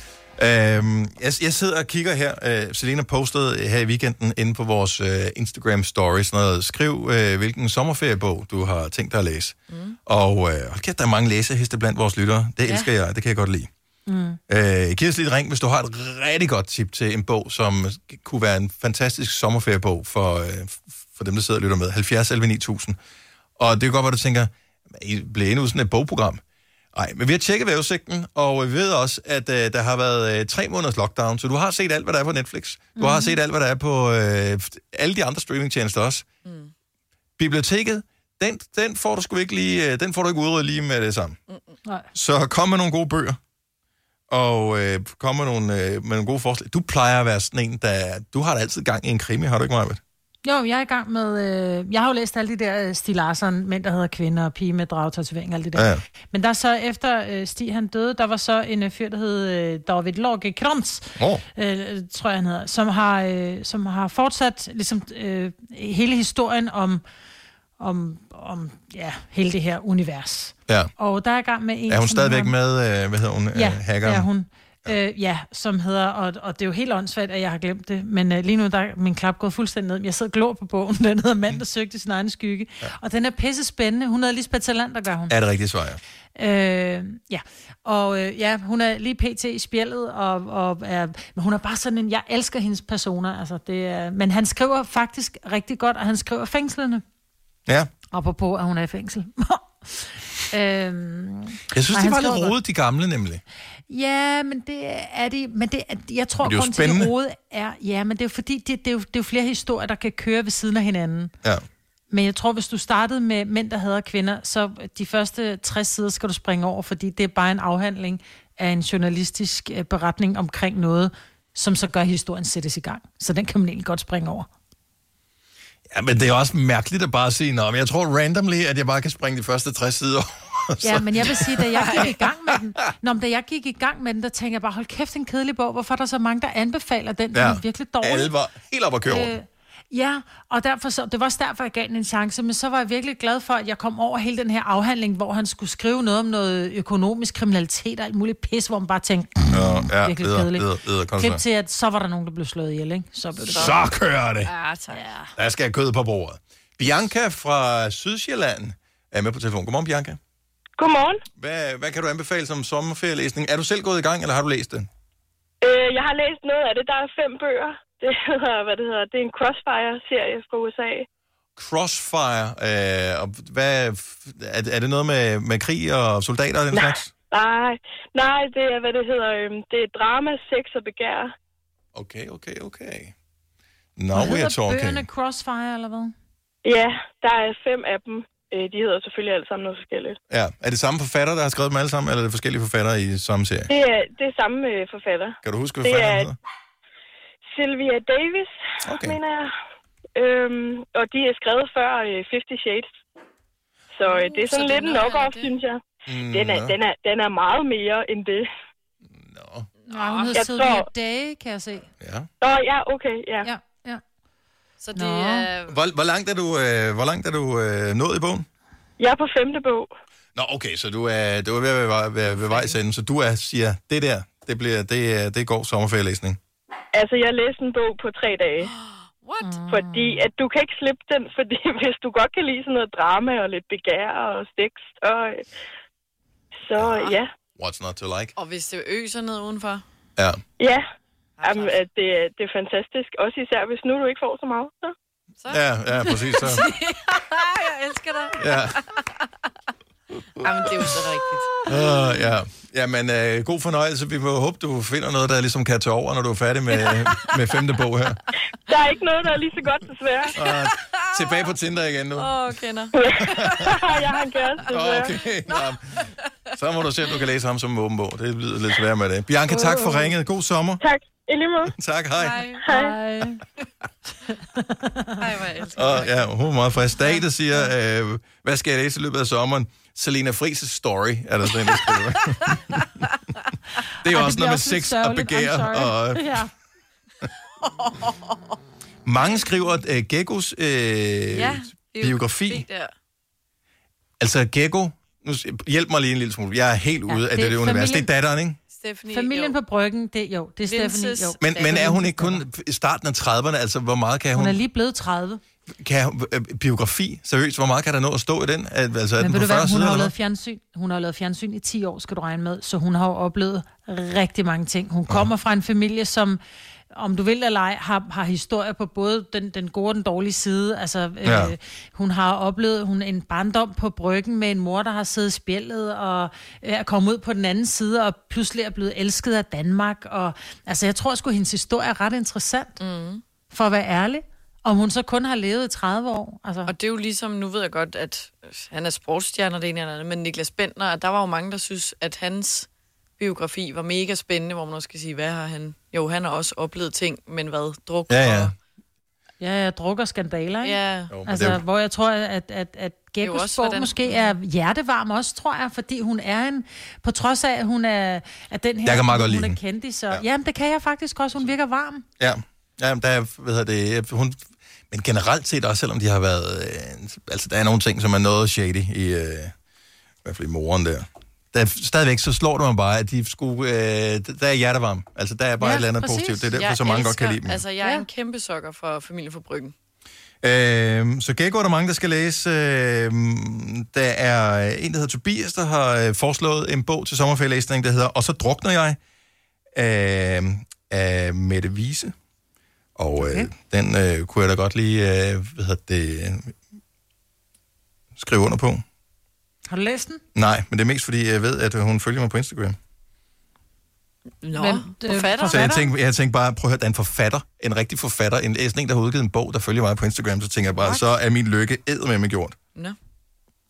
Øhm, jeg, jeg sidder og kigger her. Øh, Selena postede her i weekenden inde på vores øh, Instagram stories noget. Skriv, øh, hvilken sommerferiebog du har tænkt dig at læse. Mm. Og øh, hold kæft, der er mange læseheste blandt vores lyttere. Det Ja. elsker jeg. Det kan jeg godt lide. Mm. Øh, giv os lige et ring, hvis du har et rigtig godt tip til en bog, som kunne være en fantastisk sommerferiebog for, øh, for dem, der sidder og lytter med. 70 11 9000. Og det kan godt være, du tænker, I bliver endnu sådan et bogprogram. Nej, men vi har tjekket vejrudsigten, og vi ved også, at øh, der har været øh, tre måneders lockdown, så du har set alt, hvad der er på Netflix. Du mm-hmm. har set alt, hvad der er på øh, alle de andre streamingtjenester også. Mm. Biblioteket, den, den får du sgu ikke lige, øh, den får du ikke udryddet lige med det samme. Nej. Så kom med nogle gode bøger, og øh, kom med nogle, øh, med nogle gode forslag. Du plejer at være sådan en, der... Du har da altid gang i en krimi, har du ikke, Marvitt? Jo, jeg er i gang med... Øh, jeg har jo læst alle de der øh, Stig Larsson, mænd, der hedder kvinder, og pige med dragtatovering, alt det der. Ja. Men der så efter øh, Stig han døde, der var så en øh, fyr, der hed øh, David Lorge Krantz, Åh. øh, tror jeg han hedder, som har, øh, som har fortsat ligesom, øh, hele historien om, om, om ja, hele det her univers. Ja. Og der er i gang med en... Er hun stadigvæk hedder- med, øh, hvad hedder hun, Ja, øh, hackeren? er hun. Øh, ja, som hedder, og, og det er jo helt åndssvagt, at jeg har glemt det, men øh, lige nu der er min klap gået fuldstændig ned. Jeg sidder glor på bogen, den hedder Mand, der søgte sin egen skygge. Ja. Og den er pisse spændende. Hun hedder Lisbeth Talander, gør hun. Er det rigtigt svar, ja. Øh, ja, og øh, ja, hun er lige pt. i spjældet, og, og er, men hun er bare sådan en, jeg elsker hendes personer, altså det er, men han skriver faktisk rigtig godt, og han skriver fængslerne, Ja. Apropos at hun er i fængsel. øhm, Jeg synes, nej, de var lidt rodet, de gamle nemlig. Ja, men det er de, men det, er- jeg tror, Men det er jo til, at spændende. det rode er, ja, men det er fordi, det, det, er jo, det er jo flere historier, der kan køre ved siden af hinanden. Ja. Men jeg tror, hvis du startede med mænd, der hader kvinder, så de første 60 sider skal du springe over, fordi det er bare en afhandling af en journalistisk øh, beretning omkring noget, som så gør at historien sættes i gang. Så den kan man egentlig godt springe over. Ja, men det er også mærkeligt at bare sige, Nå, men jeg tror randomly, at jeg bare kan springe de første 60 sider over. Ja, men jeg vil sige, da jeg gik i gang med den, Nå, men da jeg gik i gang med den, der tænkte jeg bare, hold kæft, en kedelig bog. Hvorfor er der så mange, der anbefaler den? Den Ja. er virkelig dårlig. Alle var helt op at køre. Øh, Ja, og derfor så, det var også derfor, jeg gav den en chance, men så var jeg virkelig glad for, at jeg kom over hele den her afhandling, hvor han skulle skrive noget om noget økonomisk kriminalitet og alt muligt pis, hvor man bare tænkte, Ja, ja, virkelig leder, kedeligt. leder, kom Klip til, at så var der nogen, der blev slået ihjel, ikke? Så, blev det Så bare... kører det. Ja, tak. Der skal jeg kød på bordet. Bianca fra Sydsjælland er med på telefon. Godmorgen, Bianca. Godmorgen. Hvad, hvad kan du anbefale som sommerferielæsning? Er du selv gået i gang, eller har du læst det? Øh, jeg har læst noget af det. Der er fem bøger. Det hedder, hvad det hedder, det er en Crossfire-serie fra USA. Crossfire. Øh, og hvad, er, er det noget med, med krig og soldater og den Nej. slags? Nej, nej, det er, hvad det hedder, øhm, det er drama, sex og begær. Okay, okay, okay. Now Hvad we're talking. bøgerne Crossfire, eller hvad? Ja, der er fem af dem. Øh, de hedder selvfølgelig alle sammen noget forskelligt. Ja. Er det samme forfatter, der har skrevet dem alle sammen, eller er det forskellige forfattere i samme serie? Det er, det er samme øh, forfatter. Kan du huske, hvad Det forfatteren er hedder? Sylvia Davis, okay. mener jeg. Øhm, og de er skrevet før øh, Fifty Shades. Så øh, det er så sådan er lidt en knock-off, det. synes jeg. Mm, Den er, nå. den, er, den er meget mere end det. Nej, hun hedder Jeg Sylvia tror- Day, kan jeg se. Ja. Nå, ja, okay, ja. Ja, ja. Så det Nå. er... Hvor, hvor langt er du, øh, hvor langt er du øh, nået i bogen? Jeg er på femte bog. Nå, okay, så du er, du er ved at være, være ved vejs ende, så du er, siger, det der, det, bliver, det, er- det går sommerferielæsning. Altså, jeg læste en bog på tre dage. What? Fordi at du kan ikke slippe den, fordi hvis du godt kan lide sådan noget drama og lidt begær og sex, så, øh, så ja. What's not to like? Og hvis det øser ned udenfor. Ja. Ja, Jamen, at det, er- det er fantastisk. Også især, hvis nu du ikke får så meget. Så. Ja, ja, præcis. Så. jeg elsker dig. Ja. Jamen, det er jo så rigtigt. Uh, ja. Jamen, øh, god fornøjelse. Vi må håbe, du finder noget, der ligesom kan tage over, når du er færdig med, med femte bog her. Der er ikke noget, der er lige så godt, desværre. Og tilbage på Tinder igen nu. Åh, oh, kender. jeg har en kæreste, desværre. Okay, nå. Så må du se, om du kan læse ham som en åben bog. Det lyder lidt svært med det. Bianca, tak for ringet. God sommer. Tak. I lige måde. Tak, hej. Hej. Ej, hvor jeg elsker Og ja, hun er meget frisk. Dag, der siger, øh, hvad skal jeg læse i løbet af sommeren? Selena Friis' story, er der sådan en, der skriver. det er jo Ej, også noget med sex og begær. Sorry. Og, Ja. mange skriver, at øh, Geckos øh, Ja, biografi, Der. altså Gecko, nu hjælp mig lige en lille smule, jeg er helt ude Ja, af det det, er det univers. Det er datteren, ikke? Stephanie, Familien på bryggen, det jo, det er Stephanie, jo. Men, men er hun ikke kun i starten af 30'erne? Altså, hvor meget kan hun... Hun er lige blevet 30. Kan hun øh, biografi, seriøst, hvor meget kan der nå at stå i den? Al- Altså, er Men den ved du hvad, 40 hun har jo lavet fjernsyn. Hun har jo lavet fjernsyn i 10 år, skal du regne med. Så hun har jo oplevet rigtig mange ting. Hun kommer fra en familie, som om du vil eller ej, har, har historier på både den, den gode og den dårlige side. Altså, Ja. øh, hun har oplevet hun en barndom på bryggen med en mor, der har siddet i spjældet og øh, er kommet ud på den anden side og pludselig er blevet elsket af Danmark. Og, altså, jeg tror sgu, at hendes historie er ret interessant, mm. for at være ærlig. Om hun så kun har levet i 30 år. Altså. Og det er jo ligesom, nu ved jeg godt, at han er sportsstjerne det ene eller andet, men Niklas Bentner, der var jo mange, der synes, at hans biografi var mega spændende, hvor man også skal sige, hvad har han... Jo, han har også oplevet ting, men hvad? Druk Ja, ja. og... Ja, jeg drukker skandaler, ikke? Ja. Jo, altså, det hvor jeg tror, at, at, at Gekkos også, bog hvordan- måske er hjertevarm også, tror jeg, fordi hun er en... På trods af, at hun er, at den her... Jeg kan meget godt hun lide er kendis, så... Ja. Jamen, det kan jeg faktisk også. Hun virker varm. Ja, ja men der er, hvad hedder det, hun, men generelt set også, selvom de har været, øh, altså der er nogle ting, som er noget shady i, øh, i hvert fald i moren der. Der er stadigvæk, så slår det mig bare, at de skulle, øh, der er hjertevarm. Altså, der er bare ja, et eller andet positivt. Det er derfor, Jeg så mange godt elsker- kan lide dem. Altså, jeg er ja. en kæmpe sokker for familien for bryggen. Øh, så Gekko er der mange, der skal læse. Øh, der er en, der hedder Tobias, der har øh, foreslået en bog til sommerferielæsning, der hedder Og så drukner jeg, øh, af Mette Vise. Og øh, okay. den øh, kunne jeg da godt lige, øh, hvad hedder det, øh, skrive under på. Har du læst den? Nej, men det er mest fordi, jeg ved, at hun følger mig på Instagram. Nå, Men, øh, forfatter. Så jeg tænkte, jeg tænkte bare, prøv at høre, der er en forfatter, en rigtig forfatter, en, sådan en, der har udgivet en bog, der følger mig på Instagram, så tænker jeg bare, What? så er min lykke med mig gjort. Nå.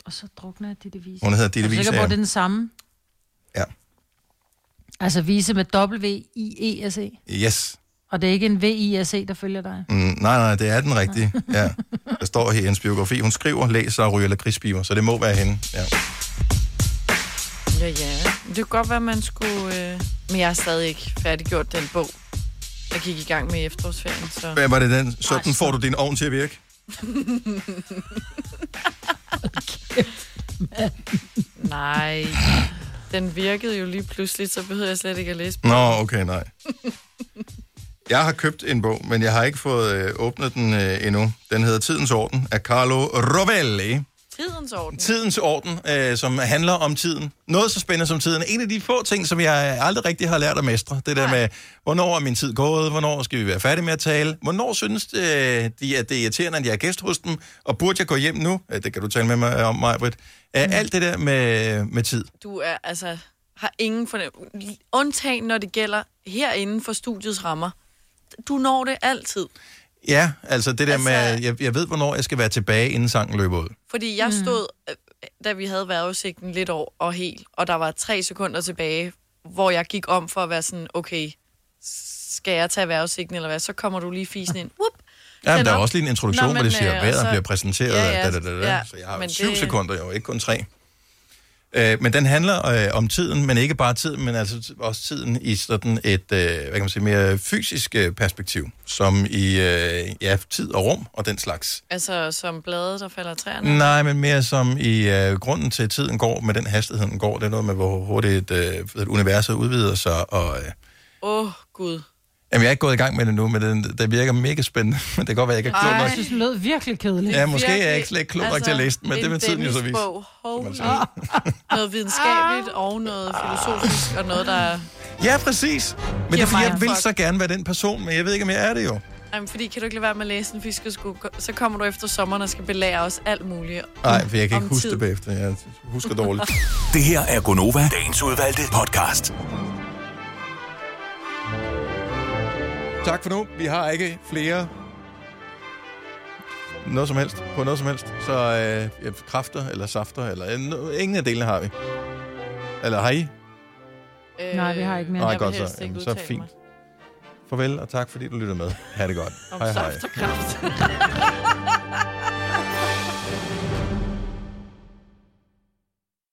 Og så drukner jeg Ditte Vise. Hun hedder Ditte Er du Wiese, sikker på, det er den samme? Ja. Altså Vise med W-I-E-S-E. Yes. Og det er ikke en V-I-S-E, der følger dig. Mm, nej, nej, det er den rigtige. Ja. Der står her i hendes biografi. Hun skriver, læser og ryger lakridspiber, så det må være hende. Ja. Ja, ja. Det kunne godt være, man skulle... Øh... Men jeg har stadig ikke færdiggjort den bog, jeg gik i gang med i efterårsferien. Så... Hvad var det den? Sådan får du din ovn til at virke. Nej, den virkede jo lige pludselig, så behøvede jeg slet ikke at læse bogen. Nå, okay, nej. Jeg har købt en bog, men jeg har ikke fået øh, åbnet den øh, endnu. Den hedder Tidens Orden af Carlo Rovelli. Tidens orden. Tidens Orden, øh, som handler om tiden. Noget så spændende som tiden. En af de få ting, som jeg aldrig rigtig har lært at mestre. Det der med, hvornår er min tid gået? Hvornår skal vi være færdige med at tale? Hvornår synes øh, de, at det er irriterende, at jeg er gæst hos dem? Og burde jeg gå hjem nu? Øh, Det kan du tale med mig om, Majbrit. Øh, alt det der med, med tid. Du er altså har ingen fornemmelse. Undtagen, når det gælder herinde for studiets rammer. Du når det altid. Ja, altså det der Altså- med, jeg, jeg ved, hvornår jeg skal være tilbage, inden sangen løber ud. Fordi jeg stod, øh, da vi havde vejrudsigten lidt over og helt, og der var tre sekunder tilbage, hvor jeg gik om for at være sådan, okay, skal jeg tage vejrudsigten eller hvad? Så kommer du lige fisen ind. Whoop, Ja, men der er også lige en introduktion, Nå, hvor det men, siger, øh, vejret så- bliver præsenteret, Ja, ja, da, da, da, da. ja, så jeg har men syv det- sekunder jo, ikke kun tre. Øh, men den handler øh, om tiden, men ikke bare tiden, men altså også tiden i sådan et, øh, hvad kan man sige, mere fysisk øh, perspektiv, som i øh, ja, tid og rum og den slags. Altså som blade, der falder træerne. Nej, men mere som i øh, grunden til, at tiden går med den hastighed, den går. Det er noget med, hvor hurtigt øh, et universet udvider sig. Og, øh, Åh, oh, Gud. Jamen, jeg er ikke gået i gang med det nu, men det, det virker mega spændende. Men det kan godt være, at jeg ikke er klog nok. jeg synes, den lød virkelig kedelig. Ja, måske er jeg ikke slet ikke klog nok til at læse den, men det vil tiden jo så vise. Bog. Holy. Noget videnskabeligt og noget filosofisk og noget, der er... Ja, præcis. Men det er fordi, jeg vil så gerne være den person, men jeg ved ikke, om jeg er det jo. Jamen, fordi kan du ikke lade være med at læse den fisk og skulle, så kommer du efter sommeren og skal belære os alt muligt. Nej, for jeg kan ikke huske tid. det bagefter. Jeg husker dårligt. Det her er Gonova, dagens udvalgte podcast. Tak for nu. Vi har ikke flere noget som helst, på noget som helst. Så øh, kræfter eller safter, eller øh, ingen af delene har vi. Eller har I? Øh, Nej, vi har ikke mere. Nej, godt så. Jamen, så fint. mig. Farvel, og tak fordi du lyttede med. Ha' det godt. Om hej hej. saft og kraft.